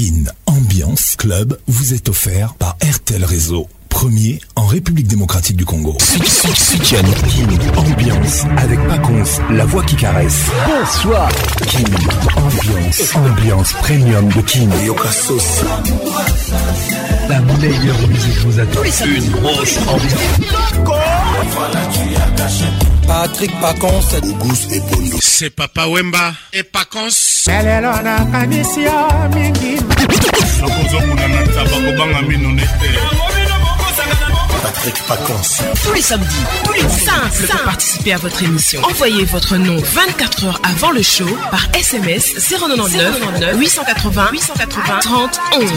King Ambiance Club vous est offert par RTL Réseau, premier en République démocratique du Congo. King Ambiance avec Paconce, la voix qui caresse. Bonsoir. King Ambiance, ambiance premium de Kin. La meilleure musique vous attend. Une grosse ambiance. Patrick Pacons, et C'est Papa Wemba et Pacons. Patrick Tous les samedis, tous les pour participer à votre émission. Envoyez votre nom 24 heures avant le show par SMS 099 880 880 30 11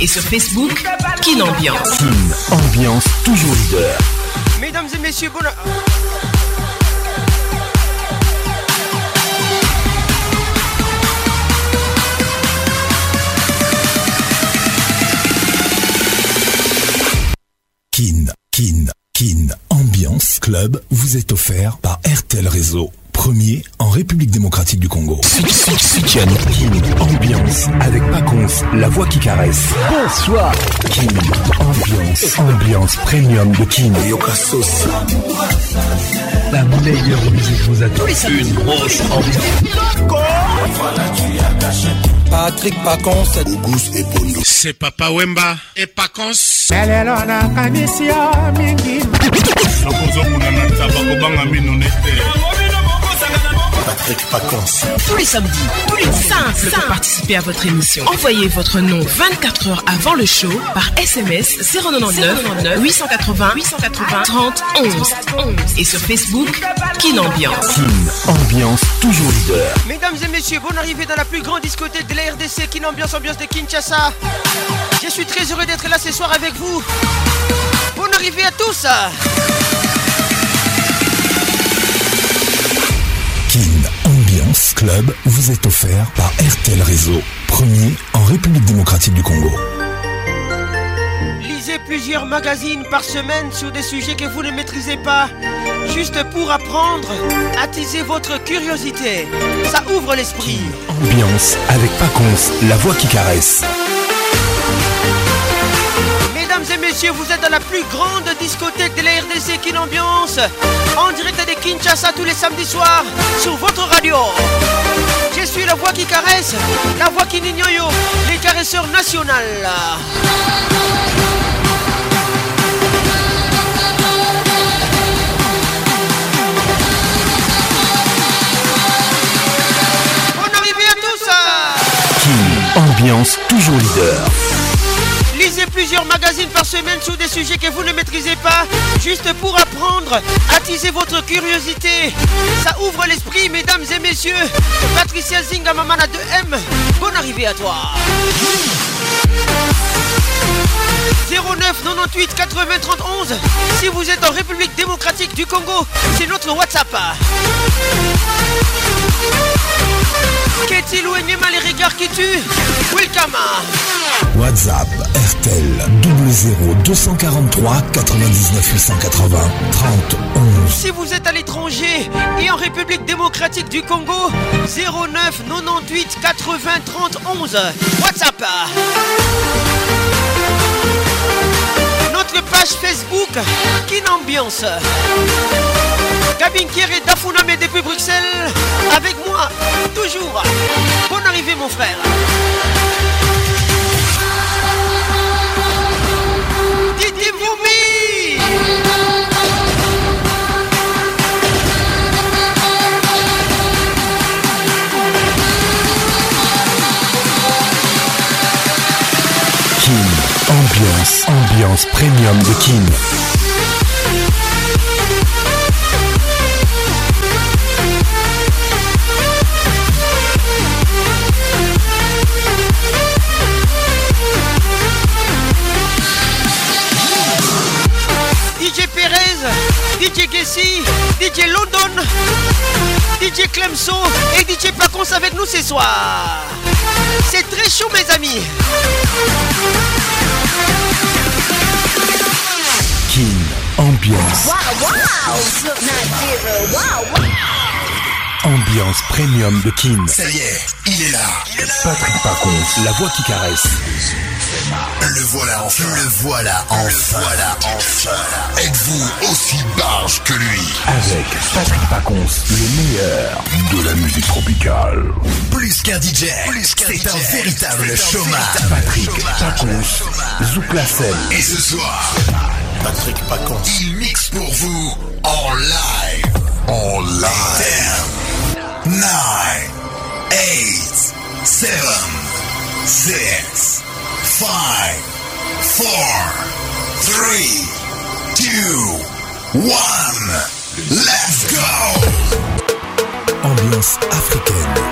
et sur Facebook Kin Ambiance. Ambiance toujours leader. Mesdames et messieurs, bonjour. Kin, Kin, Kin Ambiance Club vous est offert par RTL Réseau, premier en République démocratique du Congo. Kin, Ambiance avec Paconce, la voix qui caresse. Bonsoir. Kin Ambiance, Ambiance Premium de Kin. La meilleure musique vous attend. Une grosse ambiance. Patrick Pacons Gugus et Bondo C'est Papa Wemba et Pacons Lelo na kanisi ya mingi Nakozokuna na tabakobanga mino nete Patrick Paconce. Tous les samedis, tous les pour participer à votre émission. Envoyez votre nom 24 heures avant le show par SMS 099 880 880 30 11 et sur Facebook Kin Ambiance. Kin Ambiance toujours leader. Mesdames et messieurs, bonne arrivée dans la plus grande discothèque de la RDC Kin Ambiance Ambiance de Kinshasa. Je suis très heureux d'être là ce soir avec vous. Bonne arrivée à tous. club vous est offert par RTL Réseau, premier en République démocratique du Congo. Lisez plusieurs magazines par semaine sur des sujets que vous ne maîtrisez pas, juste pour apprendre, attiser votre curiosité. Ça ouvre l'esprit. Ambiance avec Paconce, la voix qui caresse. Mesdames et messieurs, vous êtes dans la plus grande discothèque de la RDC Kinambiance Ambiance, en direct de Kinshasa tous les samedis soirs sur votre radio. Je suis la voix qui caresse, la voix qui n'ignore, les caresseurs nationales. Bonne arrivée à tous hein. Ambiance, toujours leader plusieurs magazines par semaine sur des sujets que vous ne maîtrisez pas, juste pour apprendre, attiser votre curiosité. Ça ouvre l'esprit, mesdames et messieurs. Patricia Zinga, Mamana 2M, bonne arrivée à toi. 09 98 80 31 Si vous êtes en République démocratique du Congo, c'est notre WhatsApp. Qu'est-il ou mal, les regards qui tuent Welcome WhatsApp RTL 00 243 99 880 30 11 Si vous êtes à l'étranger et en République démocratique du Congo 09 98 80 30 11 WhatsApp page Facebook, Quelle Ambiance. Kier et Dafuname depuis Bruxelles, avec moi, toujours. Bonne arrivée, mon frère. Didier Ambiance, ambiance premium de Kin. DJ Perez DJ Gessi, DJ London, DJ Clemson et DJ Pacons avec nous ce soir. C'est très chaud mes amis. Kim Ambiance. Wow, wow. Ambiance premium de king Ça y est, il est là. Il est là. Patrick Pacons, la voix qui caresse. Le voilà enfin. Le voilà enfin. voilà enfin. Êtes-vous aussi barge que lui Avec Patrick Pacons, le meilleur de la musique tropicale. Plus qu'un DJ, Plus qu'un c'est un, véritable chômage. Patrick Pacons, scène Et ce soir, Patrick Pacons, il mixe pour vous en live. En live. 10, 9, 8, 7, Five, four, three, two, one. Let's go! Ambiance africaine.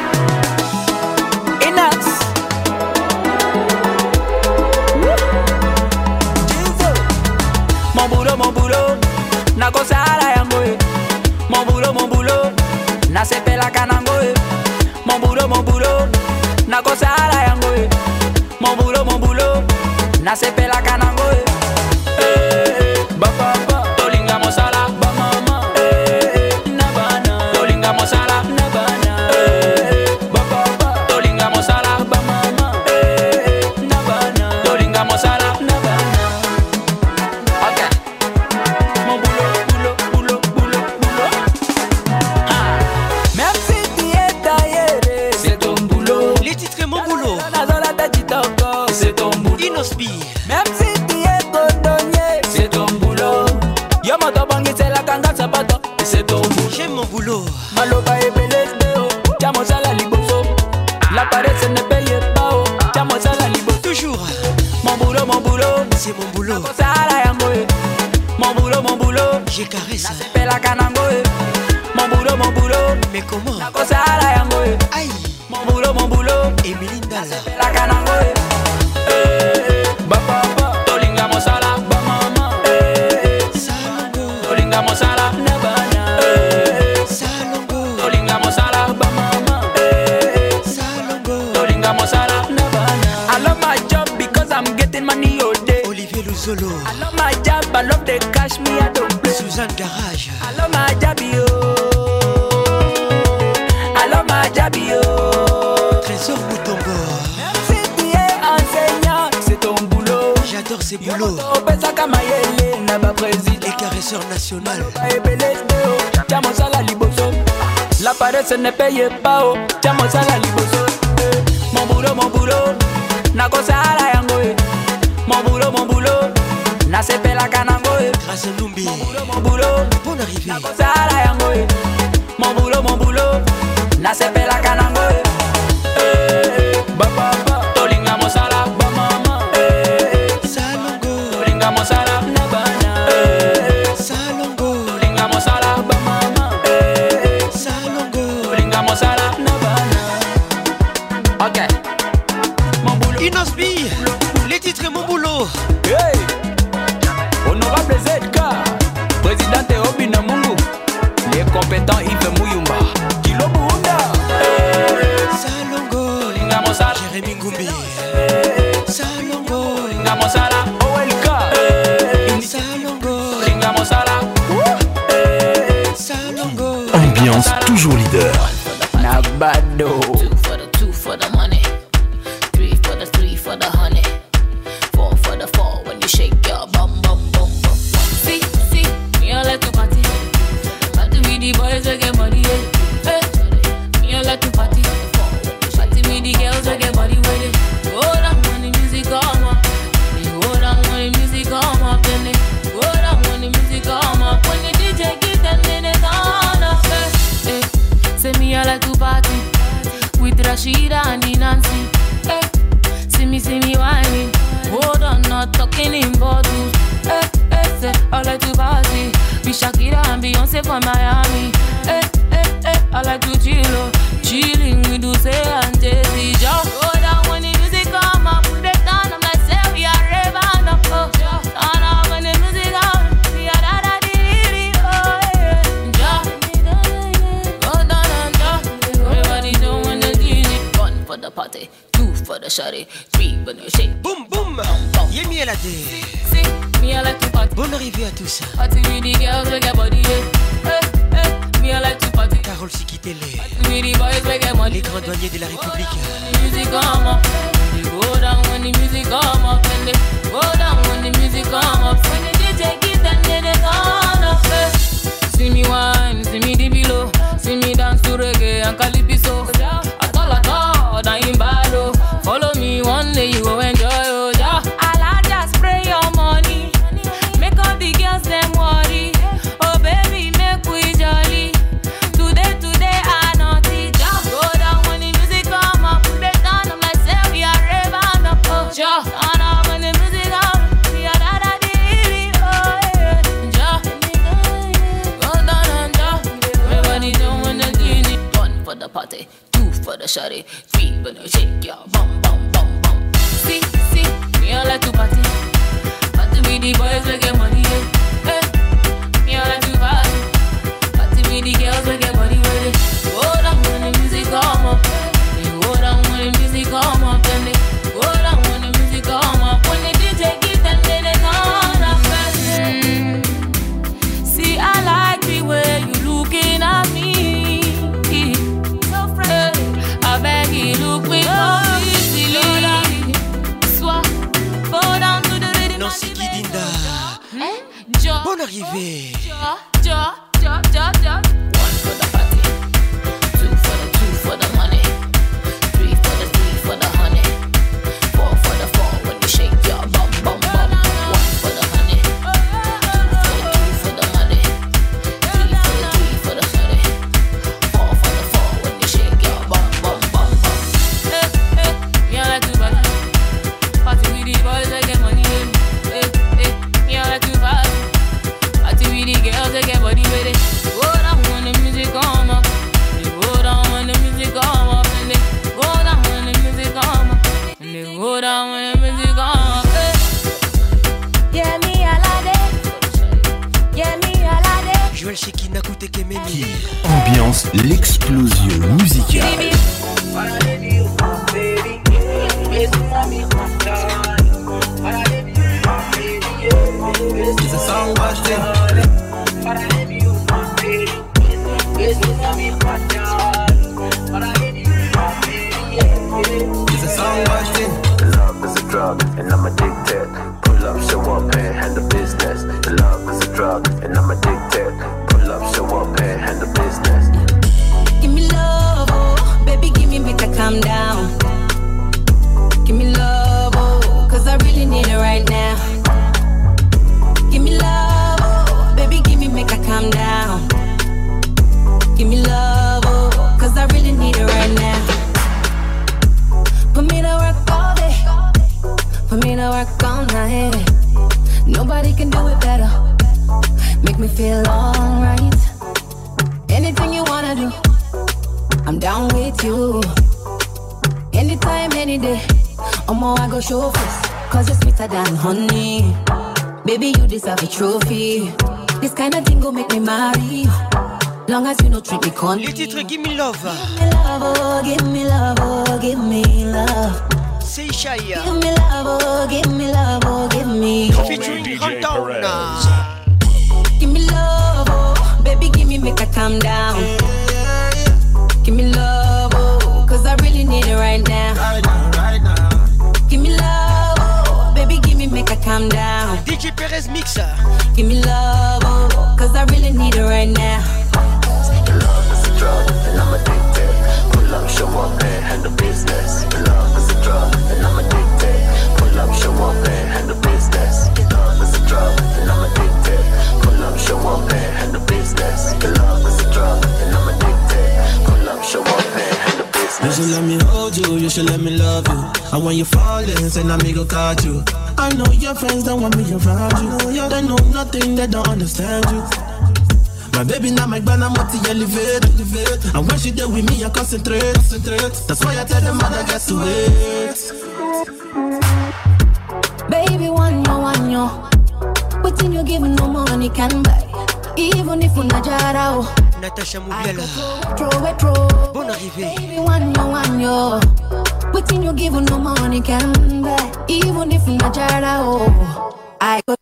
pro, Natacha pro. Bon arrivé. Baby, one yo, one you. Waiting you give no money can buy. Even if Najara, oh. I go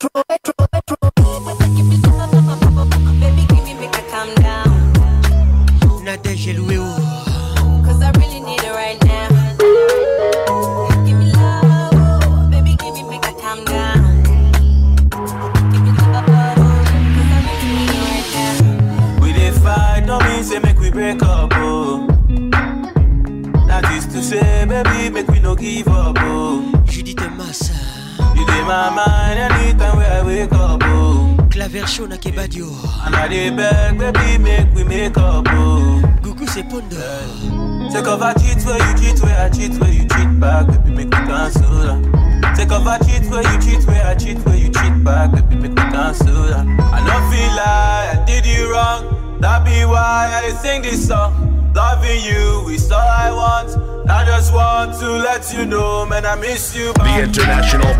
The international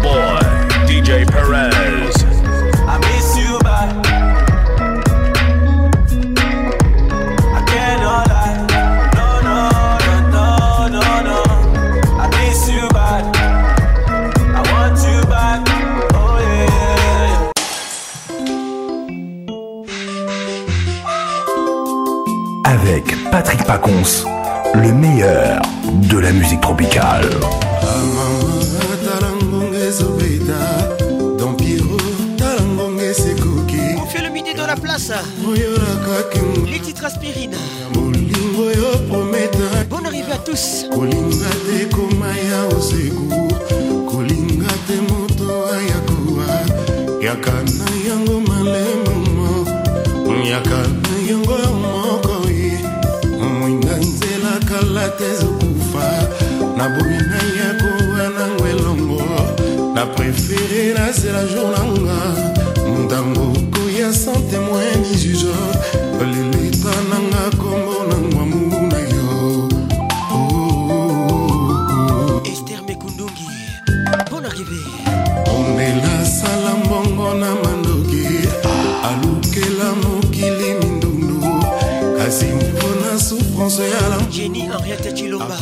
henriete cilumba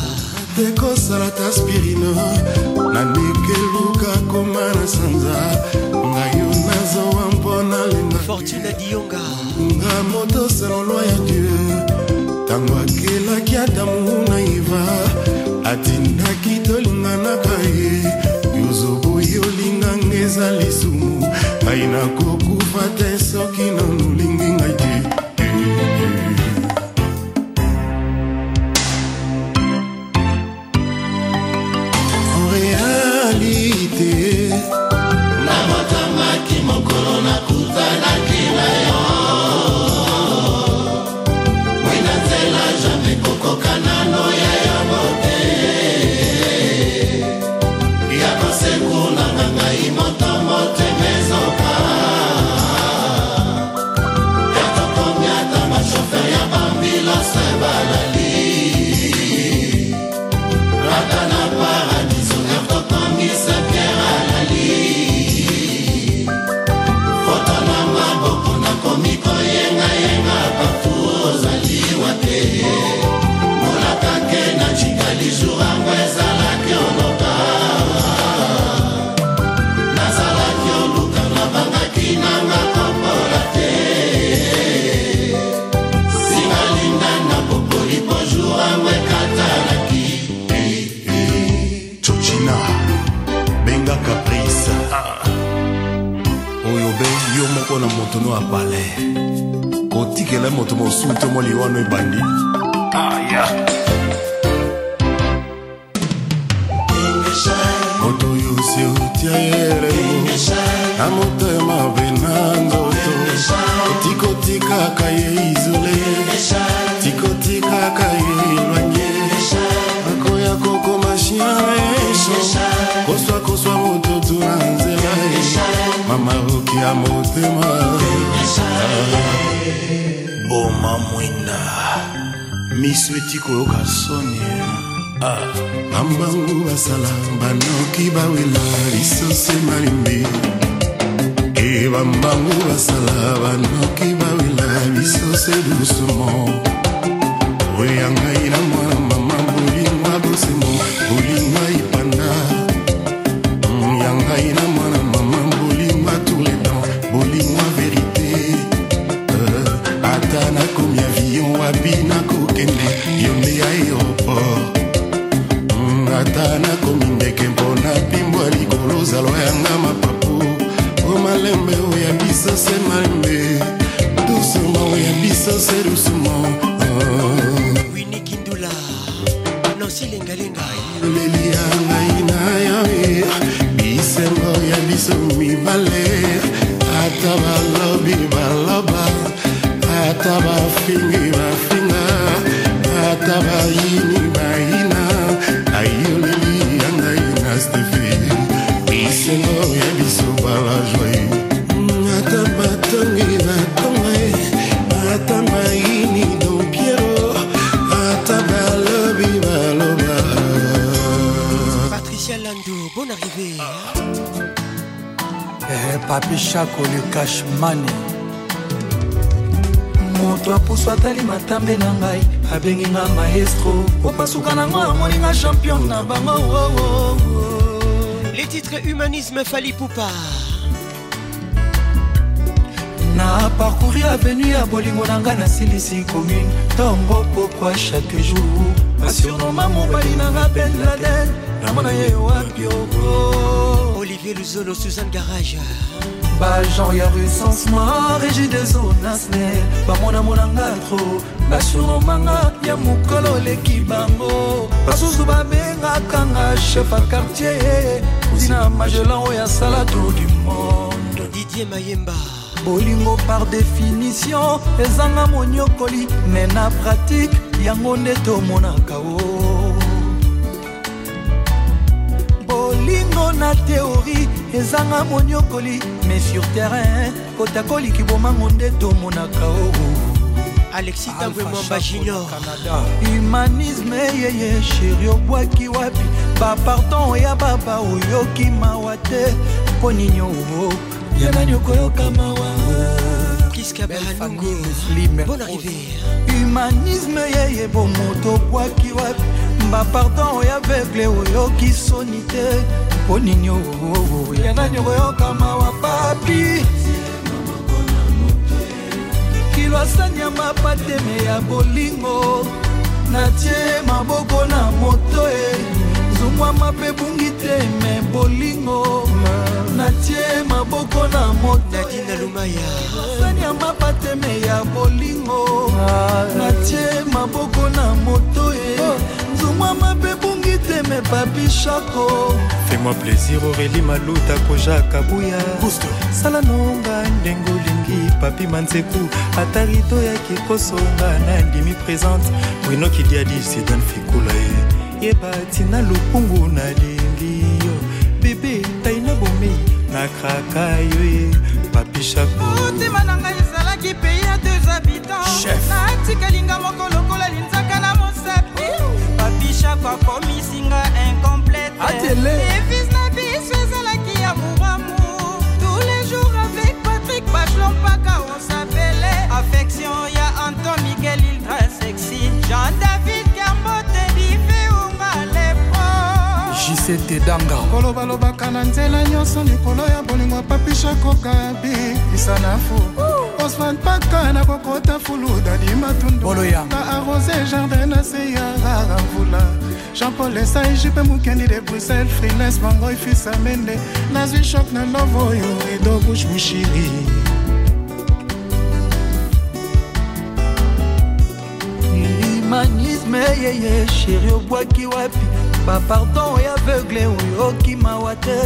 ekosala ta spirino nanekeluka koma na sanza ngai yo nazowa mpona lengafortune dionga nga moto selolwa ya dieu ntango akelaki adamu na eva atindaki tolinganaka ye yozoboyi olinganga eza lisumu ngai nakokufa te soki nanolingi ngai tono ya palais kotikela moto mosulu to mwa liwano ebandi aya ah, yeah. biso etika oyoka soni na ah. mbangu basala banoki bawela lisosi malimbi e bambangu basala banoki bawela lisosi dusumo oyangai na humanisme fali poupa na parcouri avenu ya bolingo na ngai nasilisi commune ntongo pokwa chaque jour asurnoma mobali nanga ben laden namona ye wapi oko olivier luzolo suzanne garage bagen ya recensement régi des onasne bamonamonanga tro basunomanga ya mokolo oleki bango basusu babengakanga chef a quartier tina magelan oyo asala tour du monde didie mayemba bolingo par définition ezanga monyokoli me na pratike yango nde tomonaka o bolingo na teori ezanga monyokoli me sur terrain kotakoliki bomango nde tomonaka o alexis tangwe mwamba junior humanisme yeye sheri obwaki wapi bapardon ya baba oyoki mawa te mpo nini oo ye nani okoyoka mawa humanisme yeye bomoto obwaki wapi bapardon ya vegle oyoki soni te mpo nini oo ye nani okoyoka mawa papi kilo asanya mapateme ya bolingo natie maboko na moto e eh. zongwama mpe bungi te me bolingo natie maboko na motoyasani ya mapateme ya bolingo natie maboko na moto ye zongwama mpe bungi te me papishako fais-moi plaisir aurélie maluta kojaka buya sala nonga ndenge olingi papi manzeku ata rido yaki kosonga na ndimi présente winokidiadi sidan fikula ye yeba tina lokungu nalingi yo bebe tai na bomei nakraka yo ye papishakomotema na ngai ezalaki pei ya deux habitants natikalinga moko lokola linzaka na mosapi papishako akomisinga incomplete evis na biso ezalaki ya mouramu tous les jours avec patrik bachelon mpaka osapele affection ya anton miguel ildra sexy gendarme sete danga kolobalobaka na nzela nyonso likolo ya bolingo apapisha kokabi isanafu osman paka nakokota fuluda dimatundka arose jardin na se ya rara mvula jean-paul esai jupe mokendi de bruxelles frines bangoi fisa mende nazwi shok na love oyo edo bush mushiri humanisme yeye sheri obwaki wapi bapardon aveugle oyo okimawa te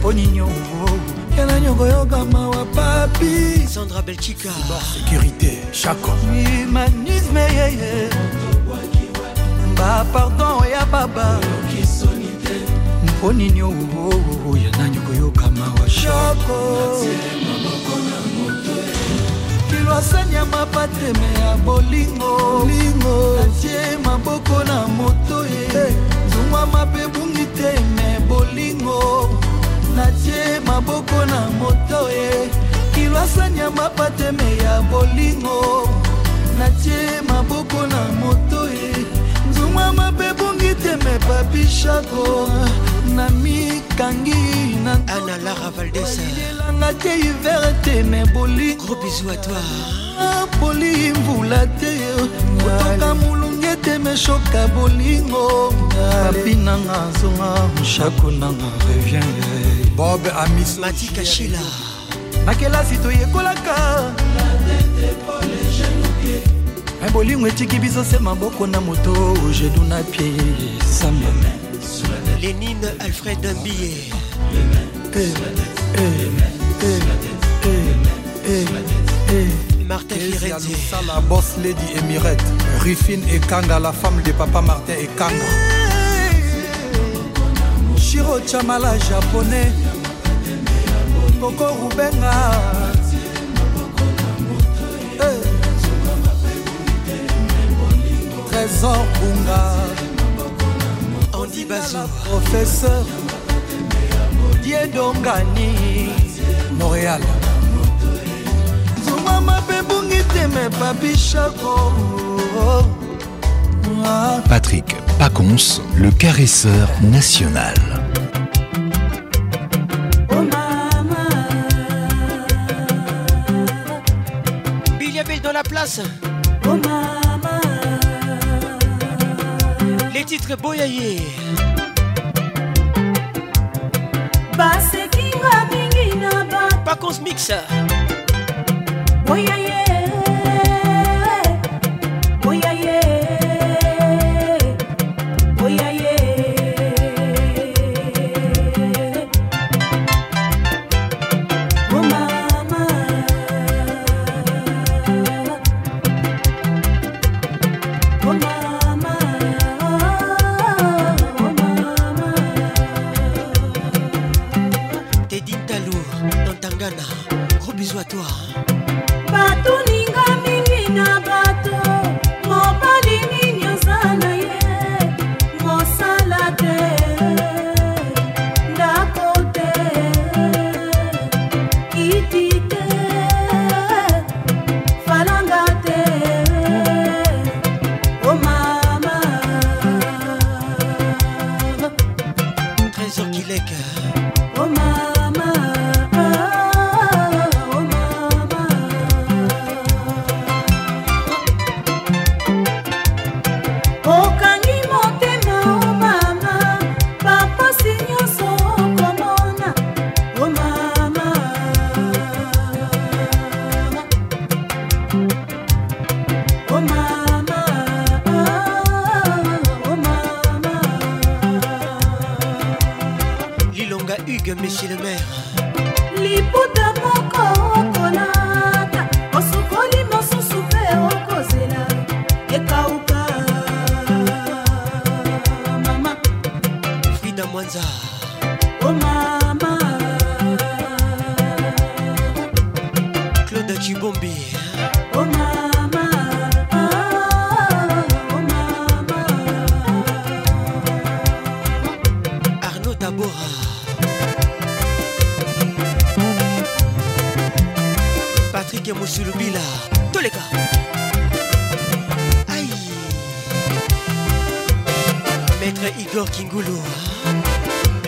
mpo eh, nini ovu yana nyongo yoka mawa papi sandra belchika sécurité chaco humanisme yeye bapardon ya baba mpo nini owo yana nyongo yoka mawa shako kilwasani ya mapateme ya bolingo atie maboko na moto ye eh. zungwa mabe bunga te me bolingo natie maboko na moto ye kilwasanya mapateme ya bolingo natie maboko na moto ye nzuma mabe bongi teme papishako na mikangi Anna Lara Valdesa Gros bisous à toi Poli mbula te motoka mulu ndenge te meshoka bolingo papi nanga azonga mshako nanga revien bob amismatikashila na kelasi toyekolaka me bolingo etiki biso se maboko na moto jedu na pie sambe lénine alfred mbiye eh, eh, eh, eh, eh, eh. Eh, Martin Kireti la boss lady Emirette Riffine et Kanga la femme de papa Martin et Kanga Shiro Chamala japonais Coco Rubenga eh. Trésor Bunga Andy Bazou Professeur Diedongani Montréal Patrick Pacons, le caresseur national. Oh, Billy avait dans la place. Oh, Les titres Boyaye. Paconce mixe. Pacons oh, yeah, yeah.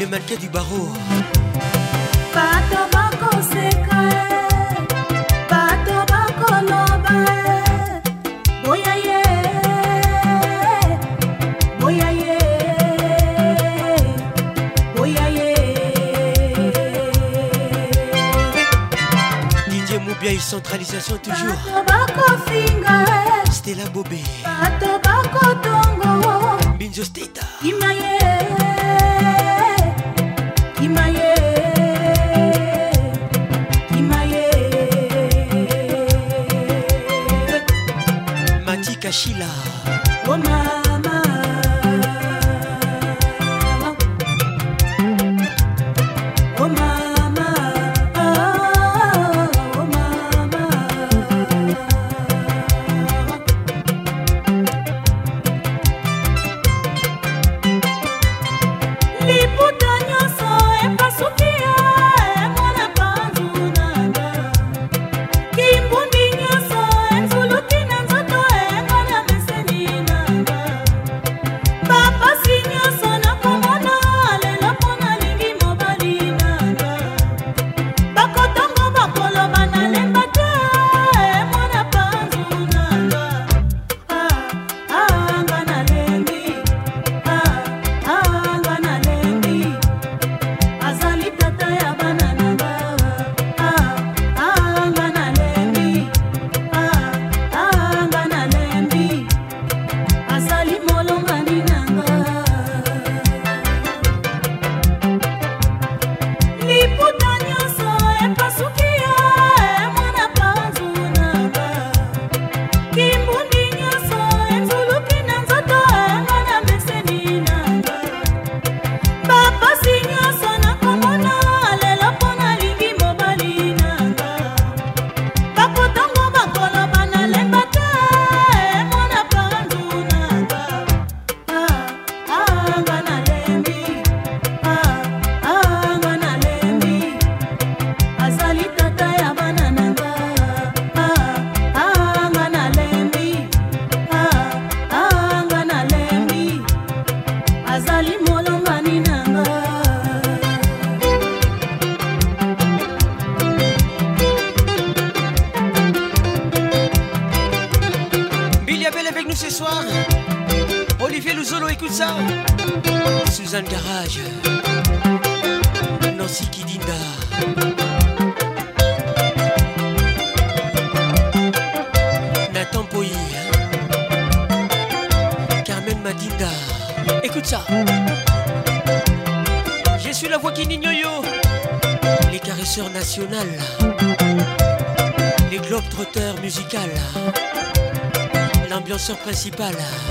Le marché du barreau. Pas de bac au secret. Pas de bac au lobby. E, Oyaïe. Oyaïe. Oyaïe. N'y aime bien une centralisation toujours. Pas de bac au finger. Stella Bobé. Pas de bac au 惜了。C'est pas là.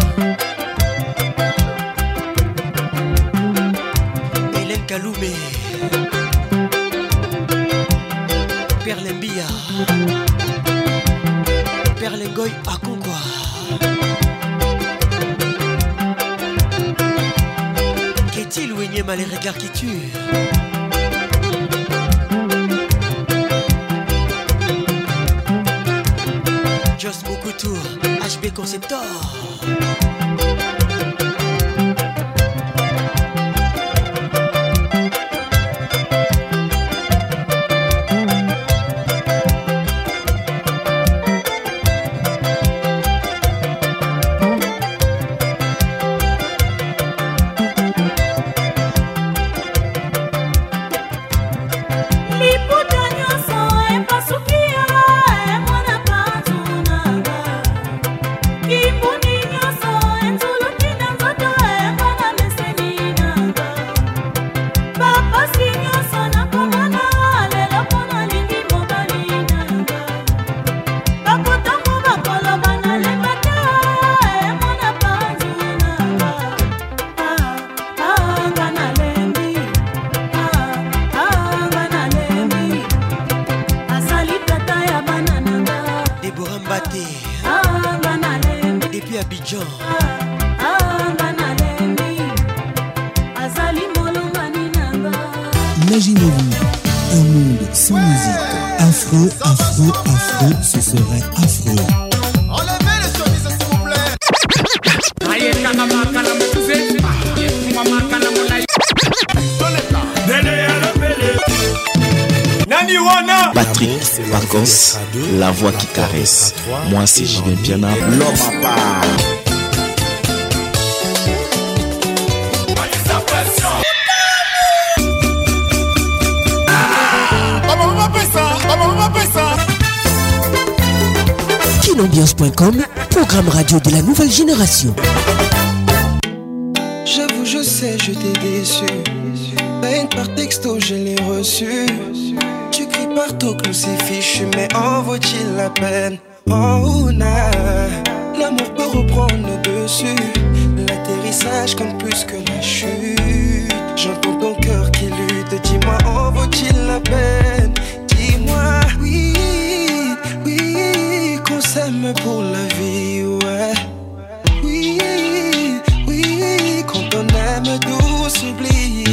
vais bien Piana. L'homme à part. Kinambiance.com, programme radio de la nouvelle génération. J'avoue, je sais, je t'ai déçu. La haine par texto, je l'ai reçu Tu cries partout que c'est fichu, mais en vaut-il la peine? Oh, L'amour peut reprendre le dessus. L'atterrissage comme plus que la chute. J'entends ton cœur qui lutte. Dis-moi, en vaut-il la peine Dis-moi, oui, oui, qu'on s'aime pour la vie, ouais. Oui, oui, quand on aime, douce oublie.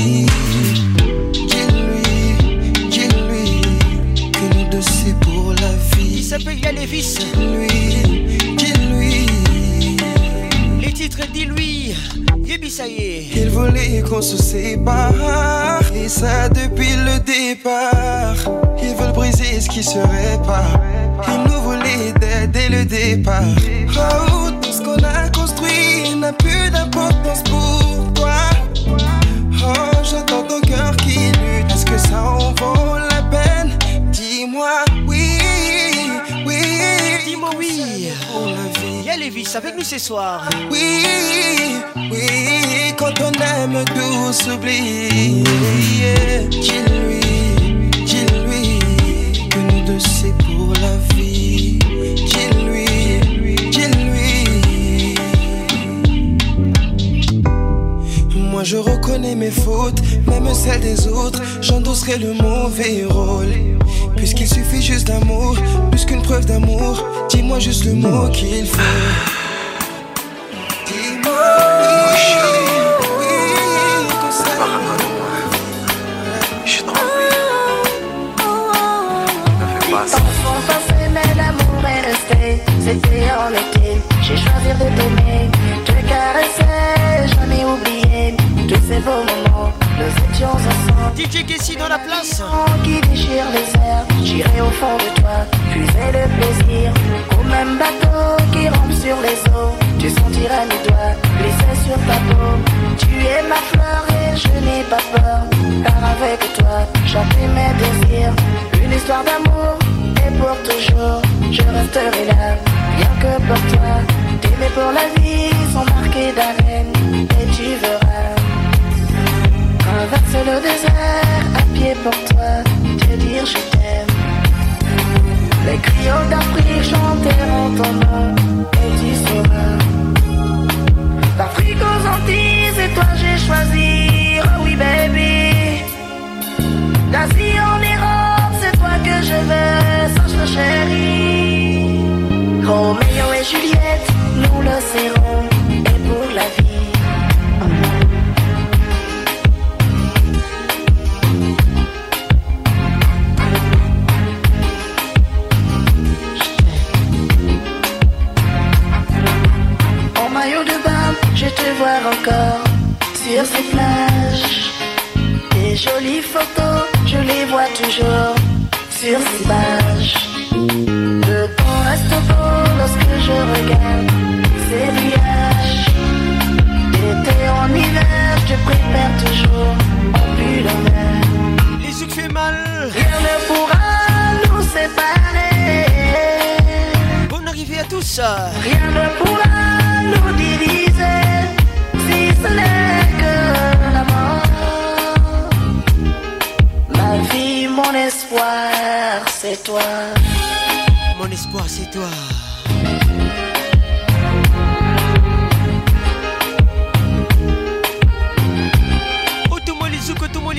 ce les vices. Dis-lui, dis-lui. Les titres, dis-lui, est Il voulait qu'on se sépare, et ça depuis le départ. Ils veulent briser ce qui serait pas. Ils nous voulaient dès, dès le départ. Oh, tout ce qu'on a construit n'a plus d'importance pour avec nous ce soir. Oui, oui, quand on aime, tout s'oublie. dis lui, dis lui, que nous deux c'est pour la vie. dis lui, dis lui. Moi je reconnais mes fautes, même celles des autres. J'endosserai le mauvais rôle. Puisqu'il suffit juste d'amour, plus qu'une preuve d'amour, dis-moi juste le mot qu'il faut. J'ai choisi de t'aimer, te caresser, jamais oublier tous ces beaux moments. Nous étions ensemble. DJ Kessie dans la place. Qui déchire les airs, j'irai au fond de toi, puiser le plaisir. Au même bateau qui rampe sur les eaux, tu sentiras mes doigts glisser sur ta peau. Tu es ma fleur et je n'ai pas peur, car avec toi, prie mes désirs. Une histoire d'amour et pour toujours, je resterai là, rien que pour toi mais pour la vie, sont marqués d'haleine. Et tu verras, traverse le désert à pied pour toi, te dire je t'aime. Les criots d'Afrique chanteront ton nom, et tu sauras. D'Afrique aux Antilles, et toi j'ai choisi, oh oui baby. D'Asie en Iran c'est toi que je veux, sache ma chérie Roméo et Juliette pour l'océan et pour la vie. En maillot de bain, je te vois encore sur ces plages. Tes jolies photos, je les vois toujours sur ces pages. Le temps reste beau lorsque je regarde des villages en hiver, je prépare toujours plus plus Les yeux fait mal, rien ne pourra nous séparer. Bonne arrivée à tous. Rien ne pourra nous diviser, si ce n'est que la mort. Ma vie, mon espoir, c'est toi. Mon espoir, c'est toi.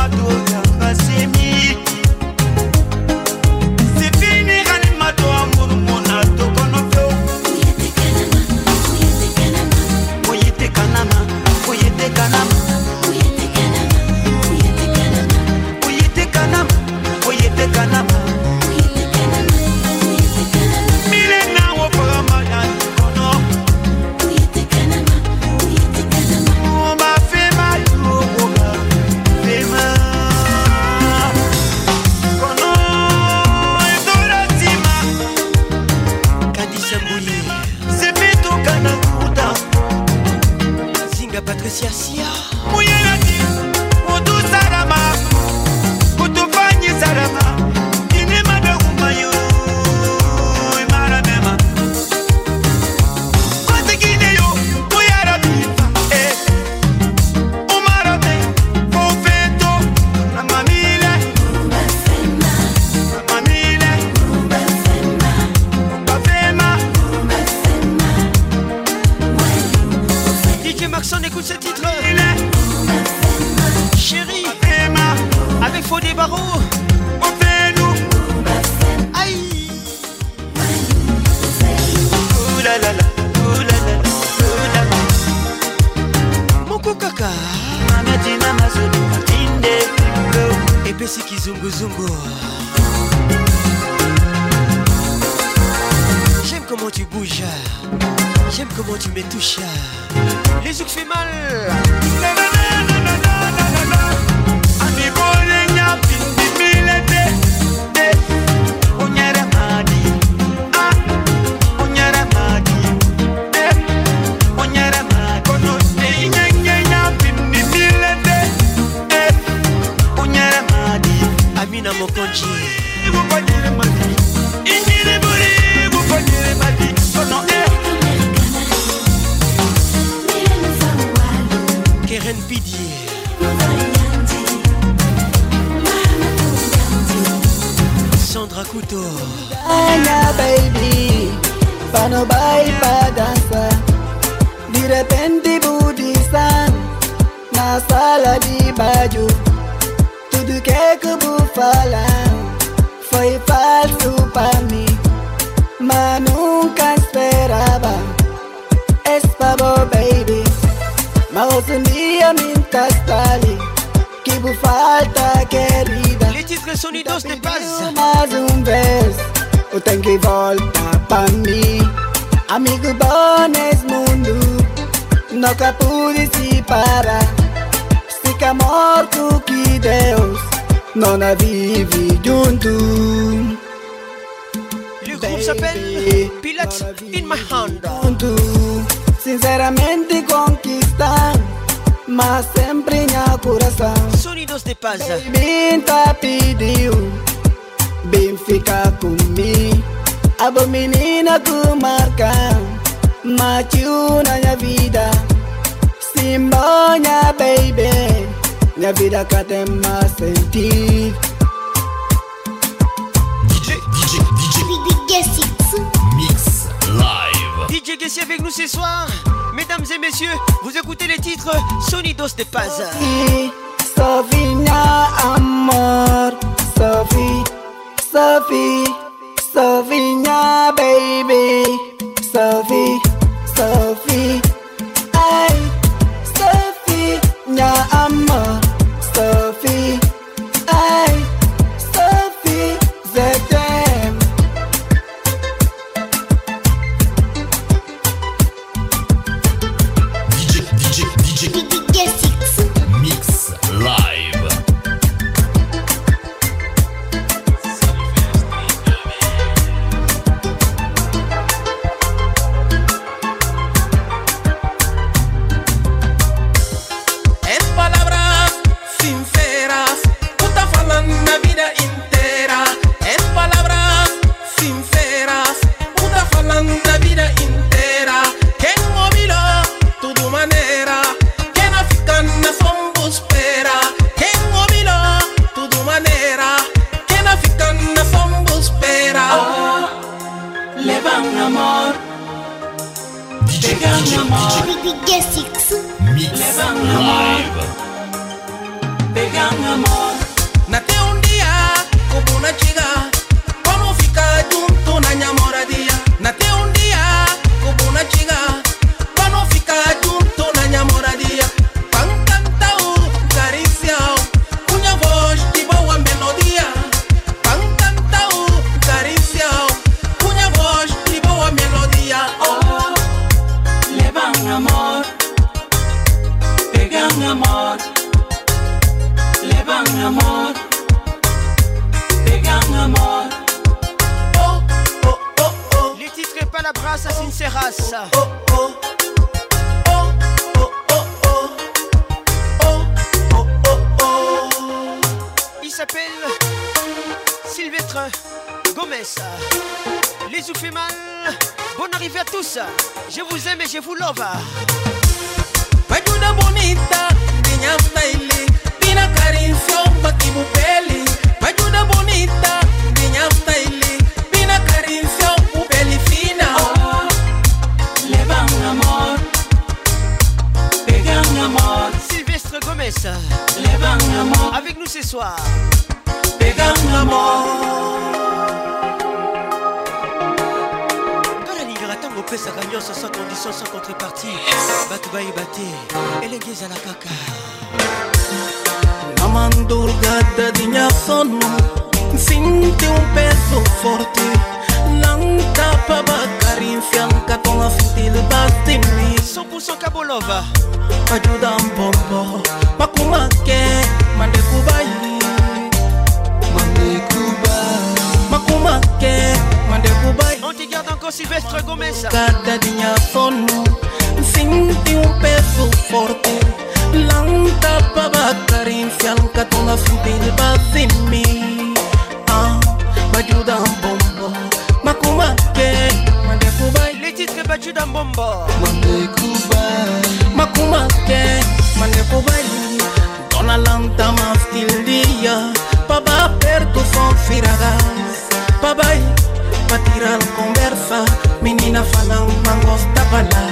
madura epesi kizunguzungu J'aime comment tu bouges, j'aime comment tu me touches. Les yeux fait mal. dos de Paza. bombo makumake manekobali lanta lantama stildia papá perto son firaga pa tirar conversa menina falan mangosta tabala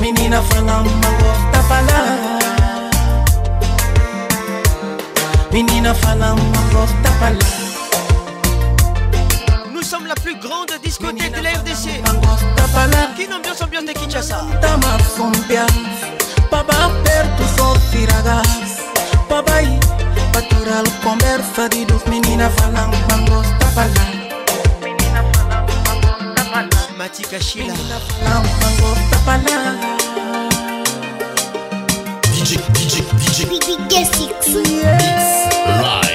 menina falan mangosta tabala menina falan mangosta pala. de discothèque de la RDC. Qui n'ambiance ambiance de Kinshasa. Tama fombia. Papa perto sofira gas. Papai patural conversa de dos menina falam mangos tapala. Matika Shila. Mangos tapala. DJ DJ DJ DJ Six. Yes. Live.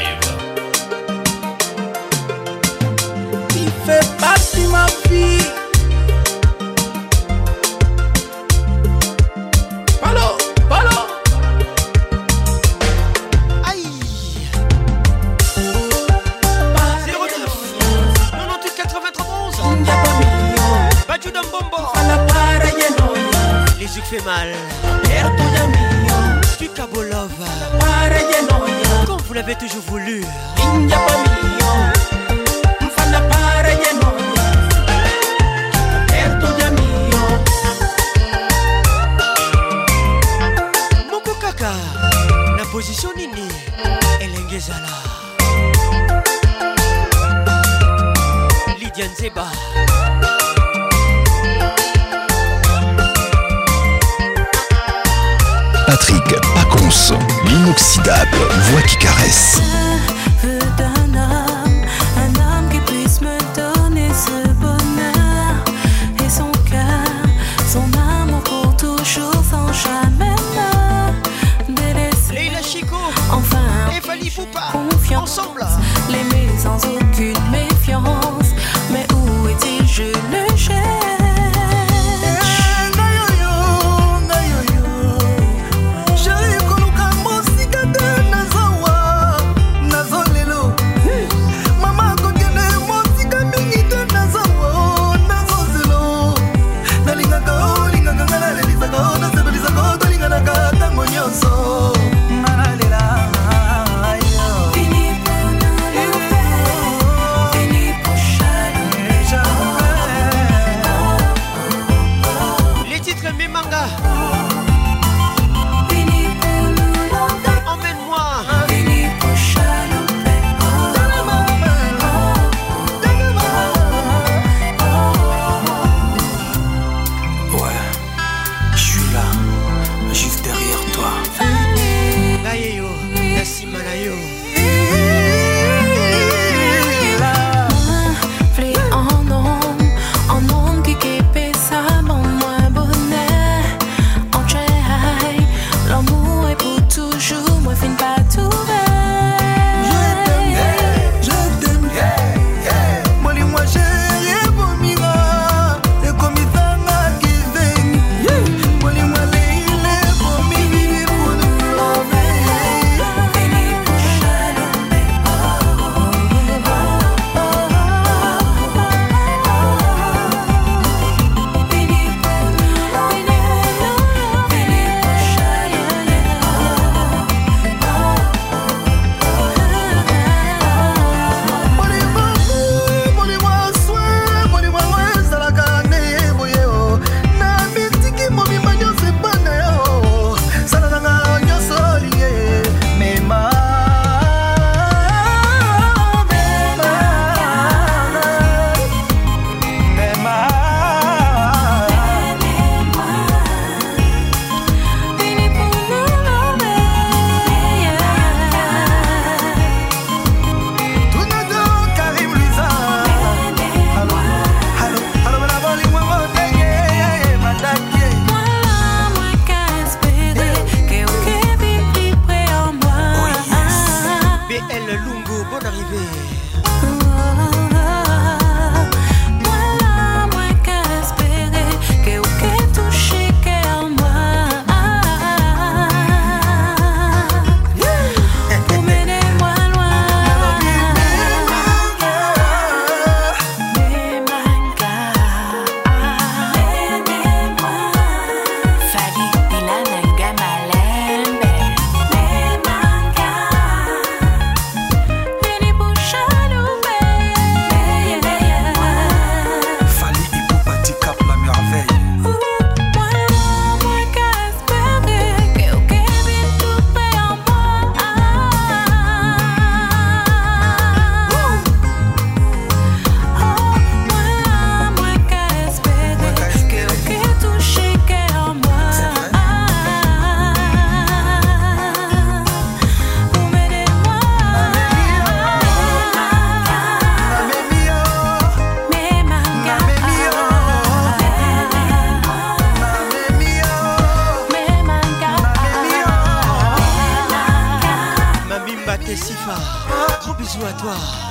Conservatoire.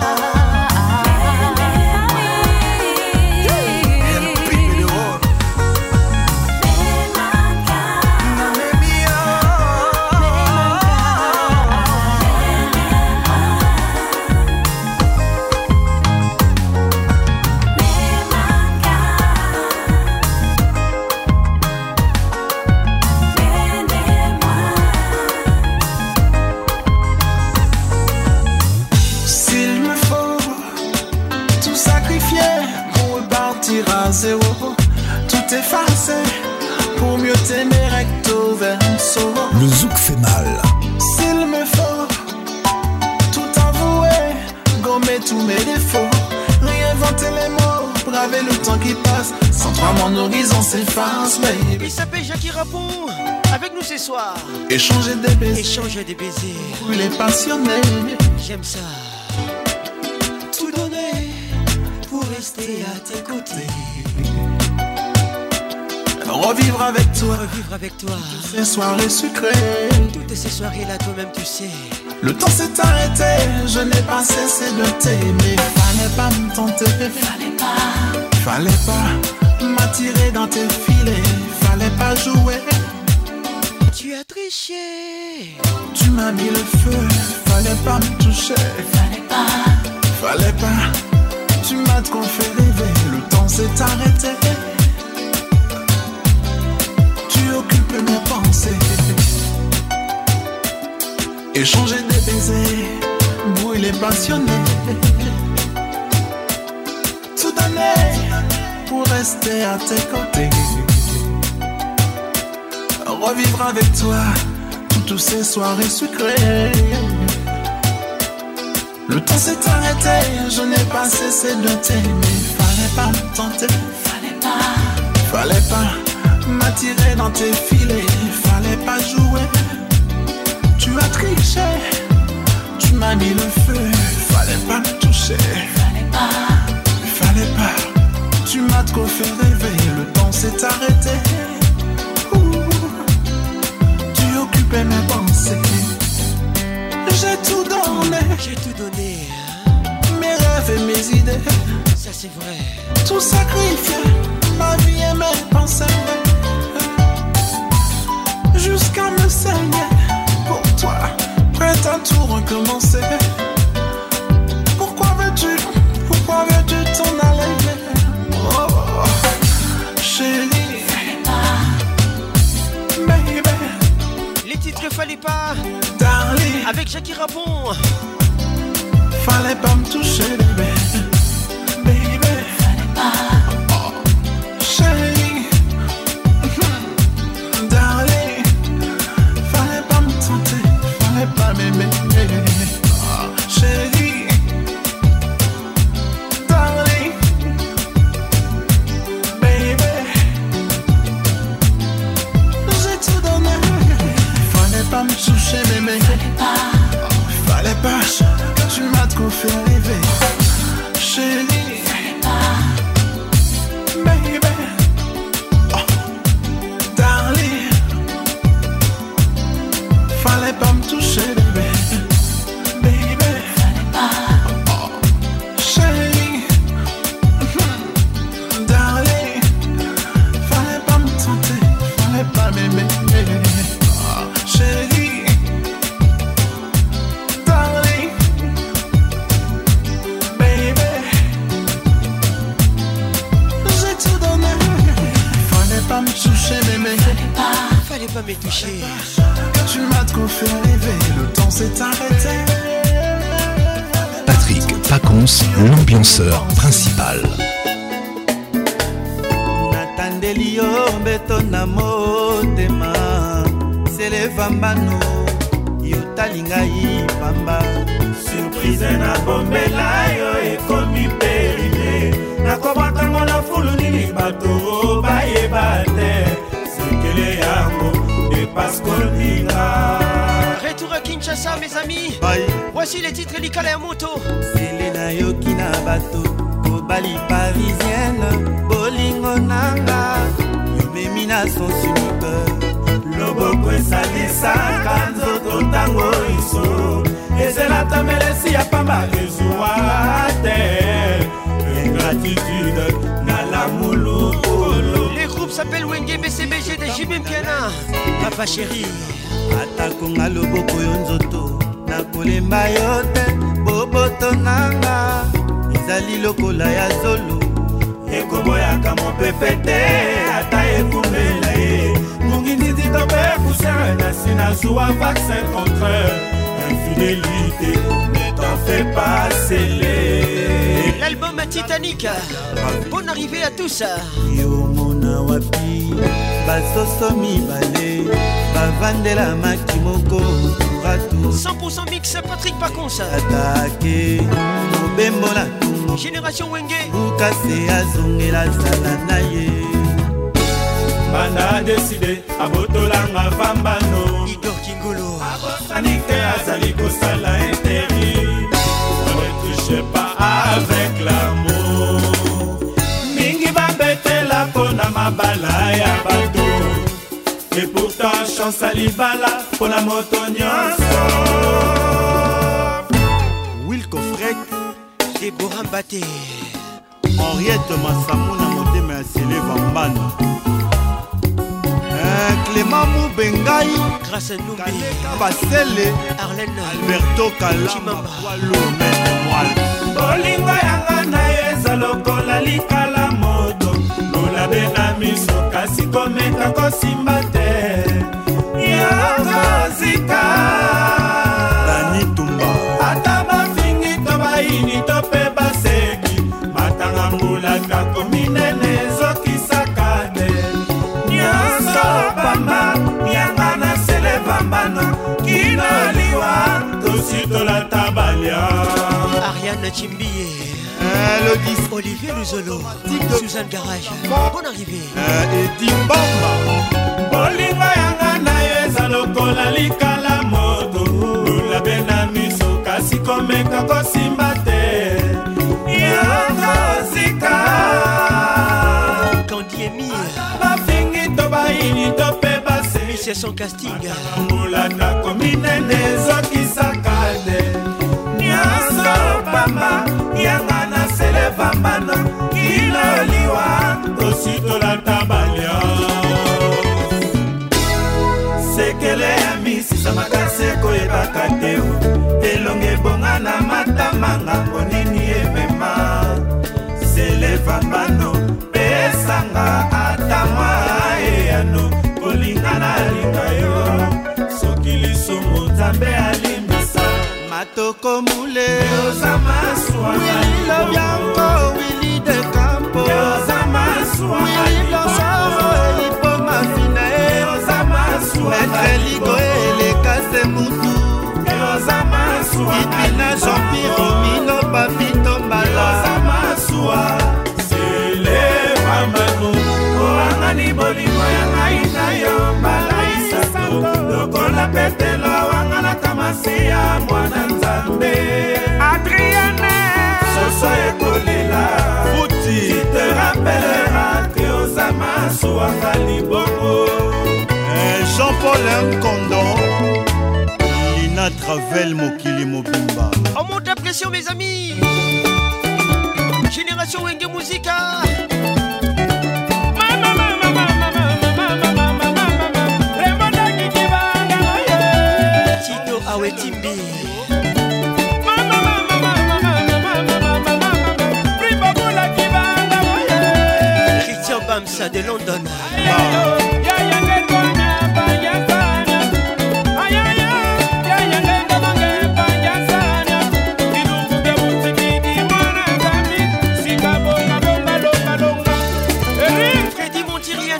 j'aime ça. Tout donner pour rester à tes côtés. Revivre avec toi, revivre avec toi. Toutes ces soirées sucrées, toutes ces soirées là toi-même tu sais. Le temps s'est arrêté, je n'ai pas cessé de t'aimer. Fallait pas me tenter, fallait pas, fallait pas m'attirer dans tes filets, fallait pas jouer. Tu as triché, tu m'as mis le feu fallait pas me toucher. Fallait pas, fallait pas. Tu m'as trop fait rêver, le temps s'est arrêté. Tu occupes mes pensées. Échanger des baisers, brûler passionné. Tout donner pour rester à tes côtés. Revivre avec toi toutes ces soirées sucrées. Le temps s'est arrêté, je n'ai pas cessé de t'aimer. Fallait pas me tenter, fallait pas, fallait pas m'attirer dans tes filets, fallait pas jouer. Tu as triché, tu m'as mis le feu. Fallait pas me toucher, fallait pas, fallait pas. Tu m'as trop fait rêver, le temps s'est arrêté. tu occupais mes pensées tout donné. J'ai tout donné. Hein. Mes rêves et mes idées. Ça c'est vrai. Tout sacrifié. Ma vie et mes pensées. Jusqu'à me saigner. Pour toi, prête à tout recommencer. Pourquoi veux-tu, pourquoi veux-tu t'en aller? Oh, oh. chérie. Les titres fallait pas. Avec Jackie Rabon Fallait pas me toucher, bébé. jibimpiana papa sheri atakonga loboko yo nzoto nakolemba yo te boboto nanga ezali lokola ya zolo ekoboyaka mopepe te ata ekumela ye mongindidi to mpe pusere na nsi nazwa vaccin contre infidélité ne t'en fais pas sceller l'album titanique bonne arrivée à tous yomona wapi basoso mibale bavandela maki moko ratu 100% mix patrick paconsa atake mobembola tungo génération wenge lukase azongela zala na ye banda adeside abotolanga pambano igor kingolo abosanike azali kosala interi ne touche pas avec l'amour et pourtant chance à libala mpona moto nyonso wilcofred debora mbate henriette masamo na motema ya seleva mbana euh, clément mobengai grâce nubika basele arlen alberto kalamba bolingo yanga na yo eza lokola lika komeka kosimba te yokozika banitumba ata bafingi to bayini to mpe baseki matanga mbulaka kominene ezokisaka te nyonso pamba mianga na sele pambano kinaliwa tositolata balia Marianne Chimbié Olivier Luzolo Suzanne Garage Bonne arrivée eh, Edimbamba Bolingo yanga na yo eza lokola likala moto lulabe na miso kasi komeka kosimba te yanga ozika kandiemir bafingi to baini to mpe base miseson casting mulanda kominene ezokisaka te bamba yanga na sele vambana kiloliwa tositolata balio sekele ya misisa makasi ekoyebaka te elongi ebonga na matamanga ponini emema sele vambano pesanga ata mwa eyano kolingana alinga yo soki lisumu nzambe alinga tokomule wili lobiango wili de campo wili losoro elipoma fina e metre ligo eleka se mutu ipina jean-pierre omino papito mbala oangani bolingo ya ngai na yo mbala isato lokola petelo masiya mwana nzambe adriane soso ekolela futi te rappelera te oza masuwaka libongo eh, jean-paul nkondo lina travel mokili mobimba omonte pression mes amis génération wenge musika timbi christian bamsa de london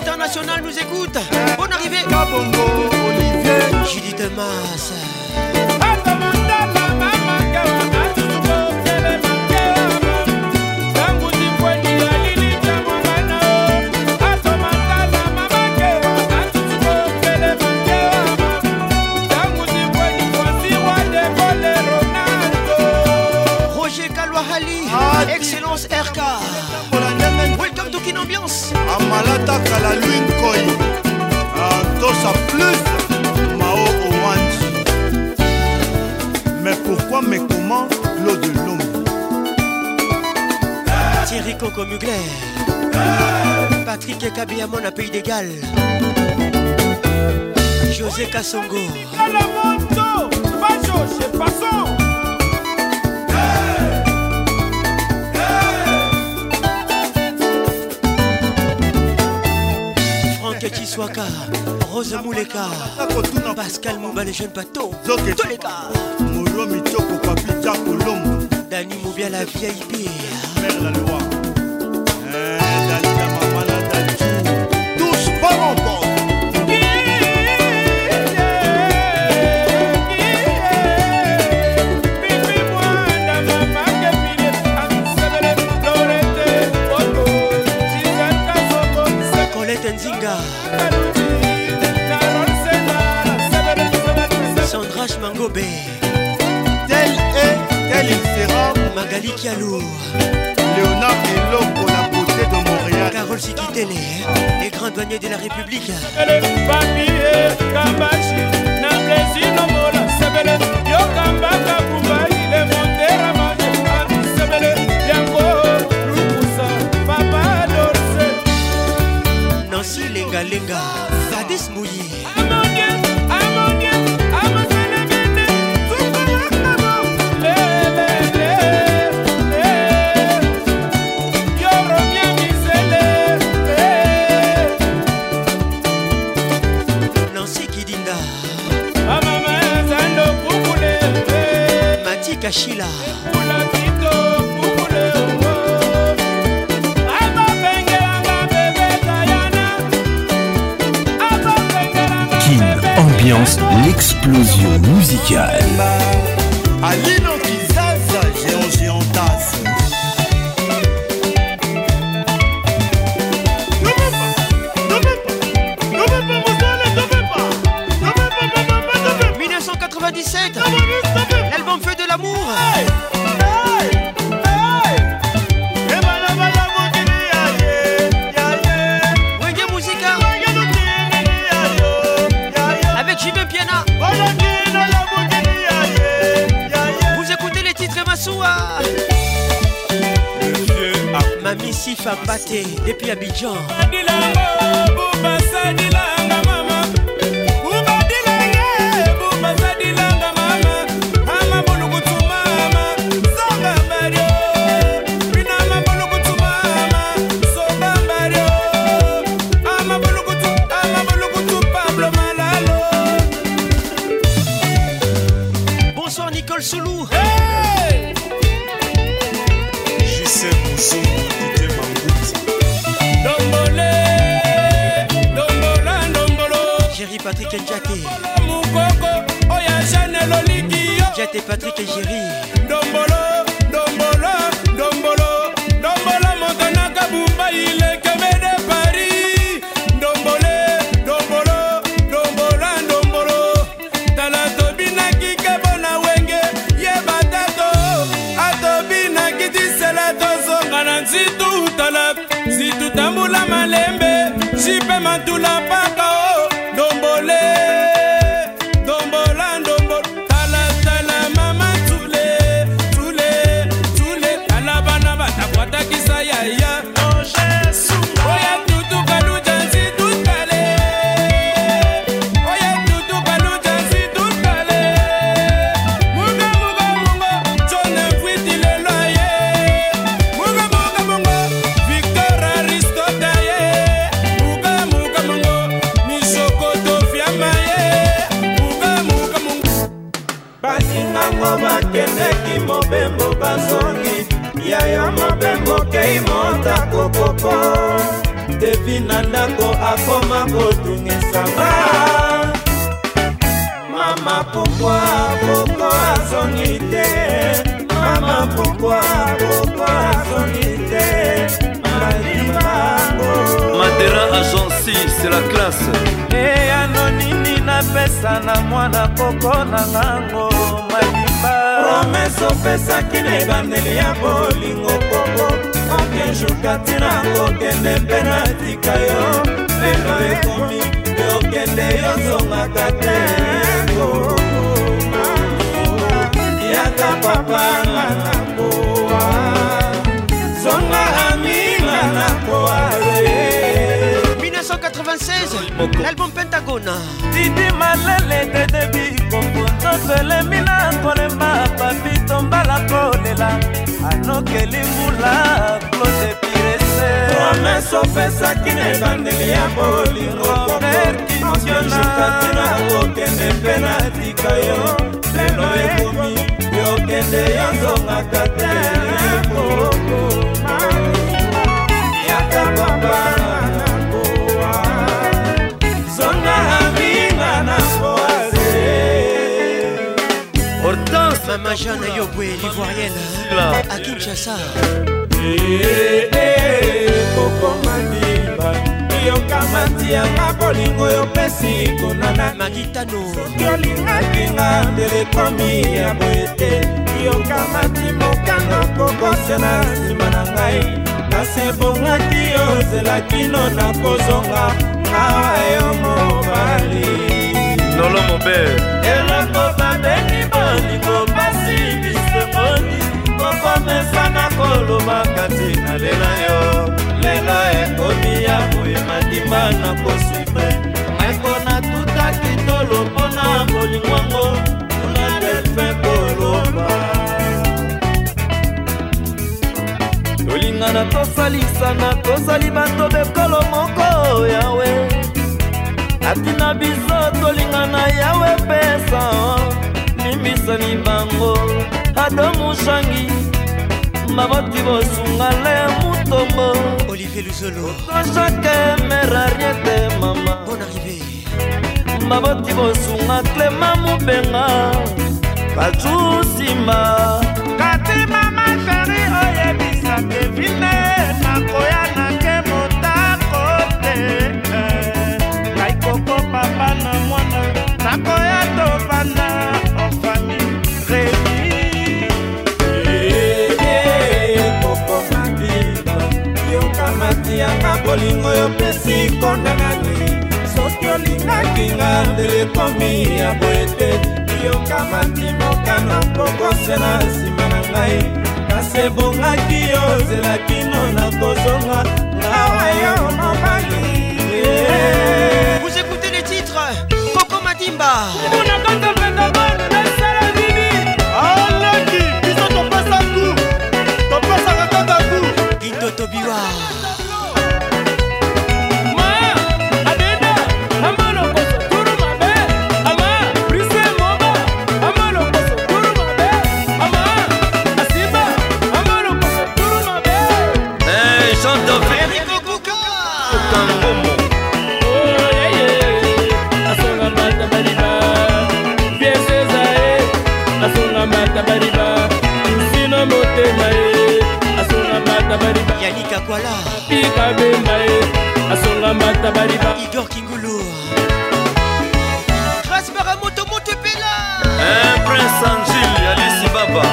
International nous écoute. Bonne arrivée. Kabongo, Olivier. Julie Demas. ataka la lwin koi antosa ah, plus mao owanji mais pourquoi mais comment l'eau de l'homme Thierry Coco Mugler Patrick Ekabiamon à Pays des Galles José Kassongo Bajo, c'est passant Swaka, Rose Mouleka, Pascal Mouba, les jeunes bateaux, tous les gars. Moro Mitoko, Papi Dani Moubia, la VIP. Mère la loi. Patrick Yalour Léonard Eloko la beauté de Montréal Carole Sikitele et grand douanier de la République Nancy Lenga Lenga Zadis Mouillé Kim ambiance l'explosion musicale. famba te depuis abidjan Patrick et Jerry. nde bandeli ya bolingo kongo okenjuka tina kokende mpe natika yo lelo ekomi yokende yozongaka te yaka papa nga na koa zonga aminga na koaye 96 l'album pentagone didi malele dedebi kombo tozelemi na kolemba papi mbala kolela anokeli mbula claude pirese promese opesaki na ebandeli ya bolingo kokoerkitionatina kokende mpe na tika yo lelo ekomi yokende yozongaka te ekoko Maman Jeanne Yobwe, l'ivoirienne à Kinshasa eh, eh, eh, kokomaniba yokamati yanga bolingo yopesi konananisoki olingakinga telekomi ya boye te yokamati mokanga kokosena nsima na ngai kasi ebongaki ozela kino na kozonga awa yo mobali lolo mobe eloko babeni bolingo komesana kolobaka te nalela yo lelo ekomi ya boye mandimba na koswivre meko natutaki tolo mpona bolingwango kuna delfe koloba tolingana tosalisana tozali bato bekolo moko yawe atina biso tolingana yawe pesa limbisani bango adomushangi baboti bosungala ya motombo olivier luzolo tojake merariete mama bon arrivé baboti bosunga clema mobenga bajusimba kati mama sheri oyebisa kevine nakoya bolingo yopesi kondanani soki olingaki nga ndele komi ya boete yokamati mokano kokosela nsima na ngai kasi ebongaki yo zela kino na kozonga ngawa yo mobali Vous écoutez les titres Coco Madimba kakwala pikabemba ye asonga mata baliba idor kingulu grasbara motomoto epela eh, prince angile alisi baba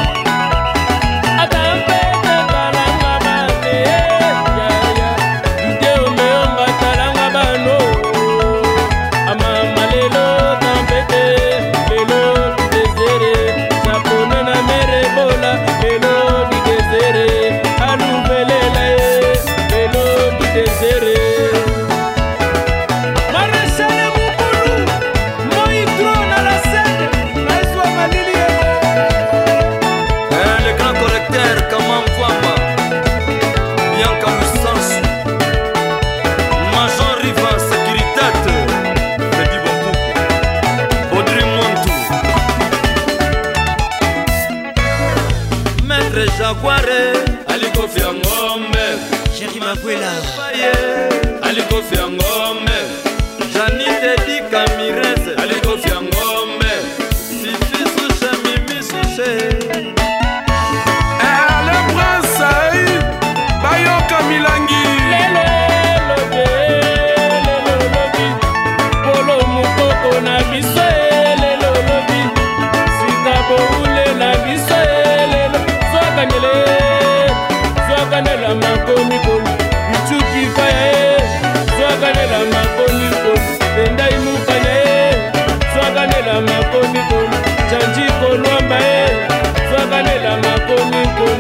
Dominico.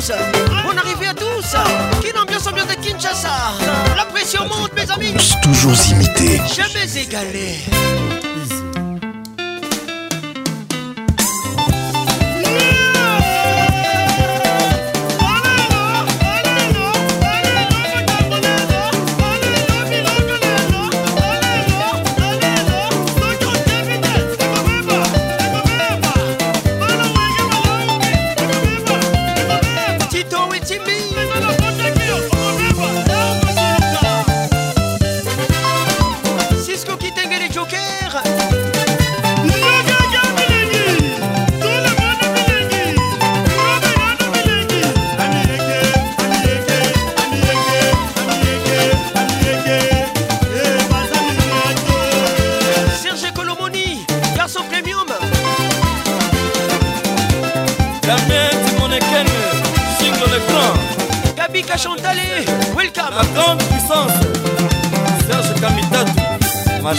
On arrivait à tous. Quelle ambiance, bien de Kinshasa. La pression monte, mes amis. Toujours imité. Jamais égalé.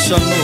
son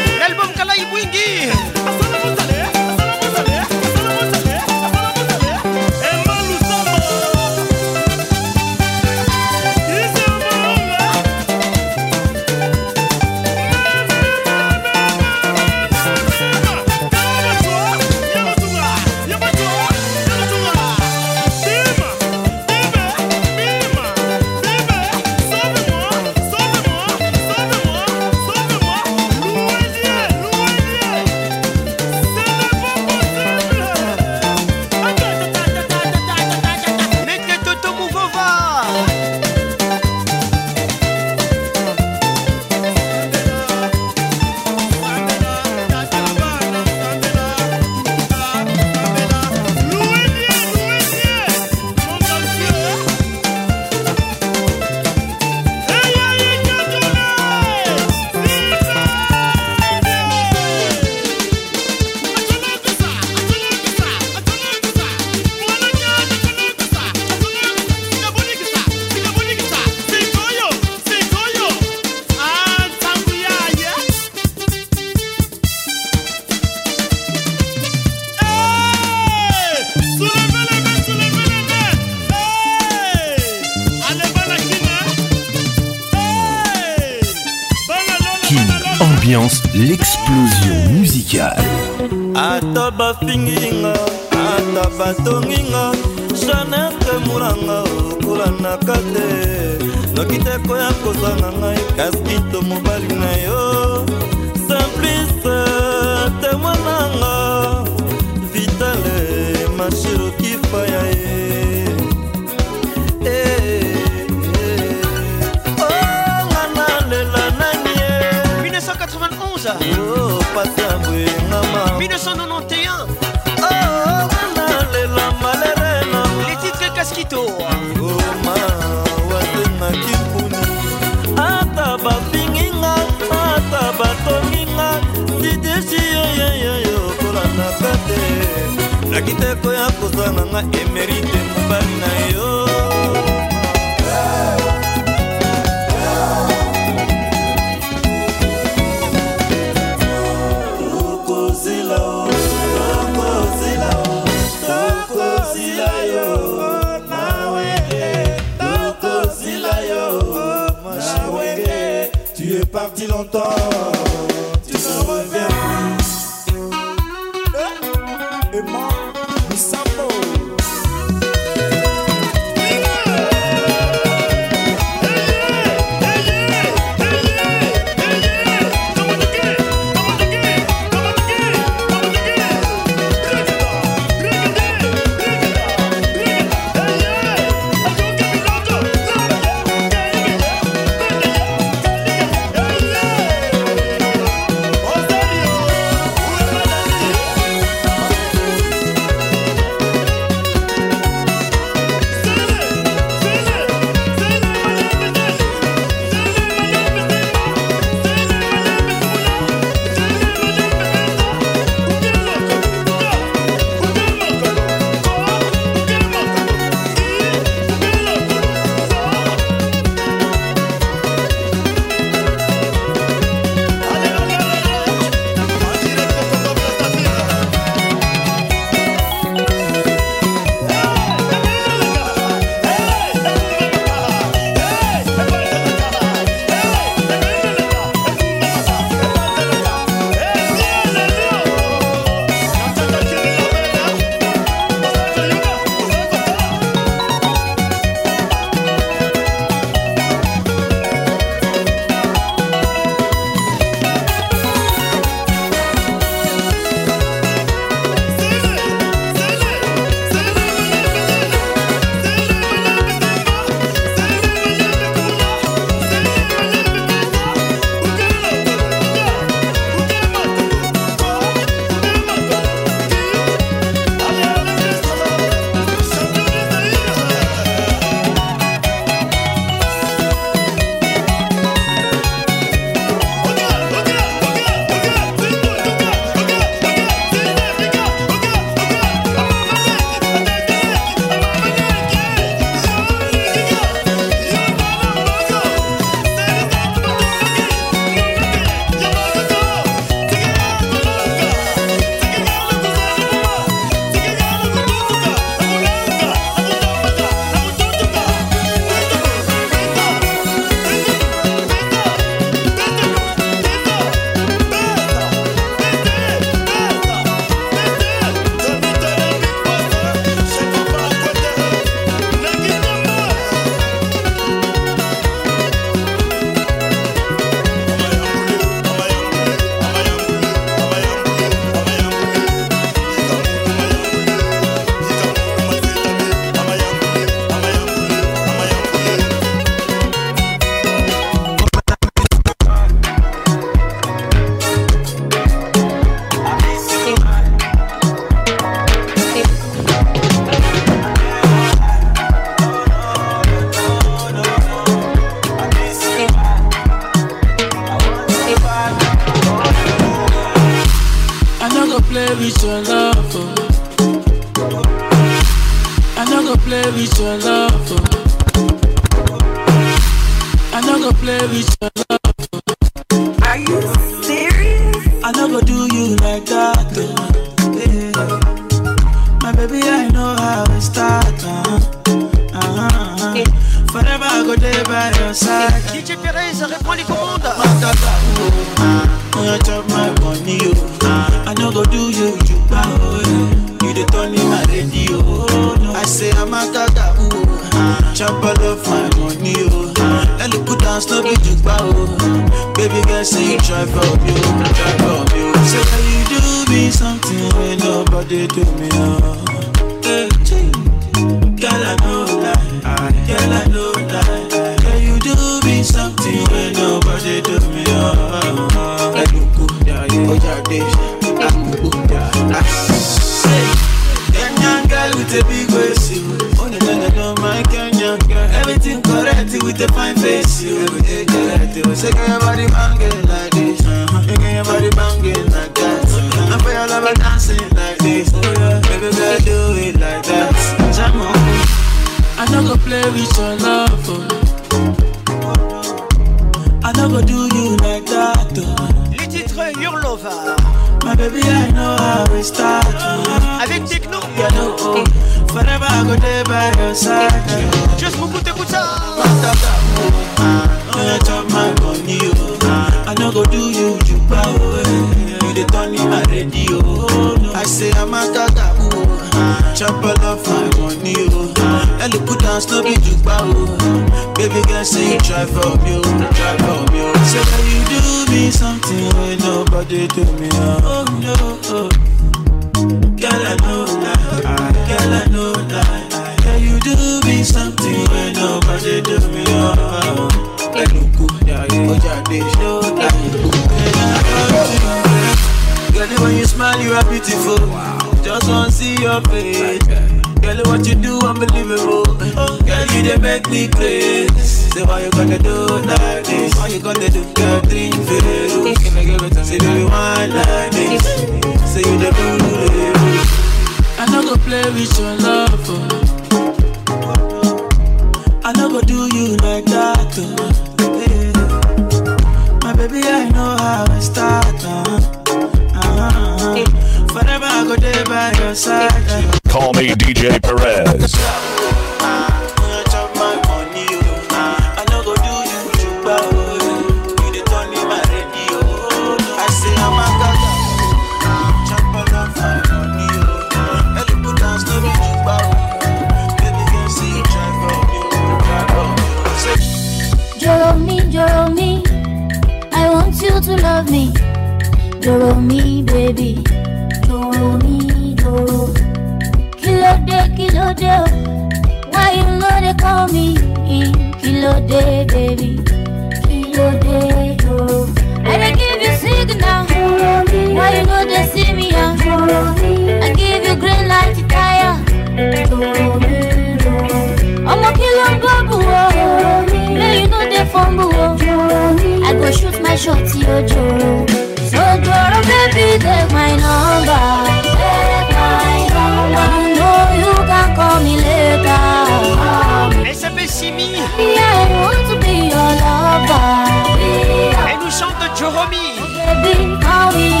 Romy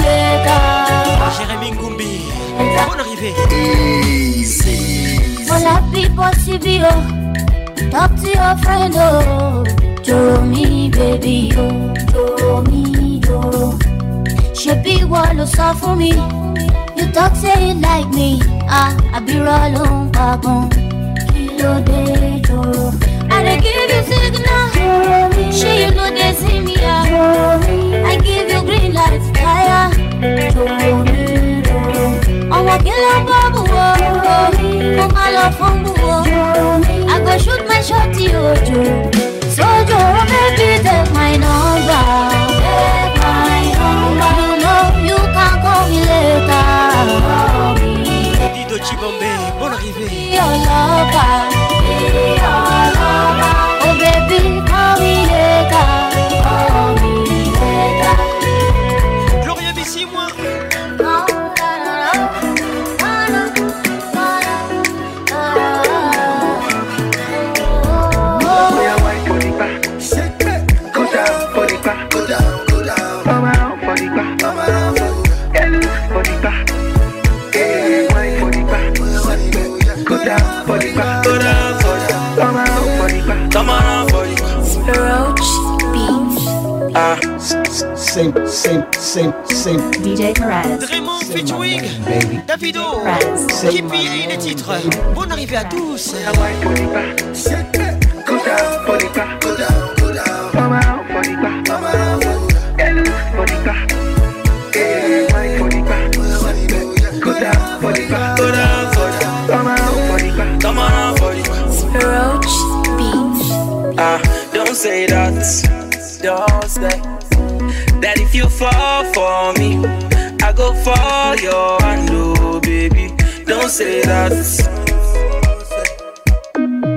Jérémy Ngumbi Bonne arrivée Easy Voilà be possible Talk to your friend oh Joromi baby oh Joromi oh be wọ́n ló sọ for me. You talk to you like me Ah I be ń pa gan Kí ló dé I don't give you signal Ṣé you no dey see me ah. fire ọmọ kìlọ̀ bọ̀ shoot my shot my you know you can call me later. Dido Chibombe, Your lover. Same, same, same, DJ Perez. Davido. Qui les titres. Bonne arrivée à tous. Ah, don't say that. Don't say. you fall for me, I go for your hand, oh, baby. Don't say that.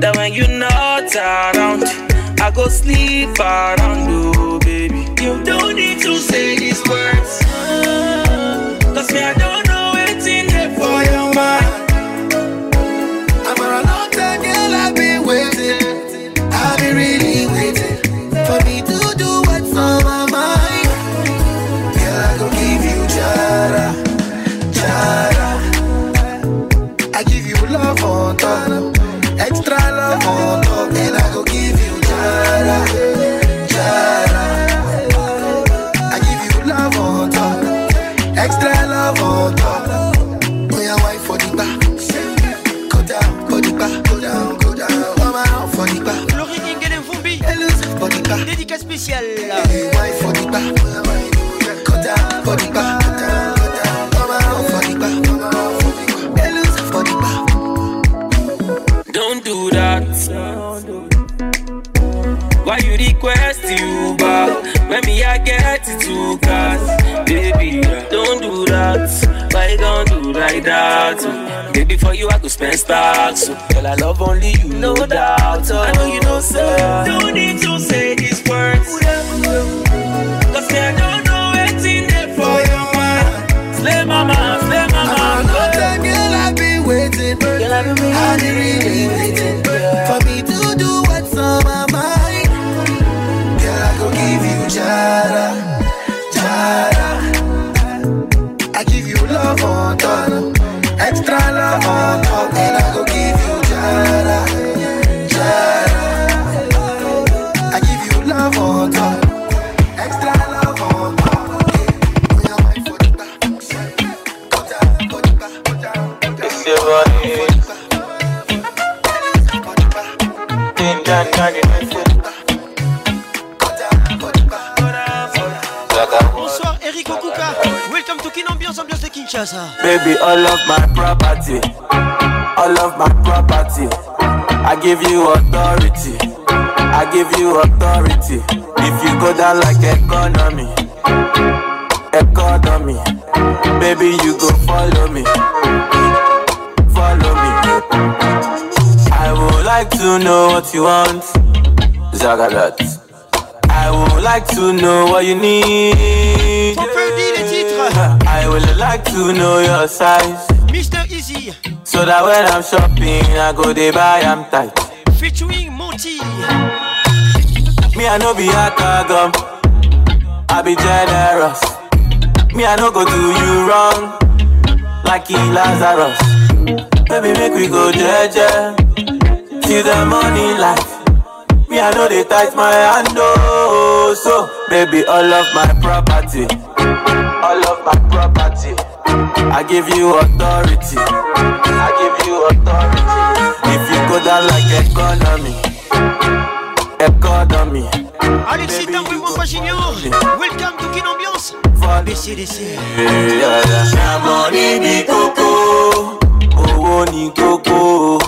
That when you not around, I go sleep around, do, oh, baby. You don't need to say these words. out. Baby, oh. for you, I could spend stocks. So. Oh. Girl, I love only you, no doubt. Oh. I know you know, sir. give you authority. I give you authority. If you go down like economy, economy, baby, you go follow me. Follow me. I would like to know what you want, Zagalot. I would like to know what you need. I would like to know your size. So that when I'm shopping, I go they buy I'm tight. Featuring Monty. Me I no be a gum, I be generous. Me I no go do you wrong, like he Lazarus. Baby make we go jeje, see the money life. Me I know they tight my hand oh, so baby all of my property, all of my property. I give you authority. I give you authority. If you go down like economy, economy. Alexis Tambouille, mon welcome to Kin Ambiance. BCDC. Yàmọ̀ ní bí kókó, owó ní kókó.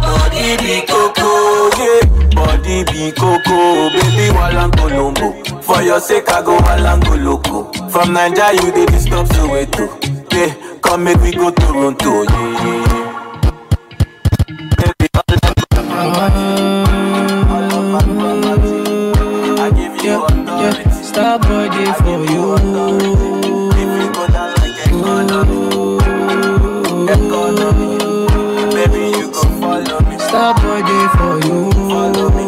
body be coco, yeah, body be coco. Baby, walang lángolombo, for your sake I go walang lángoloko. From Naija you dey disturb Soweto. Come make we go Toronto, yeah, yeah, Baby, for you. for you.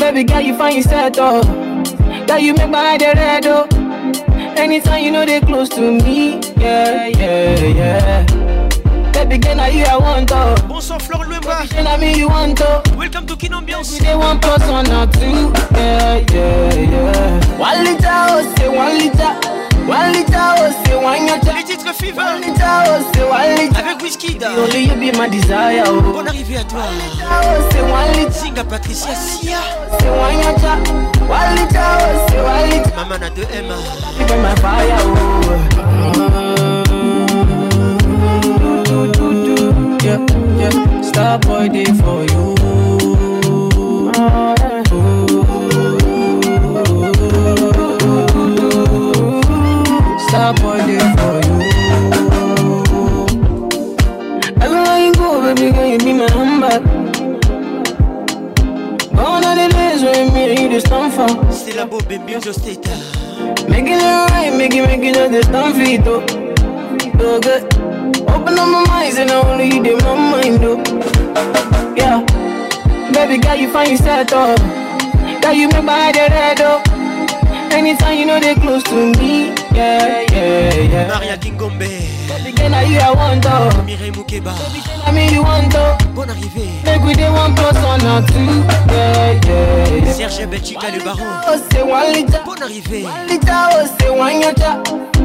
baby, girl, you find yourself though. Girl, you make my head red oh. Anytime you know they close to me, yeah, yeah, yeah. Baby girl, now you I want to. Bonsoir Flore Luemba. Baby girl, now you want to. Welcome to Kin Ambiance. They want plus one or two, yeah, yeah, yeah. One liter, oh, say one liter. One liter, oh, say one liter. Fever. One liter, oh, say one Avec Whisky. Only you be my desire. Oh. Bonne à toi. One liter, oh, say one Singa Patricia Sia. Say one liter. One liter, oh, say one liter. Maman be my fire. Oh. Do, do, for you. top all day for you. Everywhere you go, baby girl, you be my number. Gone are the days when me and you just stand for. Still a boy, baby, just stay tight. Making it right, making making it just stand for it, oh, oh good. Open up my eyes and I only you did my mind, oh, yeah. Baby girl, you find yourself, oh. Girl, you make my head red, oh. Anytime you know they are close to me. maria kingombe mirai mukeba bon arrivé serge belchika le baron bon arrivé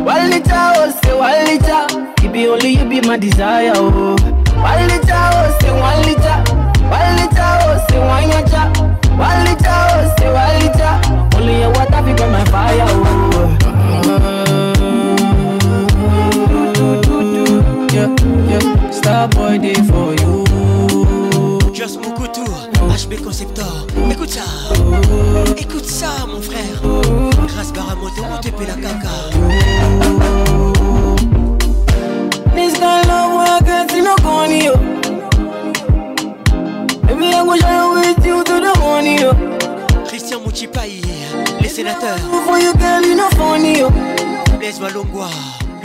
Walita oh say walita, you be only you be my desire oh. Walita oh say walita, walita oh say wanyata, walita oh say walita, only your water be my fire oh. Star boy day for you. Just Mokutu, HB Conceptor, écoute ça, écoute ça mon frère. Grâce Baramoto, on te la caca. This guy love work and see no corny yo. Baby I wish share with you to the morning yo. Christian Mouchipaï, les sénateurs. For you girl you no funny yo. Blaise Walongwa.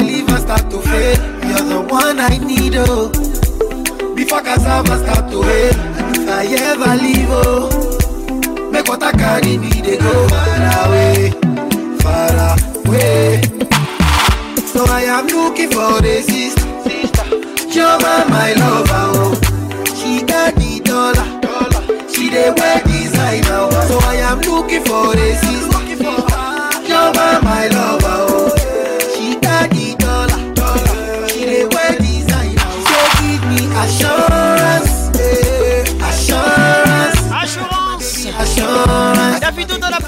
my liver start to fail. You're the one I need, oh. Before cassava start to fail, if I ever leave, oh, make what I carry me they go far away, far away. So I am looking for the sister, sister. are my lover, oh. She got the dollar, She the wear designer, oh. so I am looking for this. sister.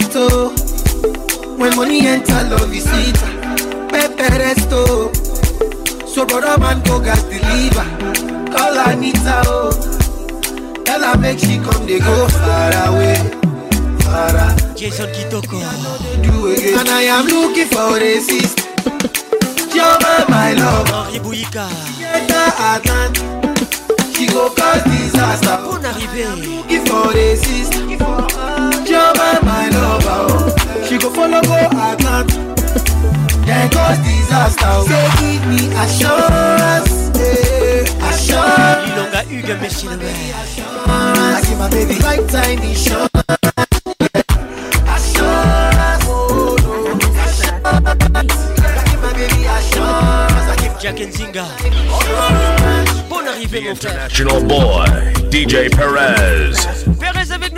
sweet, When money enter, love is sweet. Pepe resto. So brother man go gas deliver. Call Anita, oh. Tell her make she come, they go far away. Far away. Jason Kitoko. And I am looking for a sister. Jehovah, my love. Henri Bouika. Get her at hand. She go cause disaster. Bon arrivée. If for the sister. Jehovah, my go follow go Atlanta. Then cause disaster. Say give me assurance. Yeah, assurance. You don't got you can machine away. I give my baby lifetime insurance. Bon arrivée, mon International boy, DJ Perez.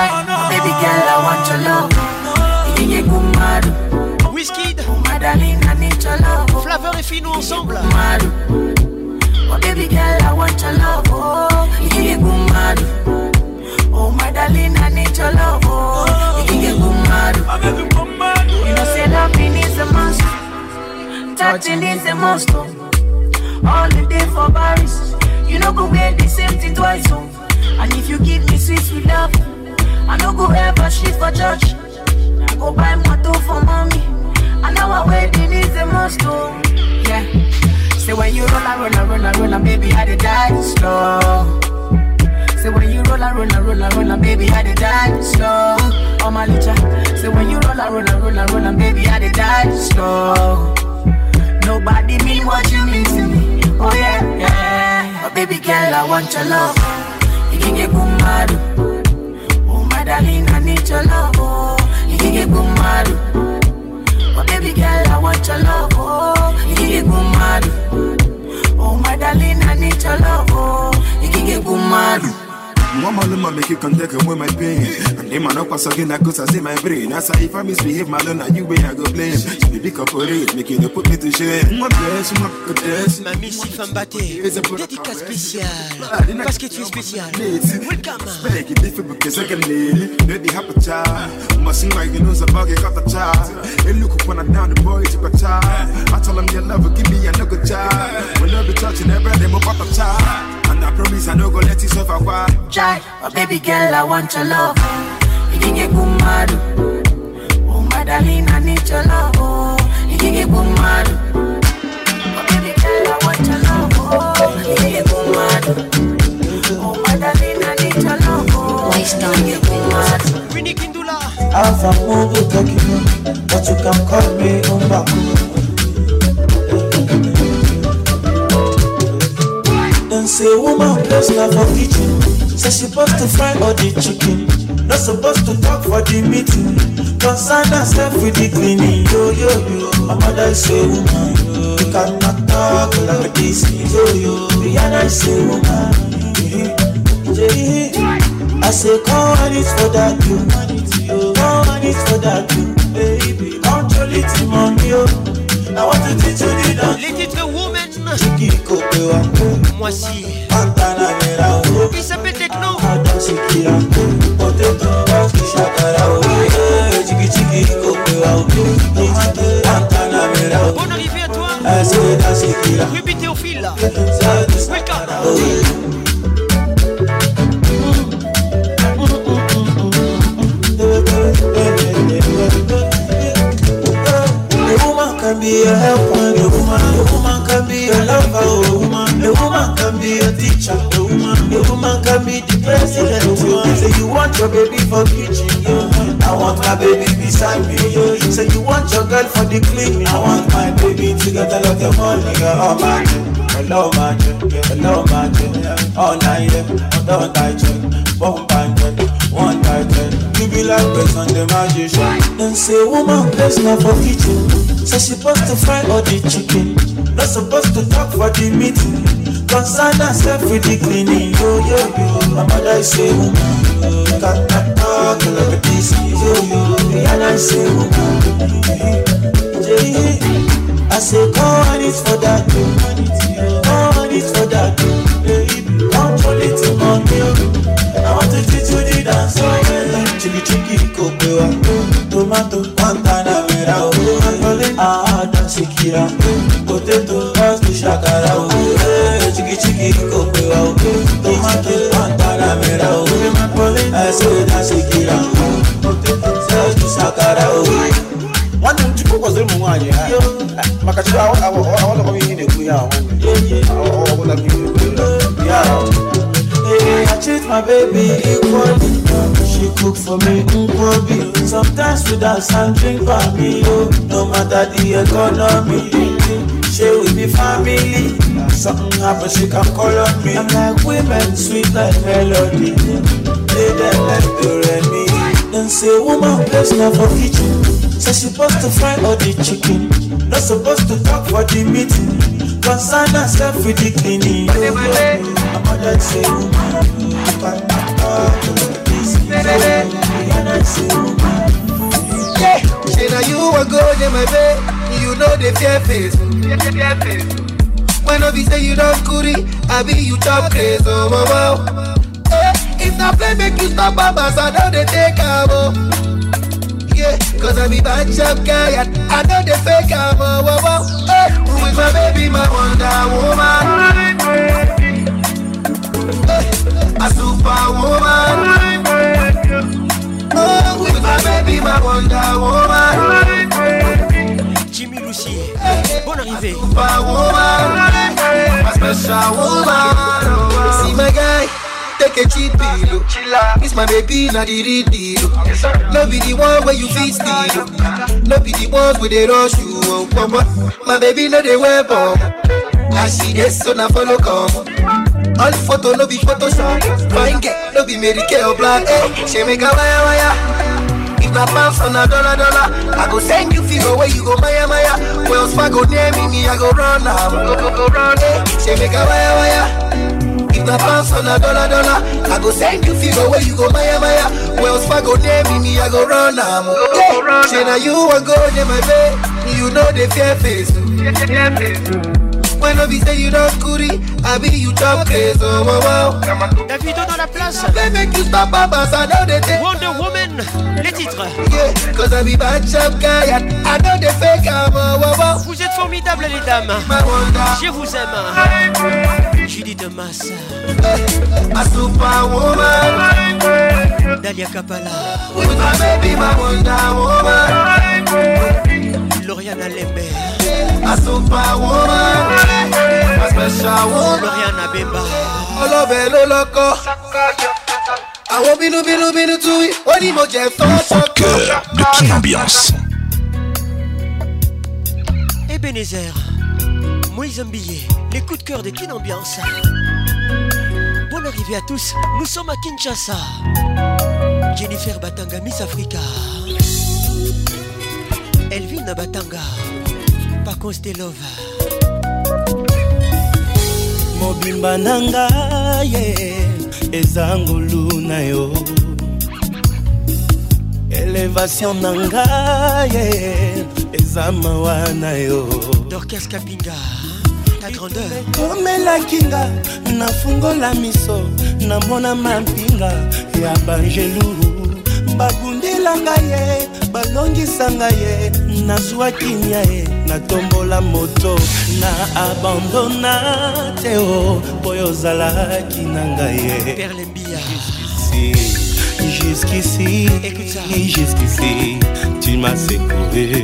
right. Baby girl, I want your love. Inye Kumaru. Whiskey. Madeline, need your love. Flavor et Fino ensemble. Kumaru. Oh, baby girl, I want your love. Oh, Inye Kumaru. Oh, Madeline, I need your love. Oh, Inye Kumaru. You know, say loving is a must. Touching is a must. Oh. All the day for Paris. You know, go wear the same thing twice. Oh. And if you give me sweets, we love. I no go ever shit for church. I go buy motor for mommy. I know what wedding is the must oh. Yeah. Say when you roll, I roll, I roll, I roll, and baby, I did die slow. Say when you roll, I roll, I roll, I roll, and baby, I did die slow. Oh my licha. Say when you roll, I roll, I roll, I roll, and baby, I did die slow. Nobody mean what you mean to me. Oh yeah, yeah. But oh, baby girl, I want your love. You can get good, darling, I need your love, oh. You give me good mad. My baby girl, I want your love, oh. You give me good mad. Oh, my darling, I need your love, oh. You give me good mad. Mama luma make you contact with my pain. And them man up pass again, I go say my brain. As I if I misbehave, my luna, you way I go blame. So You pick up for it, make you put me to shame. My best, my best. Ma Missy Fambaté, dédicace spéciale. Ah, Parce que tu es spécial. Welcome. Make it difficult because I can lead. Let the happy child. My sing like you know, about it, got the child. Hey, look up when I down the boy, tip a child. I tell him your love, give me another child. When love be touching every day, my papa child. And I promise I no go let you suffer shy, baby girl, I want your love. Igige kumadu, oh my darling, I need your love. Oh, kumadu, baby girl, I want your love. Oh. kumadu, oh my I need your love. Oh. but you can call me Umba. Then say woman please not for Say she supposed to fry all the chicken. Not supposed to talk for the meeting. Concern herself with the cleaning. Yo, yo, yo. My mother is a woman. You cannot talk like this. Yo, yo. Rihanna is a woman. I say, come on it for that, you. Come on it for that, you. Baby, control it, money, yo. I want to teach you the dance. Little woman. Moi si. il s'appelle Techno. Bonne arrivée à toi. qui woman can Your woman can be your teacher. Your woman, your woman can be the president. A woman. Say you want your baby for kitchen. I want my baby beside me. You Say you want your girl for the clinic. I want my baby to get a lot of money. Oh my Hello, my Hello, my All night, all night, one night, one night you be like best on the magician. Then say woman place not for kitchen, so she supposed to fry all the chicken, not supposed to talk for the meeting. Concern herself with the cleaning, yo, yo, yo. My mother is say, got that talk, I love this, yo, yo. And I say, I say, go on it for that, yo. Go on it for that, yo. Control it to Monday, I want to teach you the dance, so well. Chiki chiki, go, wa. tomato, guantanamera, oh. Ah, Aada, ah, shikira, potato, pass to shakara, oh kí kò pé wa o tomato àǹtara mẹ́ra o ẹ̀sọ́ ìdáṣe kíra sẹ́ẹ̀dù sàkàrà o. nwanne m chukwu kwaziri ụmụ nwaanyị ha maka chukwu awọlọkọ ihe na-ekwu ya ọbụla gị na-ekwu ya I treat my baby equally. She cook for me nkwobi. Sometimes we dance and drink for me. Oh, no matter the economy, she will be family. Something happen she can call on me. I'm like women, sweet like melody. Play them like the me. Then say, woman, place never for kitchen. Say so she supposed to fry all the chicken. Not supposed to talk for the meeting. Concern herself with the cleaning. Oh, I'm not that say, woman, papa, papa, I'm not say, woman. Yeah, say now you are in my bed. You know the fear face. Yeah, the fear face. When I be say you don't curry, I be you chop crazy, oh mama. Hey, if not play, make you stop, mama, so now they take a oh. Yeah, cause I be bad chop guy, and I know they fake a oh, oh, oh. Hey, who is my baby, my wonder woman? Eh, a superwoman. Oh, who is my baby, my wonder woman? Belushi. Bon arrivée. A special woman. See my guy. Take a cheap pillow. It's my baby, not the real deal. No be the one where you fit steal. No be the ones where they rush you. My baby, no they wear bomb. As she gets so now follow come. All photo no be Photoshop. Fine get no be Mary Kay or Black. Hey, eh, she make a wire wire. If na pounds on a dollar dollar, I go send you figure where you go maya maya. Wells Fargo near me, me I go run now. Go go go run eh. She make a wire wire. If na pounds on a dollar dollar, I go send you figure where you go maya maya. Wells Fargo near me, me I go run now. Go go go run. She now you a go near my bed, you know they fair face. Fear face. Oh. Oh. When I be say you don't curry, I be you chop crazy, oh wow wow. La vidéo dans la place. They make you stop but I know they take. Wonder Woman. les titres. Vous êtes formidables, les dames. Je vous aime. Judith Masse. Dalia Kapala. Lauriana Lembe. A superwoman, Lauriana àwọn bínúbínú bínú cœur de KinAmbiance. Ambiance. Ebenezer, eh, Moïse les coups de cœur de KinAmbiance. Ambiance. Bonne arrivée à tous, nous sommes à Kinshasa. Jennifer Batanga, Miss Africa. Elvina Batanga, pas de Love. mobimba na na yo elevation na ngai yeah. eza mawa na yo dorcas kapinga ta grandeur omelaki nga nafungola miso namona mampinga ya banjelu babundelanga ye balongisanga ye nazwa kinia ye natombola moto na abandona te o mpo yo ozalaki na ngai ye Jusqu'ici, jusqu'ici, tu m'as secouru.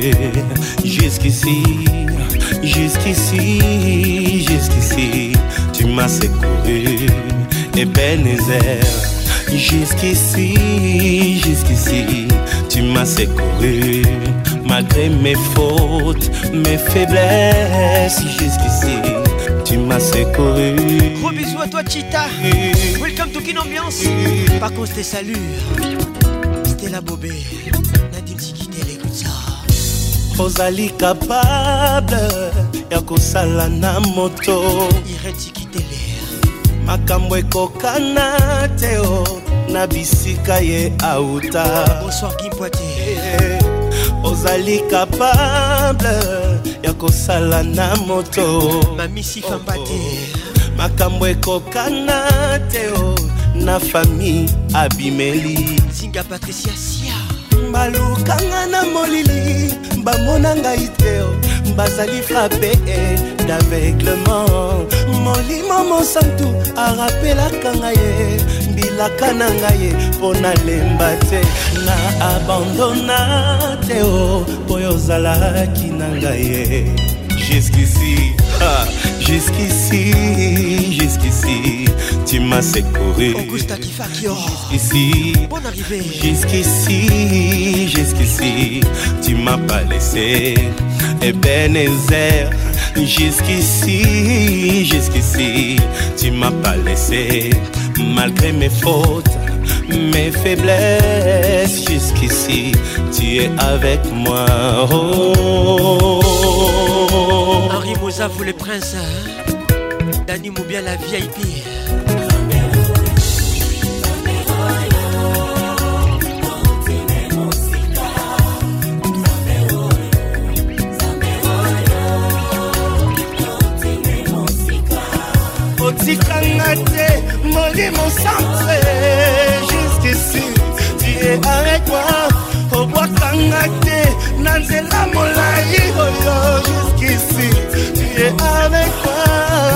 Jusqu'ici, jusqu'ici, jusqu'ici, tu m'as secouru. Et Ebenezer, jusqu'ici, jusqu'ici, tu m'as secouru. Malgré mes fautes, mes faiblesses, jusqu'ici tu m'as secouru. Gros bisous à toi, Chita. Welcome to Kin Ambiance. Par contre, je te salue. C'était la bobée. Nadim Sikitele, écoute ça. ozali kapable ya kosala na moto iretikitele makambo ekokana te o na bisika ye auta bonsoir kimpoate hey, eh, eh, hey. Eh. ozali kapable ya kosala na moto mamisifamba oh, te oh. makambo ekokana te o oh. na fami abimeli zinga patricia sia balukanga na molili bamona ngai te bazali frappe eh, d'aveuglement molimo mosantu arapelaka ngai bilaka na ngai mpo nalemba te na abandona te o mpo yo ozalaki na ngai jusqu'ici, jusqu'ici, jusqu'ici, tu m'as secouru. Augusta Jusqu'ici, Jusqu'ici, jusqu'ici, tu m'as pas laissé. Ebenezer, eh jusqu'ici, jusqu'ici, tu m'as pas laissé. Malgré mes fautes, mes faiblesses, jusqu'ici, tu es avec moi. Oh. Mimosa vous le prince Dani Moubia la VIP otikanga te molimo centre jusqu'ici tu es avec moi obwakanga te na nzela molai oyo es avec toi.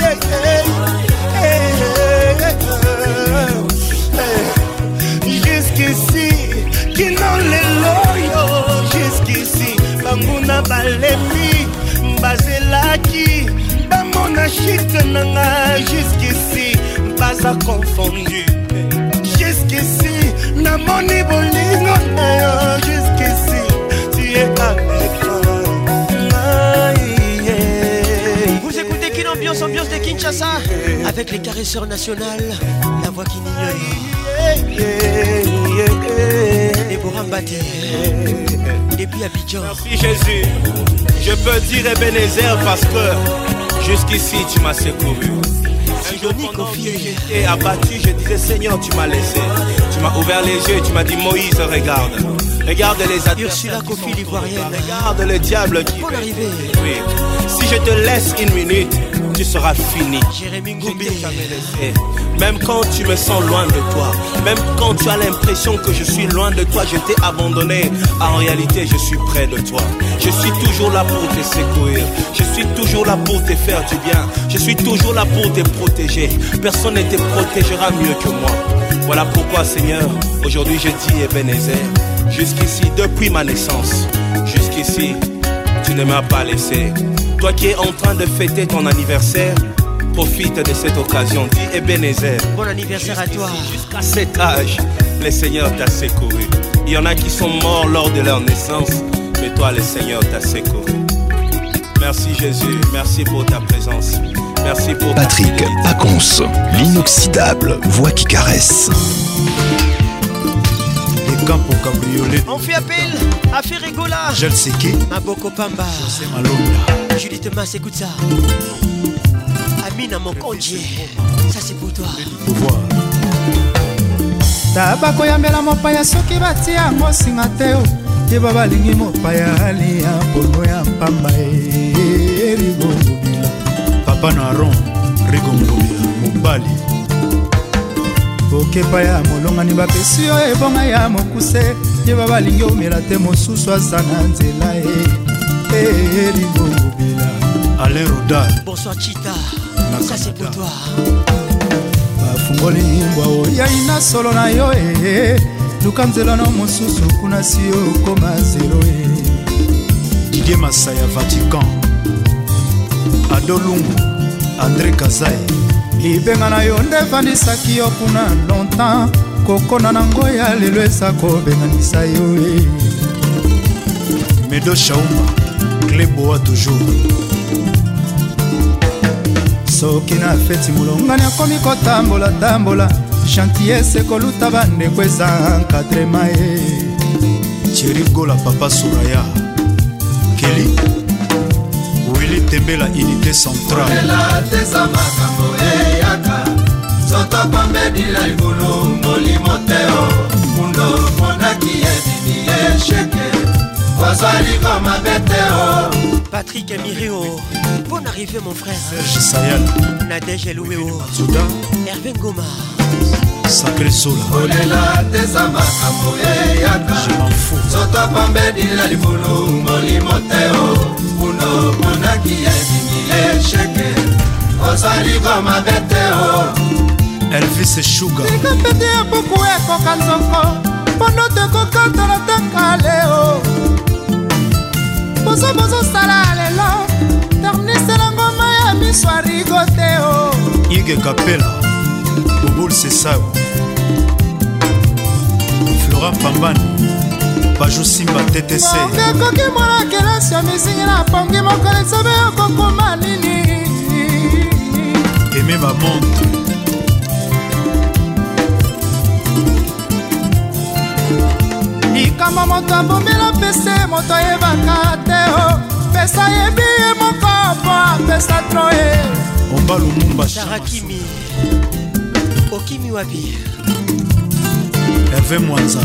Yeah, yeah, yeah, Jusqu'ici, qui n'en loyo Jusqu'ici, banguna balemi, bazelaki, bamona chite nanga. Jusqu'ici, baza confondu. Jusqu'ici, namoni bolingo na yo. Jusqu'ici, de Kinshasa avec les caresseurs nationales, la voix qui n'ignore. pour Mbati, depuis Abidjan. Merci Jésus, je peux dire Ebenezer parce que jusqu'ici tu m'as secouru. Sidonie confié. Et abattu, je disais Seigneur, tu m'as laissé. Tu m'as ouvert les yeux, tu m'as dit Moïse, regarde. Regarde les adversaires. la Kofi, l'ivoirienne. Regarde le diable qui. Pour arriver. Si je te laisse une minute, tu seras fini. Même quand tu me sens loin de toi, même quand tu as l'impression que je suis loin de toi, je t'ai abandonné. En réalité, je suis près de toi. Je suis toujours là pour te secourir. Je suis toujours là pour te faire du bien. Je suis toujours là pour te protéger. Personne ne te protégera mieux que moi. Voilà pourquoi, Seigneur, aujourd'hui je dis Ebenezer. Jusqu'ici, depuis ma naissance, jusqu'ici, ne m'as pas laissé. Toi qui es en train de fêter ton anniversaire, profite de cette occasion. Dis Ebenezer. Eh, bon anniversaire à toi. Jusqu'à cet âge, le Seigneur t'a secouru. Il y en a qui sont morts lors de leur naissance, mais toi, le Seigneur t'a secouru. Merci Jésus, merci pour ta présence. Merci pour Patrick Conce, l'inoxydable voix qui caresse. Les Campo Cabriolet On fait appel à Ferrigola Jalseki Maboko Pamba José Malonda Judith Mas écoute ça Amina Mokonje Ça c'est pour toi Pouvoir taba koyambela mopaya soki batia yango singa te o yeba balingi mopaya aliya mpono ya mpamba erigongobila papa na ron rigongobila mobali okepa ya molongani bapesi yo ebonga ya mokuse yeba balingi omela te mosusu aza na nzela e, e elingo mobila alain rodal bonsoir chita nakasi pour toi bafungoli mbwa oyai na solo na yo e luka nzelano mosusu kuna si okoma zelo e didie masaya vatican adolungu andré kazai libenga na yo nde efandisaki yo kuna longtemps kokona nango ya lelo eza kobenganisa yo e medo shauma kleboa toujours soki na feti molongani akomi kotambola-tambola chantiese koluta bandeko eza nkadrema ye eh. cherigola papa suraya keli wili tembela unité centrale kaka soto pambedila likolo molimo te o mundo monaki ebimi esheke kozwali komabe te o patrik amirio bon arrivé mon frère serge sayal nadege eloueo herve ngoma sacré sola kolela teza makambo eyaka soto pambedila likolo molimo te o mundo monaki ebimi esheke ozali komabe te o elvis shuga likapete ya buku ekoka nzoko mpono tokokatala taka leo bozo bozosala lelo tarniselango ma ya miso arigo te o ige kapela bobul sesao flora pambani bajosimba ttc ongekoki mwana kelasi ya mizingi na pongi mokolo esobe okokoma nini aime bamontre likambo moto abombela opese moto ayebaka te o oh. pesa yebi ye moko mpo apesa tro ye omba lumumba sharakimi okimi wapi herve mwanza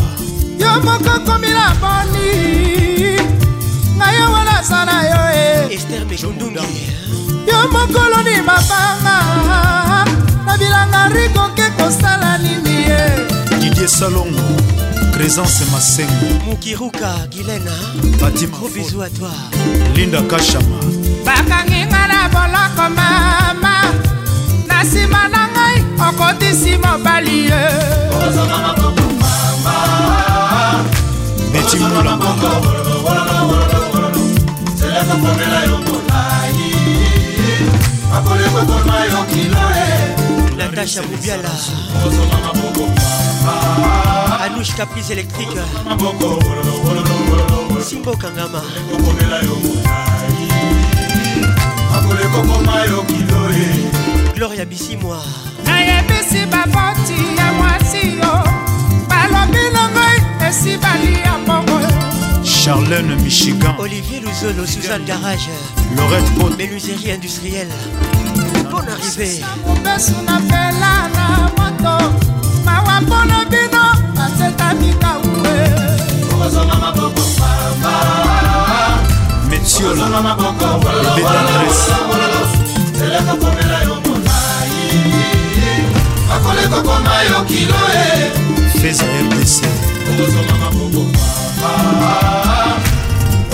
yo moko komila boni ngai yo wana aza na yo e ester mejondungi yo mokolo ni mabanga na bilanga rikoke kosala nini ye didie salongo présence masengo mokiruka gilena batimagros bisou à toi linda kashama bakanginga na boloko mama na nsima na ngai okotisi mobali ye betimula akolingo toma yo kilo e natasha bobiala anouche caprice électrique simbokangama akolekokoma yo kilo e gloria bisimwa nayebisi bavoti ya mwasi yo balobi longoi esi bali ya mbongo Charlene Michigan, Olivier sous Suzanne Garage, Laurette Paul Menuiserie industrielle. Bonne arrivée.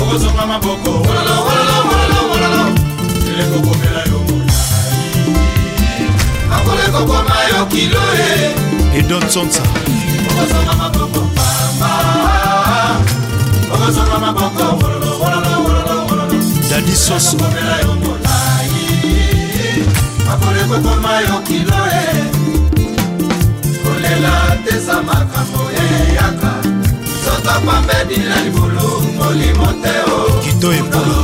okosonga maboko elekokobela yo molai akolekoboma yo kilo e edon sonsa okosonga maboko pamba okosonga maboko dadi soso akolekokoma yo kilo e kolela teza makambo eyaka soto pambedi na libulu molimo te o kito ebulu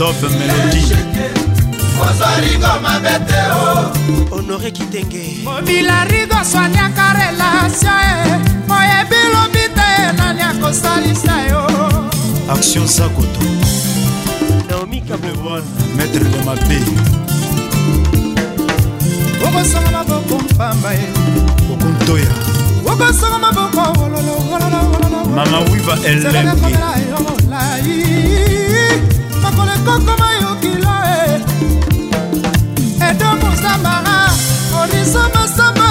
top melodi ozoligo mabe te o honore kitenge mobila rido swaniaka relatio e moyebi lobi te nani akosalisa yo action sakoto naomi kabobon maître de mabe okosanga maboko mpamba ye okontoya mama wiva makolo ekokoma yokila eh. edo mosambara oriso masamba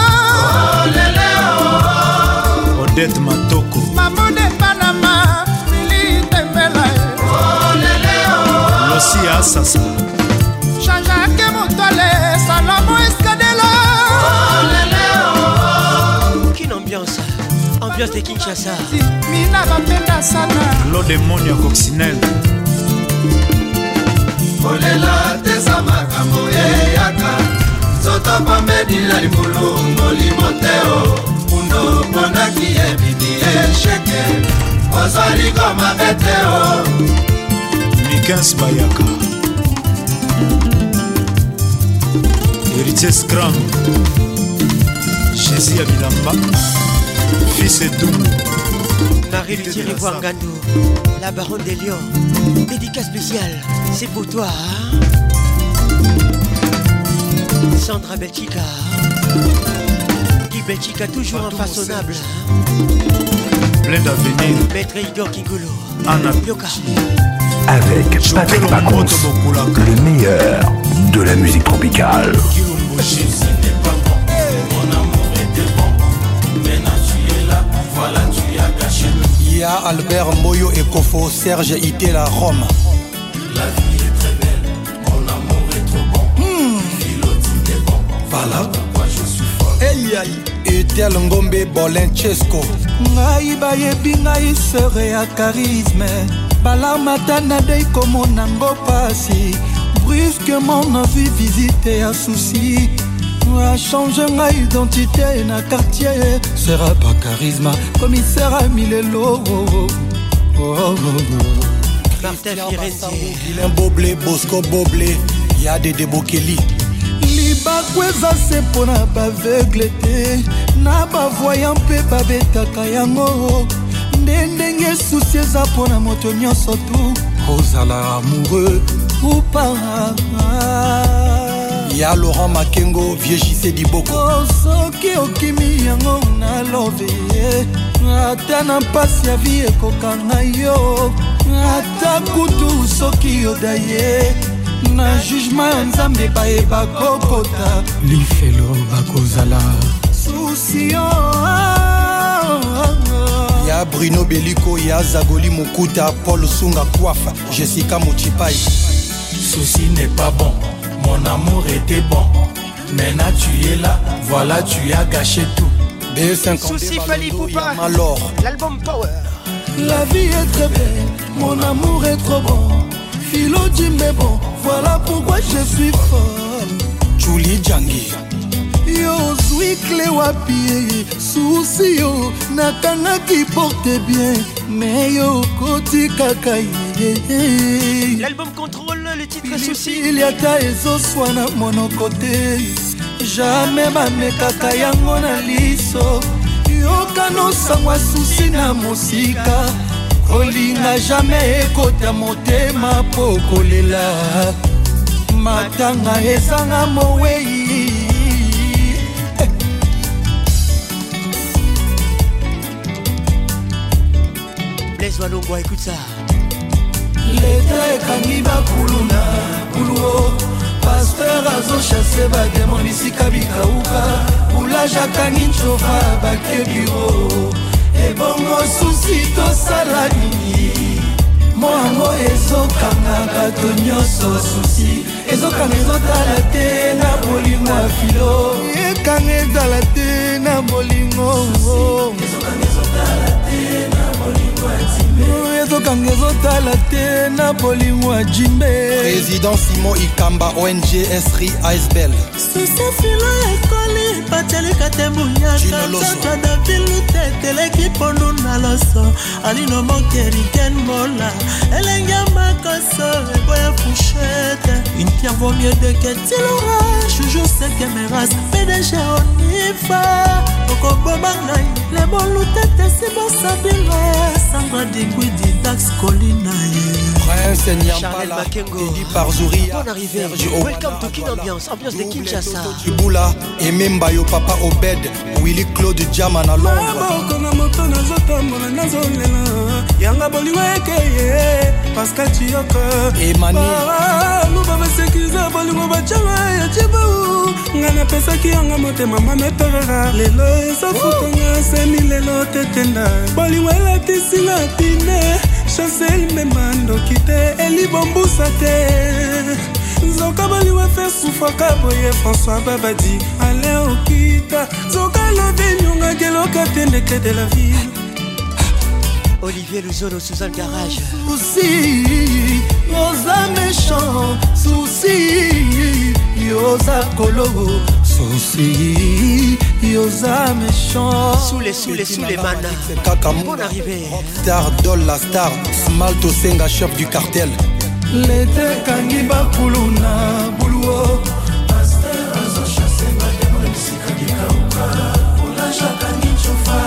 odet matoko mamone panama mili tembela eh. losi asasa jajake motole salomo ambiance de kinshasa mina bapenda sana claude monio coccinelle kolela teza makambo eyaka nzoto pambedila libulu molimo te o pundo ponaki ebimi esheke ozali komabe te o mikens bayaka héritier scram jésus ya bilamba Fils et tout. Marie voir Gandou la baronne des lions. Dédicace spéciale, c'est pour toi. Hein. Sandra Belchica. Qui Belchica, toujours en façonnable hein. Plein d'avenir. Maître Igor Kingolo. Anna Avec Patrick Pacons, le meilleur de la musique tropicale. Albert, Moyo et Kofo, Serge Itela, Rome. La vie est très belle, mon amour est trop bon. Il hmm. Philotine est bon, voilà pourquoi je suis fort. Hey, aïe. Etel Ngombe Bolencesco. Ngai bayebi ngai sere ya charisme balamata nadei komonango pasi brusquement na vie visite à Souci Change ma identité na quartier sera pas charisme commissaire à milelo oh, oh, oh, oh, Il est un boblé bosco boblé ya des Les bagues eza se mpo na baveugle te na bavoya mpe babetaka yango nde ndenge susi eza mpo na moto nyonso tu kozala amoureux ou pas ya laurent makengo viejise diboko oh, soki okimi yango nalobe ye eh, ata na mpasi ya vi ekokanga yo ata kutu soki yoda ye na jugema ya nzambe bayeba kokota lifelo bakozala susio ya bruno beliko ya zagoli mokuta paul sunga kwafa jessica mochipai souci n'est pas bon Mon amour était bon, maintenant tu es là, voilà tu as gâché tout. Souci Fali Poupa, l'album Power. La vie est très belle, mon amour est trop bon. Philo dit mais bon, voilà pourquoi je suis folle. Julie Djangi. yo ozwi kle wapi souci yo qui porte bien me yo kakaï. L'album contrôle. titrepili ata ezoswana monoko te jamai bamekaka yango na liso yokanosangwa susi na mosika kolinga jamai ekota motema mpo kolela matanga ezanga mowei Laisse-moi l'ombre, écoute ça. leta ekangi bakuluna kuluo paster azoshase bademon bisika bikauka boulage akangi ncova bake biro ebongo susi tosala nini mwango ezokanga bato nyonso susi ezokanga ezotala te na bolingo ya filo ekanga etala te na bolingo ezokanga ezotala te na ezokanga ezotala te na bolingo ya jimbe président simon ikamba ong esri isbel susefilo ekoli patelika te mbuyakatata davilute teleki pondu na loso alino mokeriken mola elenge makoso eboya fushete une pierre vaut mieux de ketilora jujour sekemeras pdg onifa okoboma ngai lebolutete sibosabinga sandra dikwidi dax colina Prince Nyambala, Eli Parzouri, Bonne arrivée, welcome to Kin Ambiance, ambiance de Kinshasa Iboula, Ememba yo papa Obed, Willy Claude Diama na Londres na moto nazotambola nazolela yanga bolingo ekeye pascal tioka emani basekiza bolingo bacala ya cibau ngai napesaki yango motema mameperera lelo ezafutanga semi lelo tetenda bolingo elatisinga pine chansel mema ndoki te elibombusa te nzoka bolingo efe sufaka boye françois babadi ale okita nzoka lobi nyongaki eloka piendeke de la ville Olivier Luzolo sous un garage. Souci, yoza méchant. Souci, Yosa colo. Souci, Yosa méchant. Sous les sous les sous les manas. Bon arrivé arrivée. Star Dol la star. Smalto Senga chef du cartel. L'été kangi bakuluna buluo. Pasteur azo chasse ma le psychodica ou Pour Oula Chakani chofa.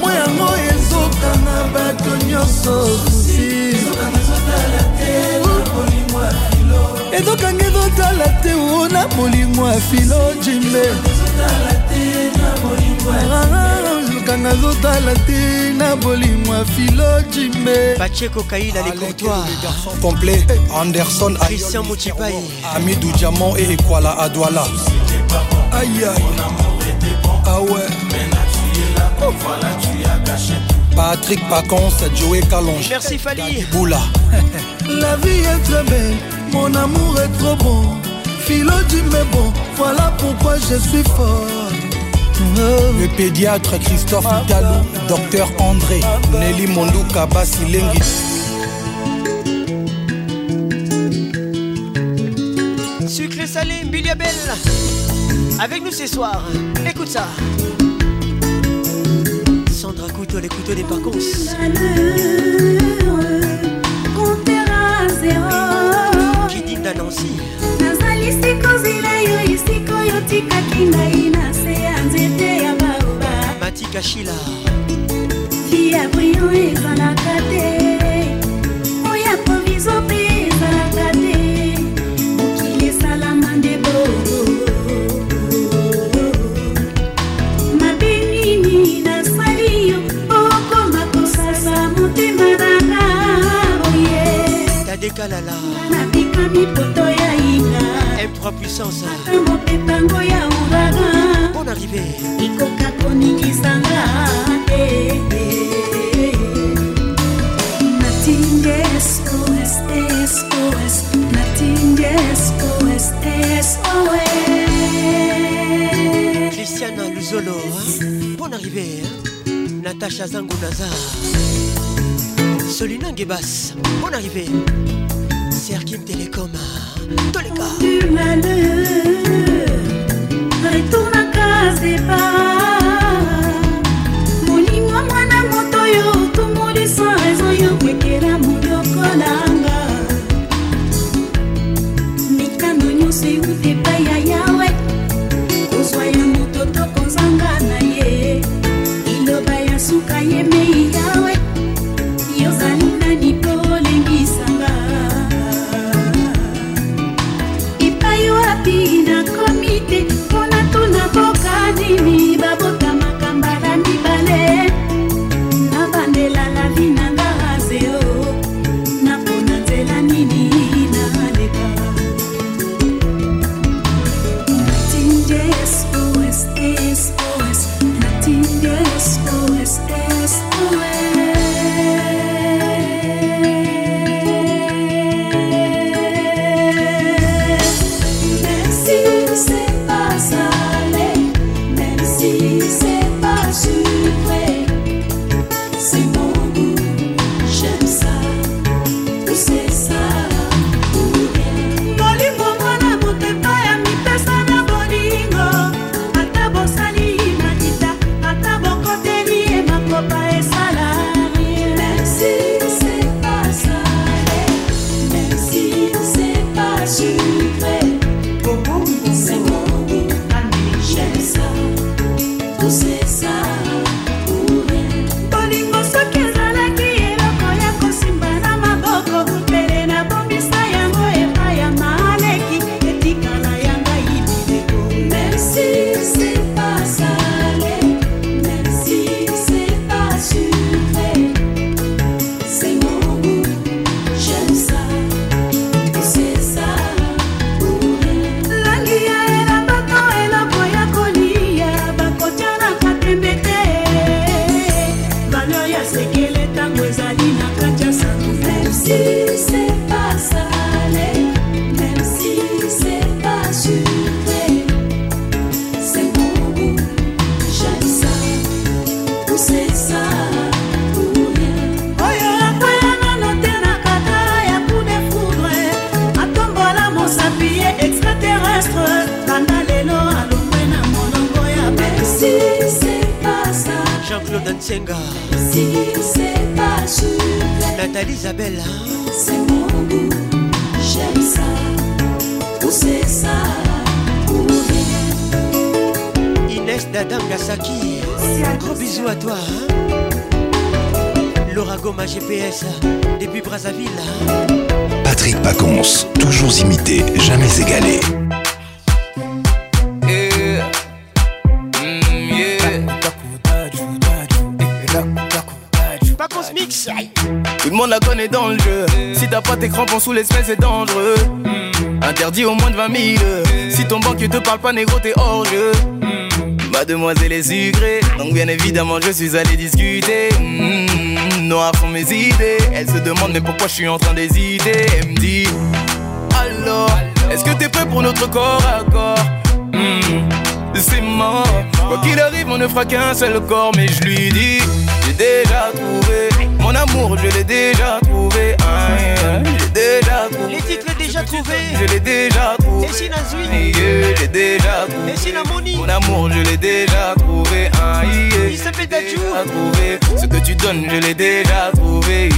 moi yango ezoka na bato nyonso ezokanga ezotala te o na molimo ya filo jimbe kanga ah, azotala te na bolimo ya filo jimbe pacheko kaila lecourtois complet anderson christian motipai ami du diamant et ekwala à douala aïe aïe ah ouais Patrick Pacan, c'est Joey Calonge. Merci Fali. Boula. La vie est très belle, mon amour est trop bon. Philo du mais bon, voilà pourquoi je suis fort. Le pédiatre Christophe Italo, docteur André, Nelly Mondouka Basilengi. Sucre salé, belle. Avec nous ce soir, écoute ça. couteaux, les couteaux des vacances. Qui dit Nancy nazalisi kozela yo esika oyo tikaki ngai na se ya nzete ya baoba matikashila vi ya brio ezalaka te dekalala nabikami poto ya inga epro puissance mopetango ya uraga bon arrivé ekoka koningisanga te eh, eh, eh. natingesos sos natingesos soe christiana luzolo hein. bon arrivé hein. natacha zango nazar Solina Gebas, bonne arrivée. Kim Telecom Toleka Du malheur Retourne à case départ Molingwa mwana moto yo tomoli sans raison yo kwekela moboko nanga mikano nyonso euti epai ya yawe kozwa ya moto tokozanga na ye iloba ya suka yemei tu te parles pas négro t'es hors jeu mm. Mademoiselle est sucrée Donc bien évidemment je suis allé discuter mm. Noir font mes idées Elle se demande mais pourquoi je suis en train d'hésiter Elle me dit Alors, Est-ce que t'es prêt pour notre corps à corps mm. C'est mort Quoi qu'il arrive on ne fera qu'un seul corps Mais je lui dis J'ai déjà trouvé Mon amour je l'ai déjà trouvé J'ai déjà trouvé déjà trouvé. Je l'ai déjà trouvé. Et si la Je l'ai déjà trouvé. Et si la Mon amour, je l'ai déjà trouvé. Ah, Il s'appelle Dadjou. trouvé. Ce que tu donnes, je l'ai déjà trouvé.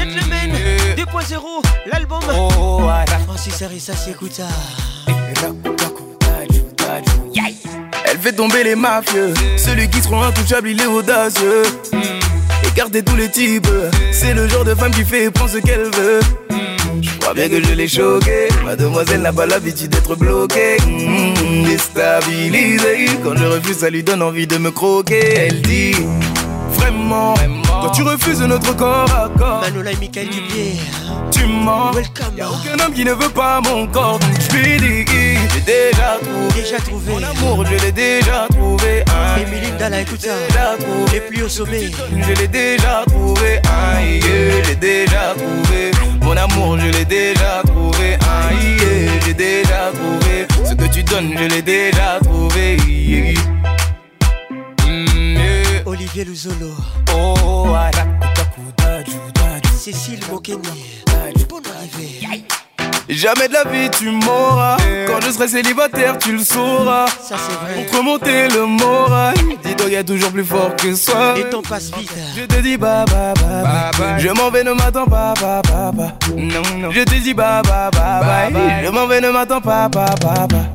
le 2.0, l'album. Oh, voilà. Francis Arissa, c'est Elle fait tomber les mafieux. Celui qui se rend intouchable, il est audacieux. Hmm. gardez tous les types. C'est le genre de femme qui fait prendre ce qu'elle veut bien que je l'ai choqué. Mademoiselle n'a pas l'habitude d'être bloquée. Mmh, déstabilisée. Quand je refuse, ça lui donne envie de me croquer. Elle dit vraiment. Quand tu refuses notre corps à corps Manola et Michael mmh. Tu mens Y'a aucun homme qui ne veut pas mon corps je lui dis J'ai déjà trouvé Mon amour je l'ai déjà trouvé hein. Dalla, écoute ça Déjà trouvé plus au sommet Je l'ai déjà trouvé Aïe, déjà trouvé mon amour, je l'ai déjà trouvé. Ah, je j'ai déjà trouvé. Ce que tu donnes, je l'ai déjà trouvé. Yeah. Mm, yeah. Olivier Luzolo. Oh, ah, Cécile Tu peux arriver. Jamais de la vie tu m'auras. Quand je serai célibataire, tu le sauras. Ça c'est vrai. Pour remonter le moral y a toujours plus fort que soi. Et ton passe vite. Je te dis bye bye bye. bye, Je m'en vais, ne m'attends pas, bye bye bye. Non, non. Je te dis bye bye bye. bye, Je m'en vais, ne m'attends pas, bye bye bye.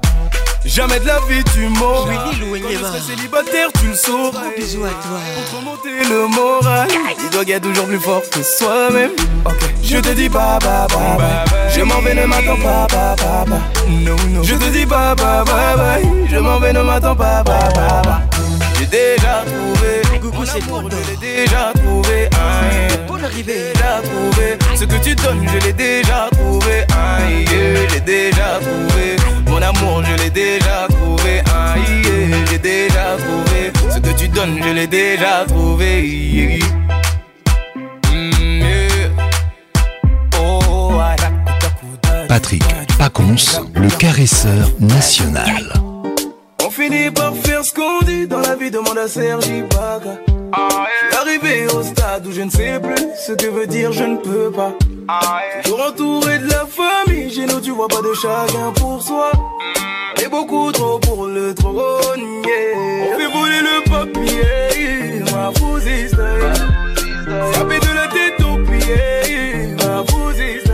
Jamais de la vie tu m'auras Quand je serai célibataire tu le sauras Gros bisous à toi Pour remonter le moral Il doit toujours plus fort que soi-même Ok Je te dis bye bye bye bye Je m'en vais ne m'attends pas bye bye bye Non non Je te dis bye bye bye bye Je m'en vais ne m'attends pas bye bye bye déjà trouvé. Coucou, c'est pour Je l'ai déjà trouvé. Pour l'arrivée. Déjà trouvé. Ce que tu donnes, je l'ai déjà trouvé. Aïe, je l'ai déjà trouvé. Mon amour, je l'ai déjà trouvé. Aïe, j'ai déjà trouvé. Ce que tu donnes, je l'ai déjà trouvé. Mmh. Oh, Patrick Pacons, le caresseur national. Fini par faire ce qu'on dit dans la vie, demande à Sergi baga Arrivé au stade où je ne sais plus ce que veut dire je ne peux pas. Toujours entouré de la famille, j'ai nous tu vois pas de chacun pour soi. Et beaucoup trop pour le trône, yeah. On fait voler le papier, ma fousiste. Frapper de la tête au pied ma fousiste.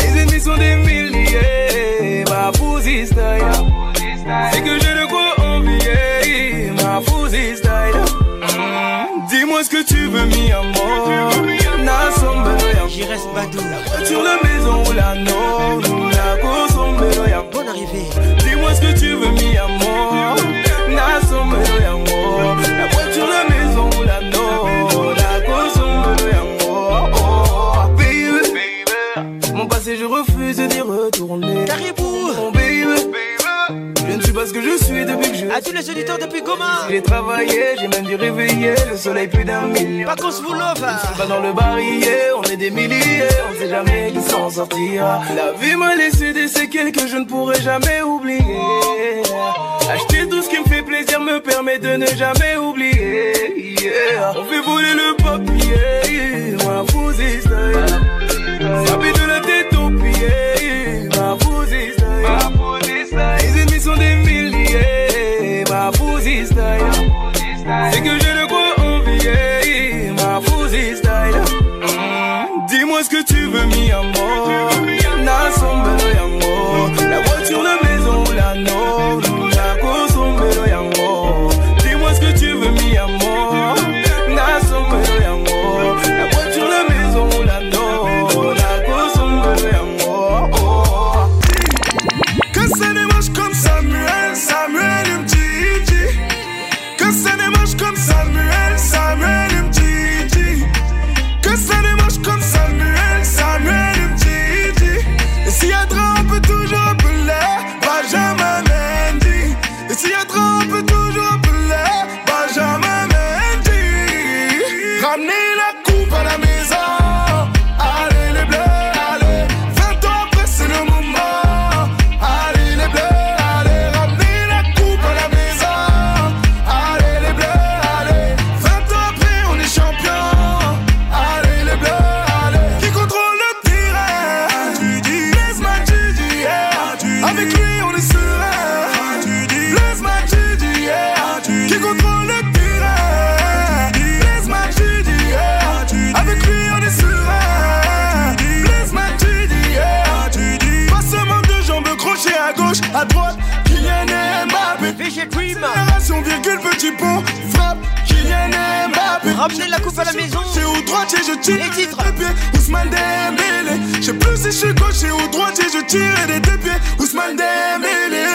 Les ennemis sont des milliers, ma fousiste. C'est que j'ai de quoi envier ma fausse style. Mm. Dis-moi ce que tu veux, mi amour. J'y reste pas doux. Sur la maison ou la non, la consomme, Bonne arrivée. Dis-moi ce que tu veux, mi les auditeurs depuis Goma. J'ai travaillé, j'ai même dû réveiller le soleil plus d'un million. Pas qu'on se vous love. Pas dans le barillet, on est des milliers, on sait jamais qui s'en sortira. La vie m'a laissé des séquelles que je ne pourrai jamais oublier. Acheter tout ce qui me fait plaisir me permet de ne jamais oublier. On fait voler le papier, moi vous Saper de la tête C'est que j'ai de quoi envier ma Fouzi style. Mm-hmm. Dis-moi ce que tu veux, mi amour. à la maison. J'ai au droitier, je tire les deux pieds. Ousmane Dembélé. Je sais plus si je suis gauche, j'ai au droitier, je tire des deux pieds. Ousmane Dembélé.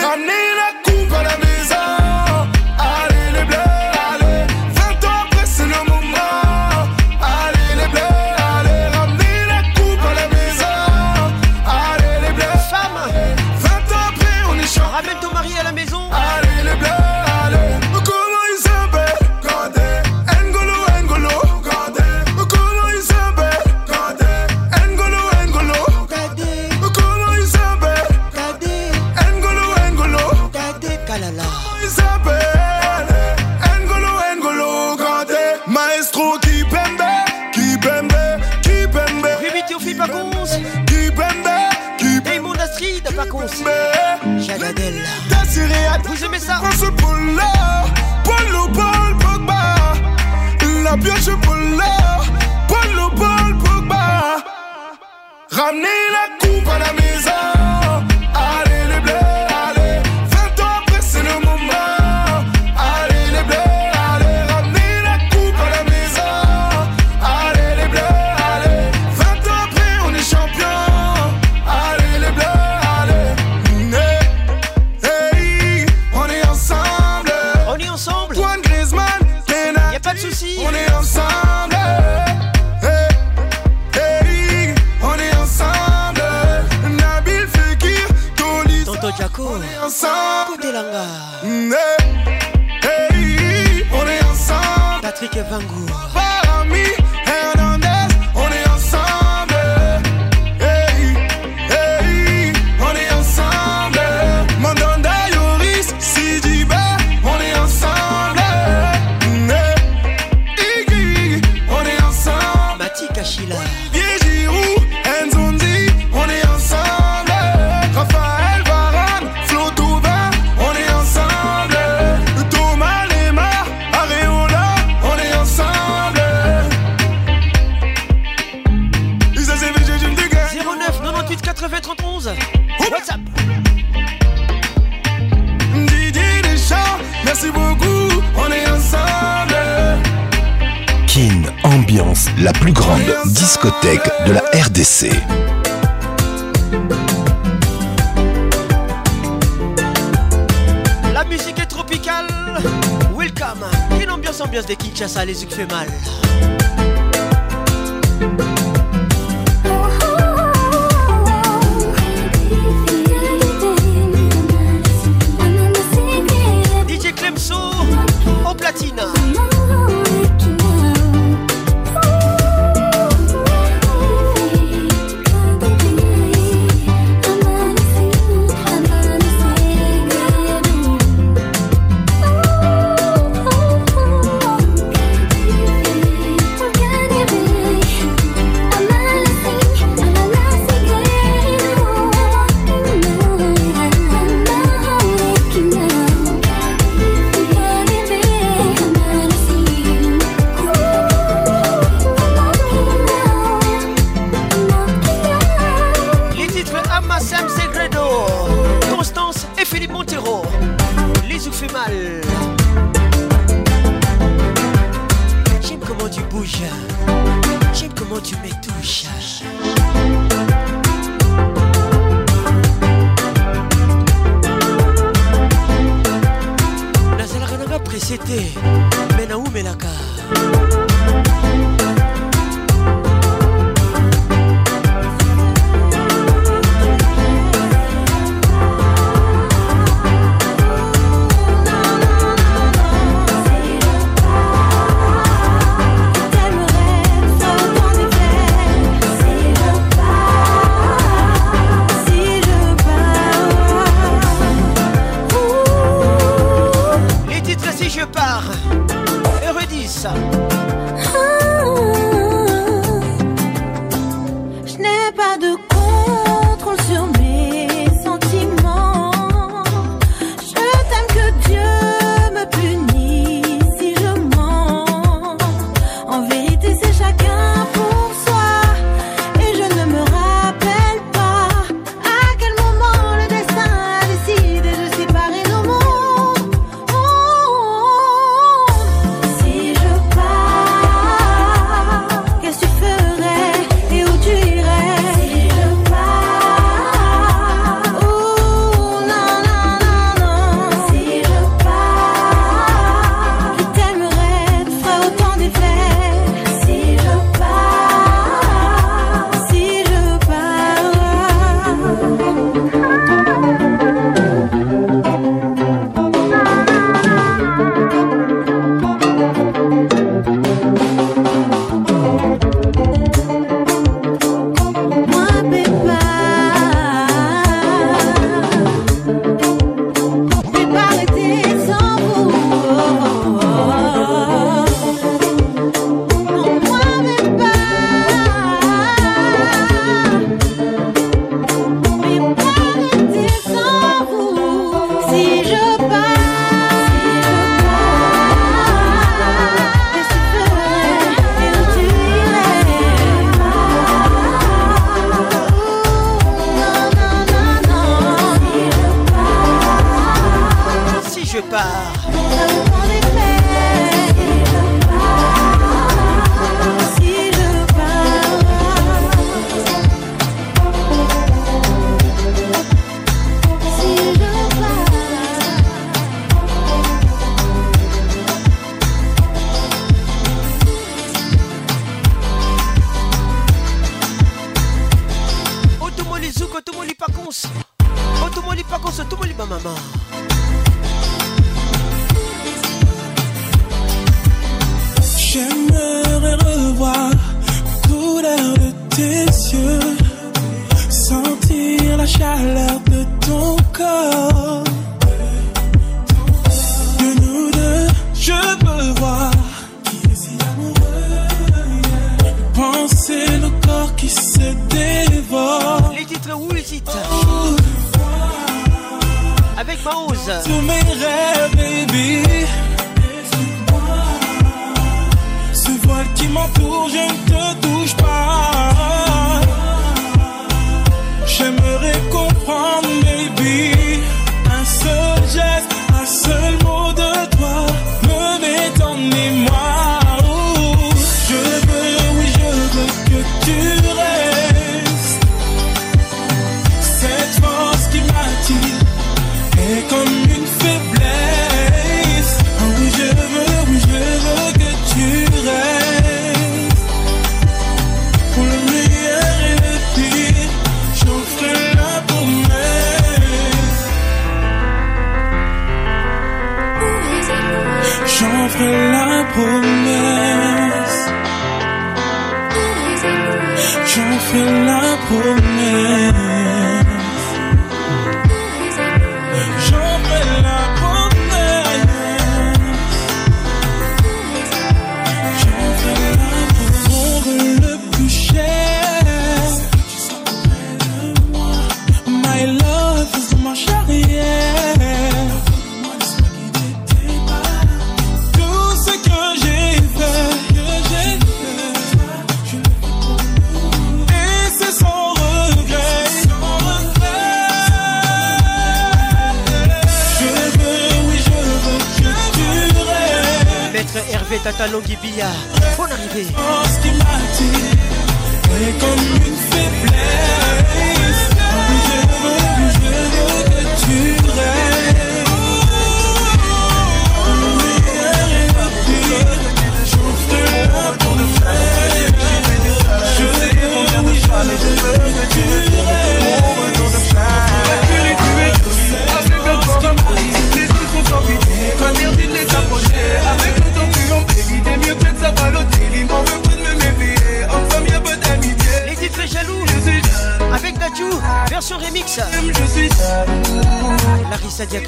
Jésus qui fait mal.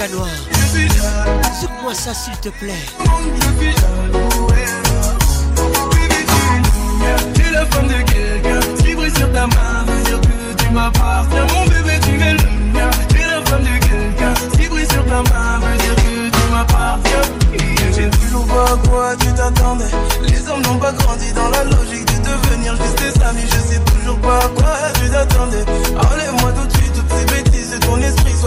Canoir. Zouk-moi ça s'il te plaît. Tu es la femme de quelqu'un qui brille sur ta main, veut dire que tu m'appartiens. Mon bébé, tu es le mien. Tu es la femme de quelqu'un qui sur ta main, veut dire que tu m'appartiens. Je ne toujours pas à quoi tu t'attendais. Les hommes n'ont pas grandi dans la logique de devenir juste des amis. Je sais toujours pas quoi tu t'attendais. Enlève-moi tout de suite toutes ces bêtises.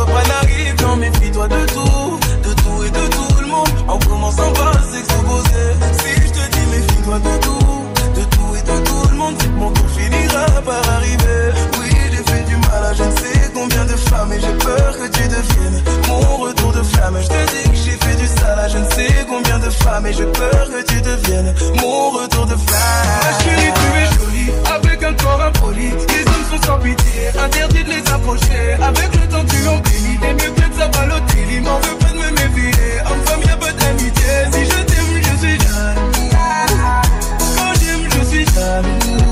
Cabane arrive, méfie-toi de tout, de tout et de tout le monde. On commence par s'exposer. Si je te dis, méfie-toi de tout, de tout et de tout le monde, mon tour finira par arriver. Oui, j'ai fait du mal à je ne sais combien de femmes et j'ai peur que tu deviennes mon retour de flamme. Je te dis que j'ai fait du sale je ne sais combien de femmes et j'ai peur que tu deviennes mon retour de flamme. Ma chérie, tu es jolie, avec un corps impoli. Les hommes sont sans pitié, interdit de les approcher. Avec le temps, tu en bénis. T'es mieux que ça pas il m'en veut pas de me méfier. En femme, y'a pas d'amitié. Si je t'aime, je suis jeune. Quand j'aime, je suis jeune.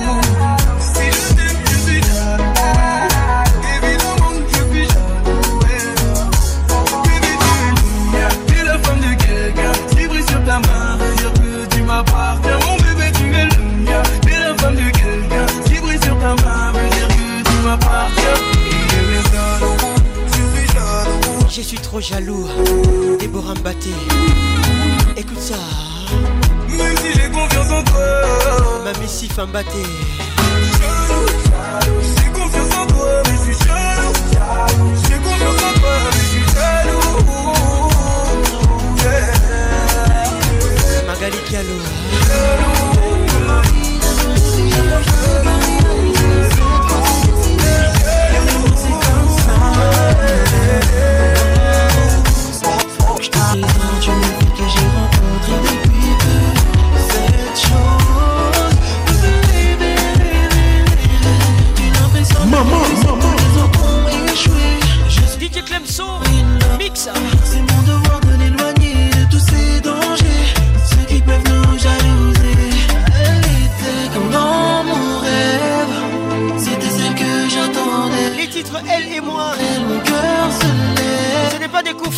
Je suis trop jaloux. Déborah Mbaté. Ecoute ça. Même si j'ai confiance en toi. Mamie jaloux, Mbaté. J'ai confiance en toi, mais je suis jaloux. J'ai confiance en toi, mais je suis jaloux. Yeah. Magali Kialou Jaloux.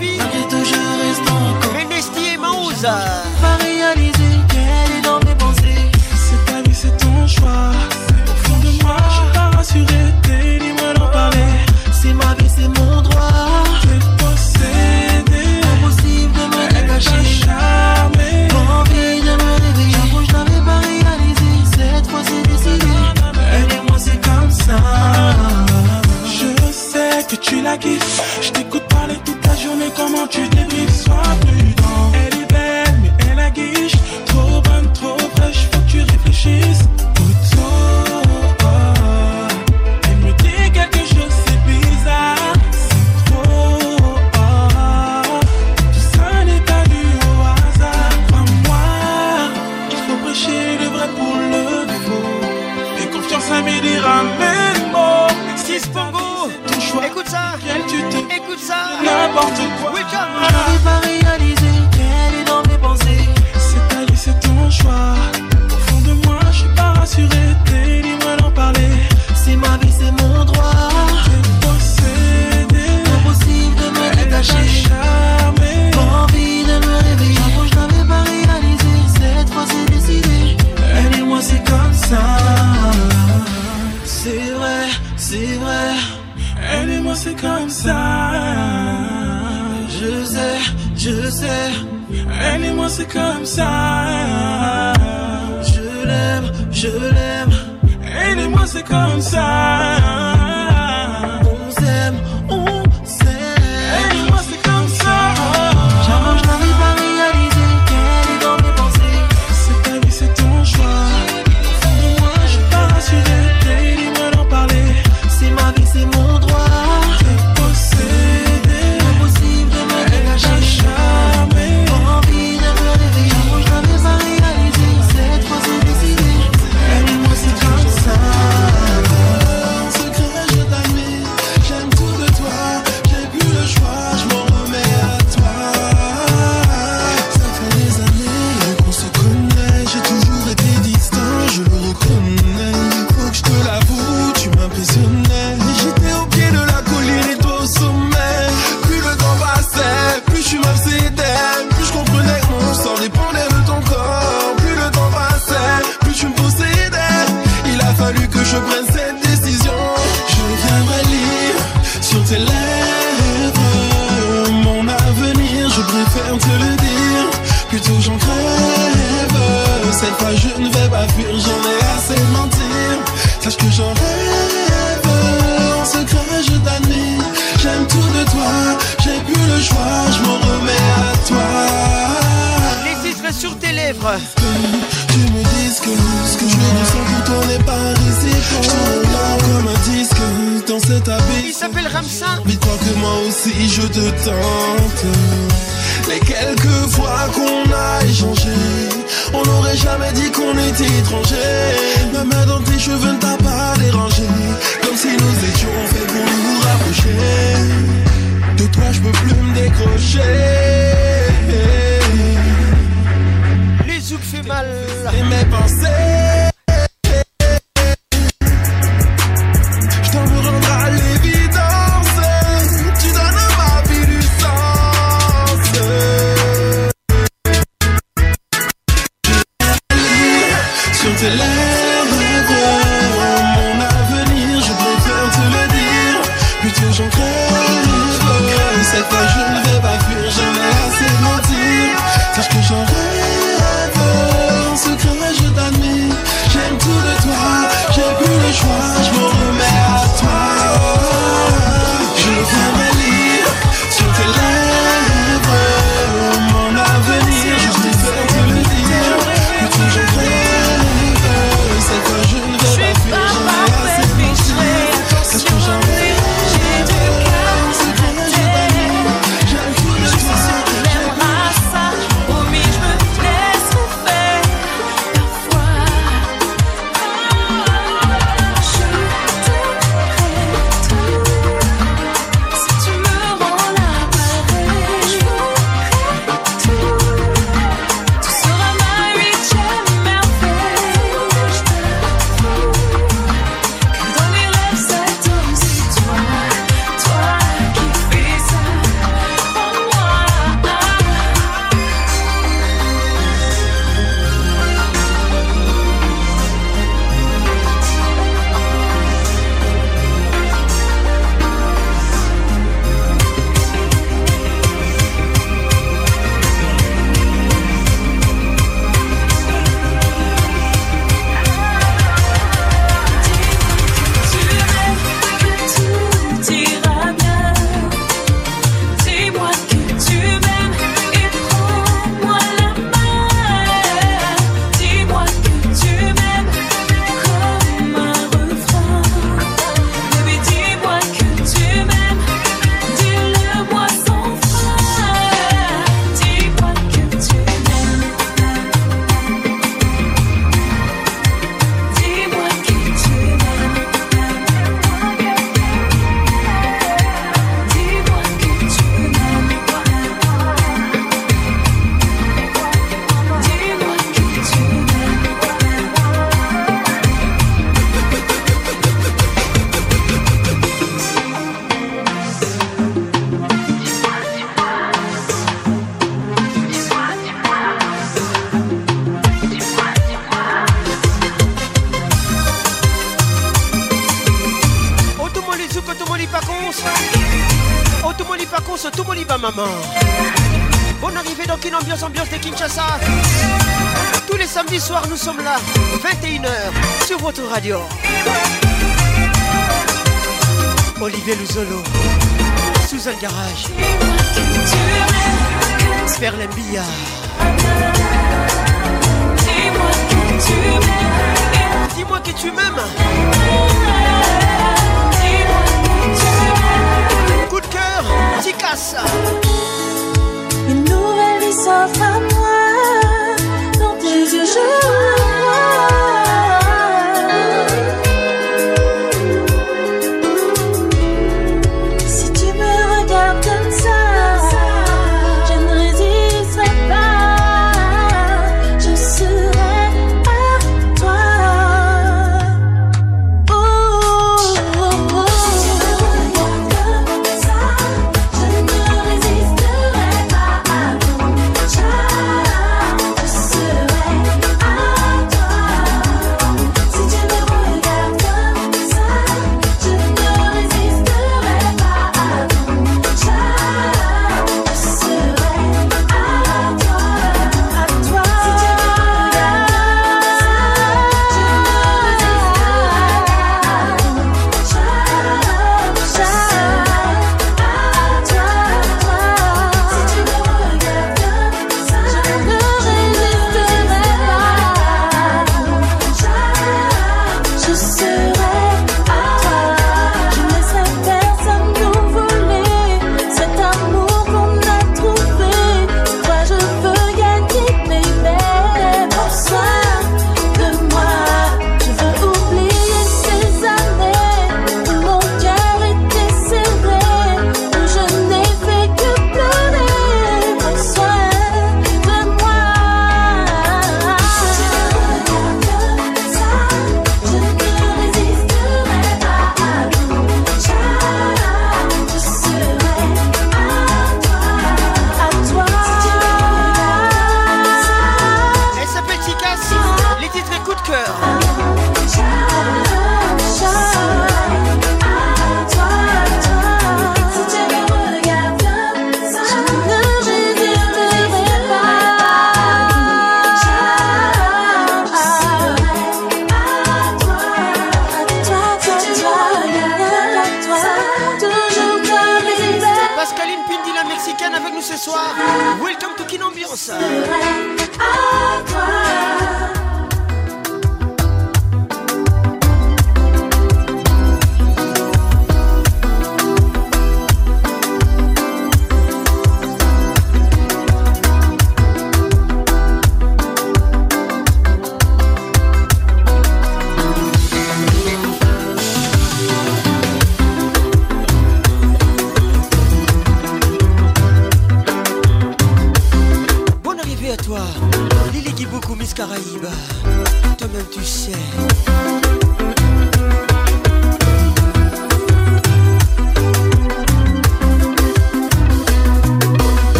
Mais encore. et Maouza. plutôt j'en crève Cette fois je ne vais pas fuir, j'en ai assez mentir Sache que j'en rêve, en secret je t'admire J'aime tout de toi, j'ai plus le choix, je m'en remets à toi Les titres sur tes lèvres Tu me dis que ce que je ressens pour toi n'est pas réciproque Je regarde comme un disque dans cet habit Il s'appelle Ramsin Mais toi que moi aussi je te tente les quelques qu'on a échangé, on n'aurait jamais dit qu'on était étranger Ma main dans tes cheveux ne t'a pas dérangé, comme si nous étions faits pour nous rapprocher. De toi, je peux plus me décrocher. Les yeux fait mal. Et mes pensées.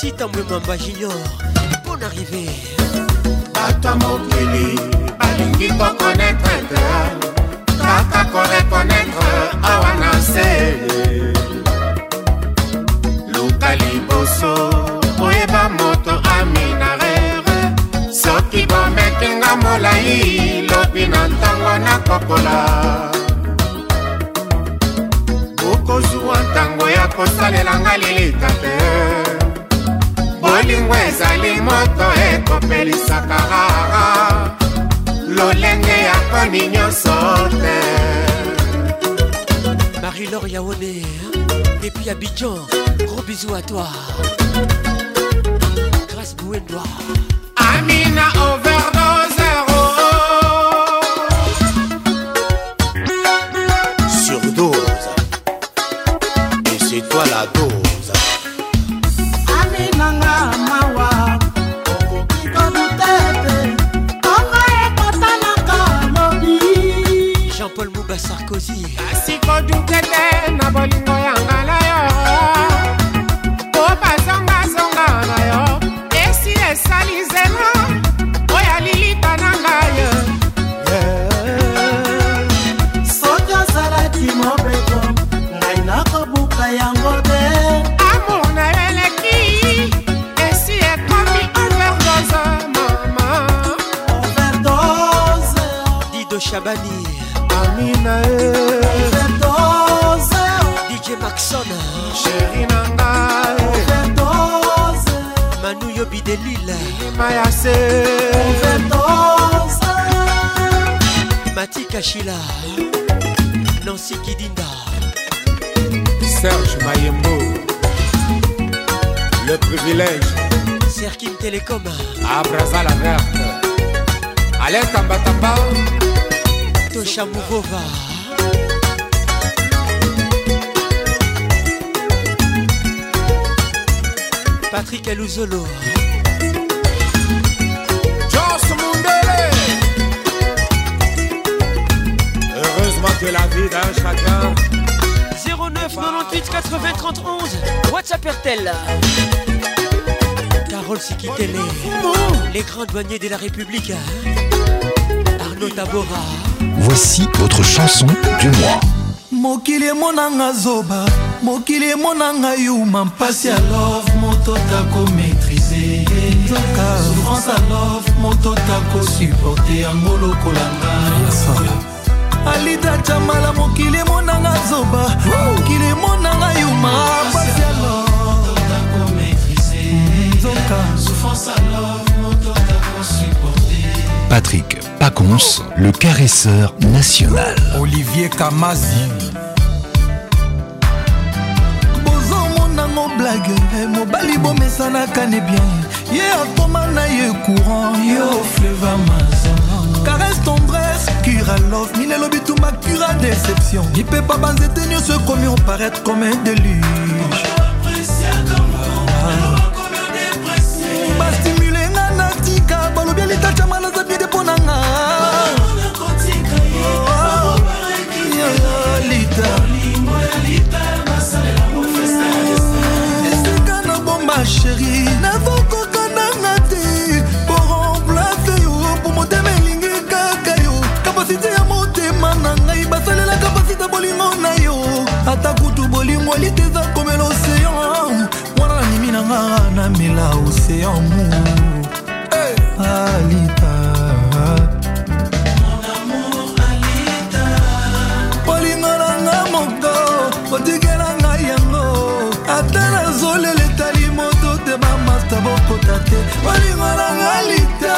sita mwemamba junior bon arrivé bato ya mokili balingi kokonetre te kaka korekonetre awa na se luka liboso koyeba moto aminarere soki bomekinga molai lobi na ntango nakokola okozwa ntango ya kosalela ngai Et hein. et puis Abidjan, gros bisous à toi. Grâce noir va Patrick Aluzolo. Joss Mundele. Heureusement que la vie d'un chacun. 09 98 80 31 WhatsApp Airtel. Carole Sikitele, les grands douaniers de la République, hein. Arnaud Tabora. Voici votre chanson du mois. mokili emonanga zoba mokili emonanga yuma mpasi ya love moto tako maîtrisé. souffrance a love moto tako supporté. yango lokolanga alida camala mokili emonanga zoba mokili emonanga yuma mpasi ya love Patrick Pacons, le caresseur national. Olivier Kamazi. blague eh, mobali bomesanaka ne bien ye akoma na ye courant yo fleva mazan caresse dress cura love minelo bitumba cura déception lipepa banzete nyonso ekomi paraît comme un déluge ata kutu bolingo liteza komela oseyan mwana nanimi nanga namela oseyan mu eh, alita bolingo nanga moko otikela ngai yango ata nazolela etali moto te bamasta bokota te bolingo nanga lita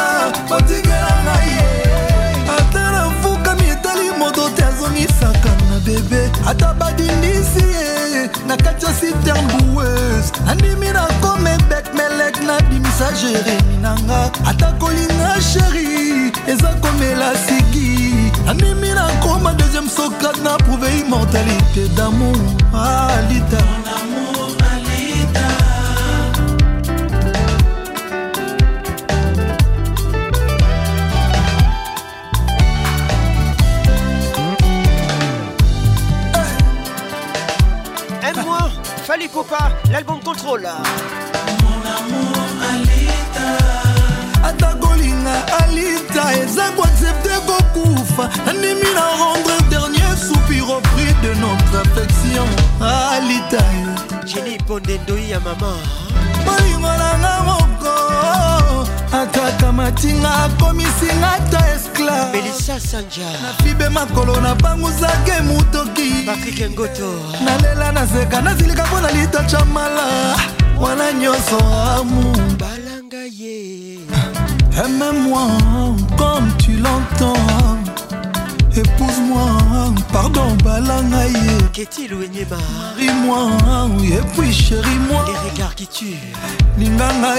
otikela ngai ye ata nafukami etali moto te azongisaka na bebe ata badindisi na kati ya siter mboueuse nandimi na komebek melek nabimisa jeremi nanga ata kolinga sheri eza komela siki nandimi na koma deuxième socrate na prouve immortalité damour alita ah, contrôle ata kolinga alita eza koaccepte kokufa andimi na rendre dernier soupir au prix de notre affection ah, alita jeni pondendoi ya mama akamatinga akomisinga ata esclavnafibe makolo nabanguzake motoki nalela nazeka nazilika mpo na litacha mala wana nyonso amu balanga ye aime-moi comme tu l'entends épouse-moi pardon balanaye. ye Qu'est-il ou Marie-moi et puis chérie-moi Les regards qui tuent Linganga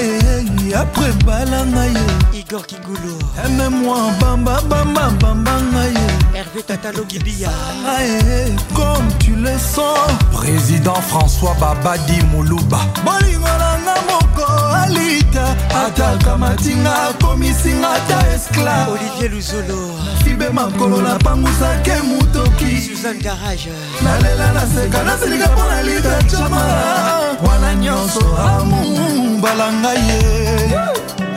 après balanaye. Igor Kingulo Aime-moi bamba bamba bamba ngaye Hervé Tatalo Gibia comme tu le sens Président François Babadi Moulouba nanga moko alita atakamatinga akomisinga ata esclave olivier luzolo nafibe makolo napangusake motoki suzan garage nalela naseka nasilika mpo na lita cama wana nyonso amu mbalanga ye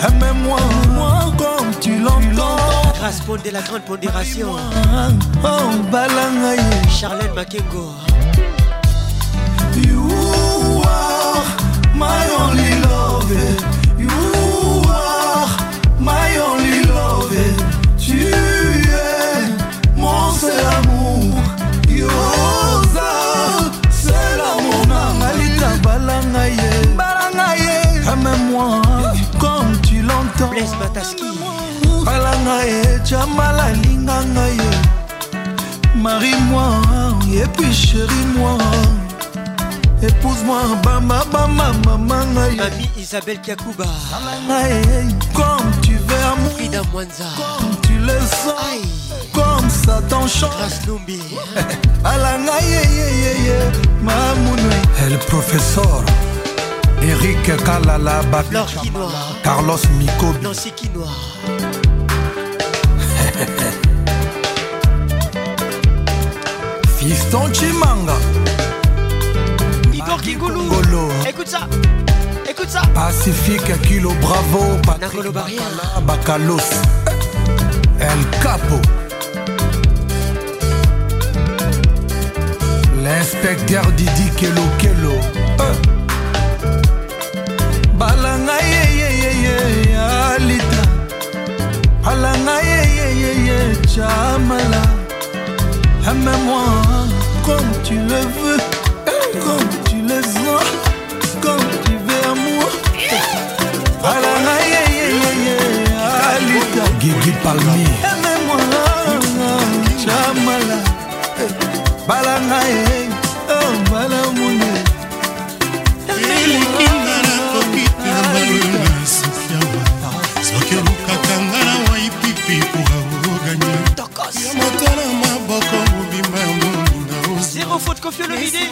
aime-moi moi comme tu l'entends Grâce de la grande pondération Oh, balangaye Charlène Makengo You my only love. You are my only love. Tu es mon seul amour. Yoza, c'est l'amour. Nangalita balanga ye, balanga ye. Aime-moi comme tu l'entends. Blaise Bataski. Balanga ye, jamala linganga ye. Marie-moi et puis chérie-moi. épouse-moi bamba bamba mama ngai ami isabelle kiakuba comme tu veux amour frida mwanza comme tu le sens Aïe. comme ça t'enchante alanga yeyeyeye mamunu el professeur Eric Kalala Babi Carlos Mikobi Nancy Kinoir Fiston Chimanga Écoute ça. Écoute ça. Pacifique, Kilo, bravo. Patrick Bacala, Bacalos. El Capo. L'inspecteur Didi Kelo Kelo. Hein. Balanga ye ye ye ye alita. Balanga ye ye ye ye chamala. Aime-moi comme tu le veux, hein. comme tu maison comme tu veux amour balanga yeyeyeye alika gigi palmi ememoi chamala balanga ye balamu oh, faute kofio le bidekini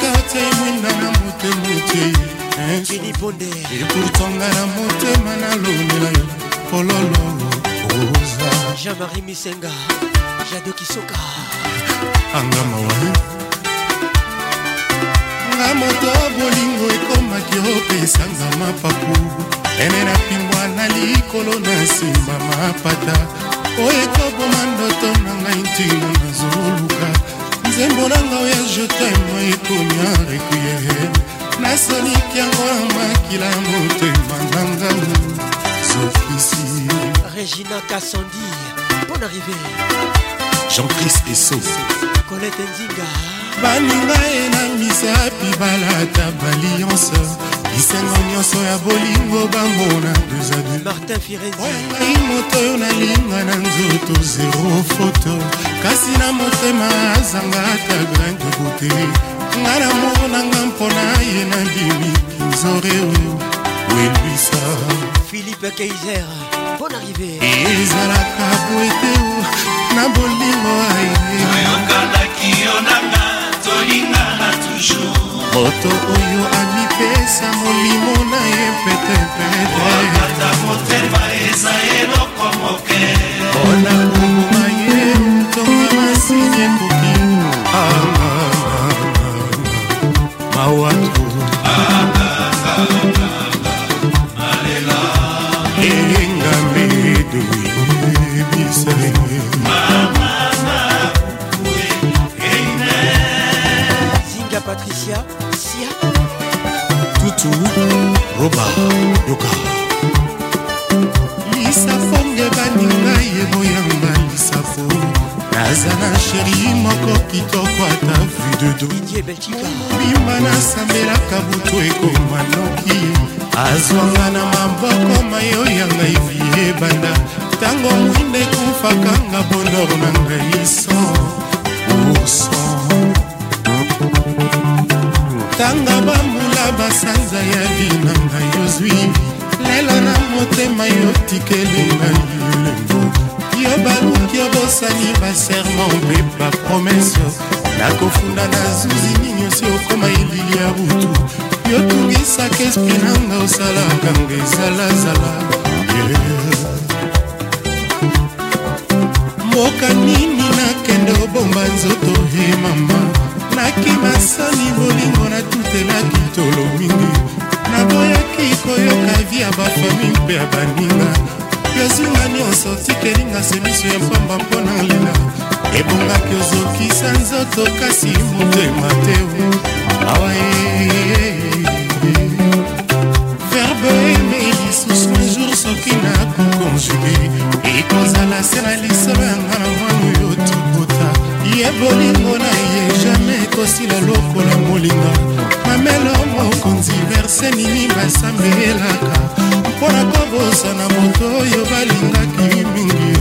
ponde epourtant nga na motema nalonela yo pololo rosa jean-marie misenga jado kisoka anga mawa nga moto bolingo ekomaki opesanga mapapu ene na pimbwa na likolo na nsima mapata oyo ekoboma ndoto na ngai ntina nazoluka nzembo nanga oyo jetema ekomi requie nasoliki yango ya makila motema nanga sofisi regina kasandi mpona rive jean-christ eso colete nzinga baninga enamisa mpi balata baliance bisengo nyonso ya bolingo bambona dezadumartin moto oyo nalinga na nzoto zero foto kasi na motema azanga ata grande bote nga na monanga mpona ye na bimi nzore oyo welwisa philipe kaiser bon arrivé ezalaka boete na bolingo ayeoyokanaki yo nanga tolingana toujours moto oyo amipesa molimo na ye petepete motema eza eloko moke mpona koboma ye ntonga masini ekoki mawatu elingambe edoyebisa patricia tu roba yoka lisafo nge baninga ye boyamba lisafo naza na sheri moko kitoko ata videdobima nasambelaka butu ekoma noki azwanga na maboko mayo ya ngai vie ebanda ntango mwinde ekufakanga bonor na ngai so oso tanga bambula basanza ya binanga yozwi lelo na motema yotikelinga yolembo yo baluki obosani baserma mpe bapromese nakofunda na zuzi ninyosi okoma elili ya butu yotungisaka espri nanga osalaka nga ezalazala mboka nini nakende obomba nzoto he mama nazalaki masoni bolingo natutelaki tolo mingi naboyaki koyoka vi ya bafami mpe ya baninga yozinga nyonso tikelinga se miso ya pamba mpona lela ebongaki ozokisa nzoto kasi motema te awa eh, eh, eh, verbe eme lisusu jour soki nakokonjuge ekozala se na lisolo yanga na mwana oyo tokota ye bolingo na ye jamai ekosila lokola molinga mamelo mokonzi verse nini basambelaka mpo na kobosana moto oyo balingaki mingi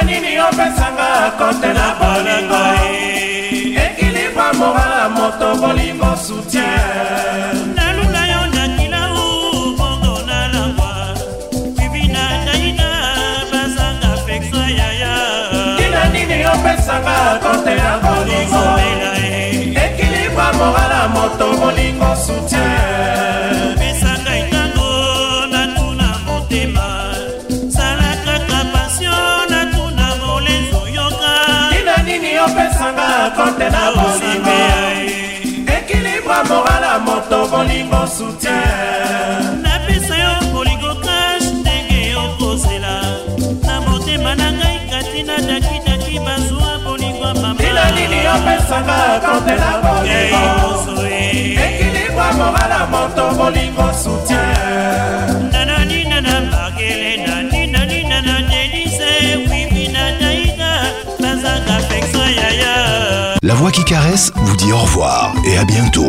na nini opesanga kote na bolingo e? ekilibre mora moto bolingo soutien naluka yo nakila u bongo nalangwa bibina naina bazanga fekso yaya tina nini opesanga kote na bolingo e? ekilibre morala moto bolingo soutien na bolingo ekilibwa morala moto bolingo soutien napesa yo bolingo kashe ndenge okozela na motema na ngai kati na dakidaki bazwa bolingo mamatina nini opesanga kontela bolingo ekilibwa morala moto bolingo soutien La voix qui caresse vous dit au revoir et à bientôt.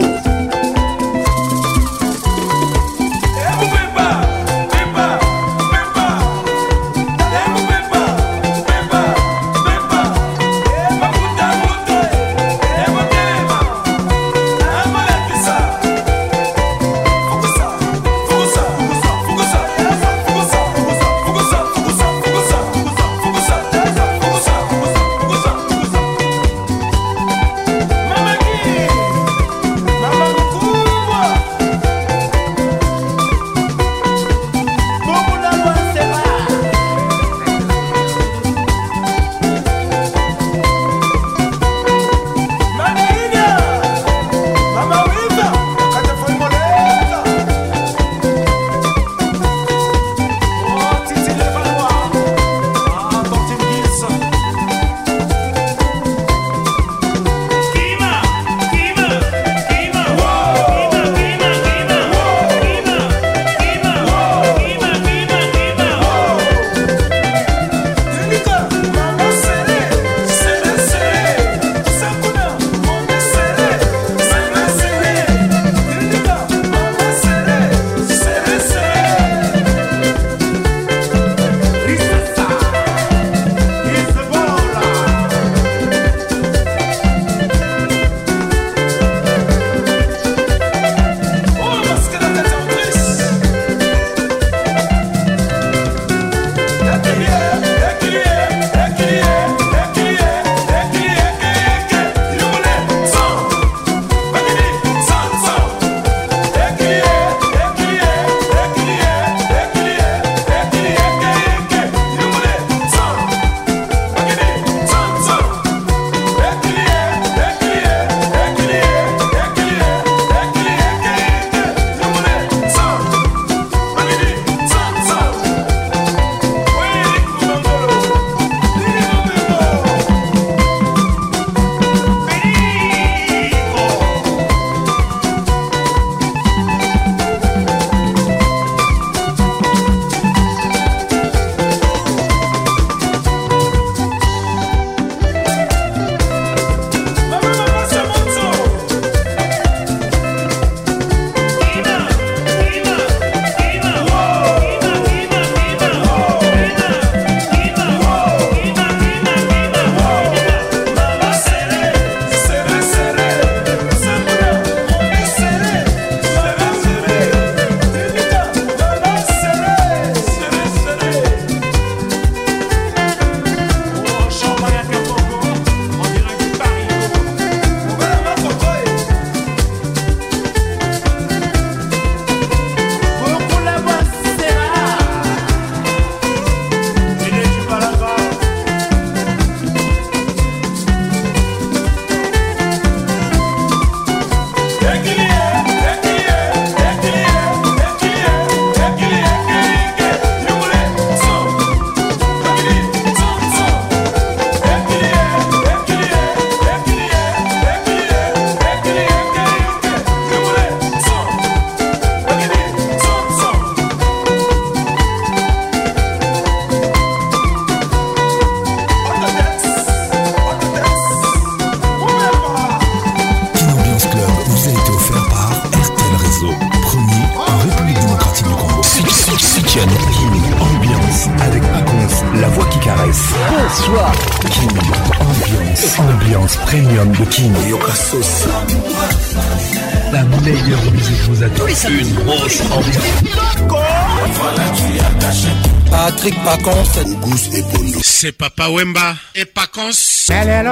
c'est Papa Wemba et Pacons. Patrick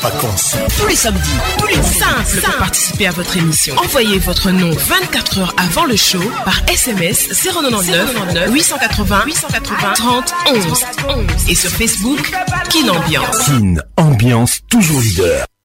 Pacons. Tous les samedis, tous les pour participer à votre émission. Envoyez votre nom 24 heures avant le show par SMS 099 880 880 30 11 11 et sur Facebook Kin Ambiance. Ambiance toujours leader.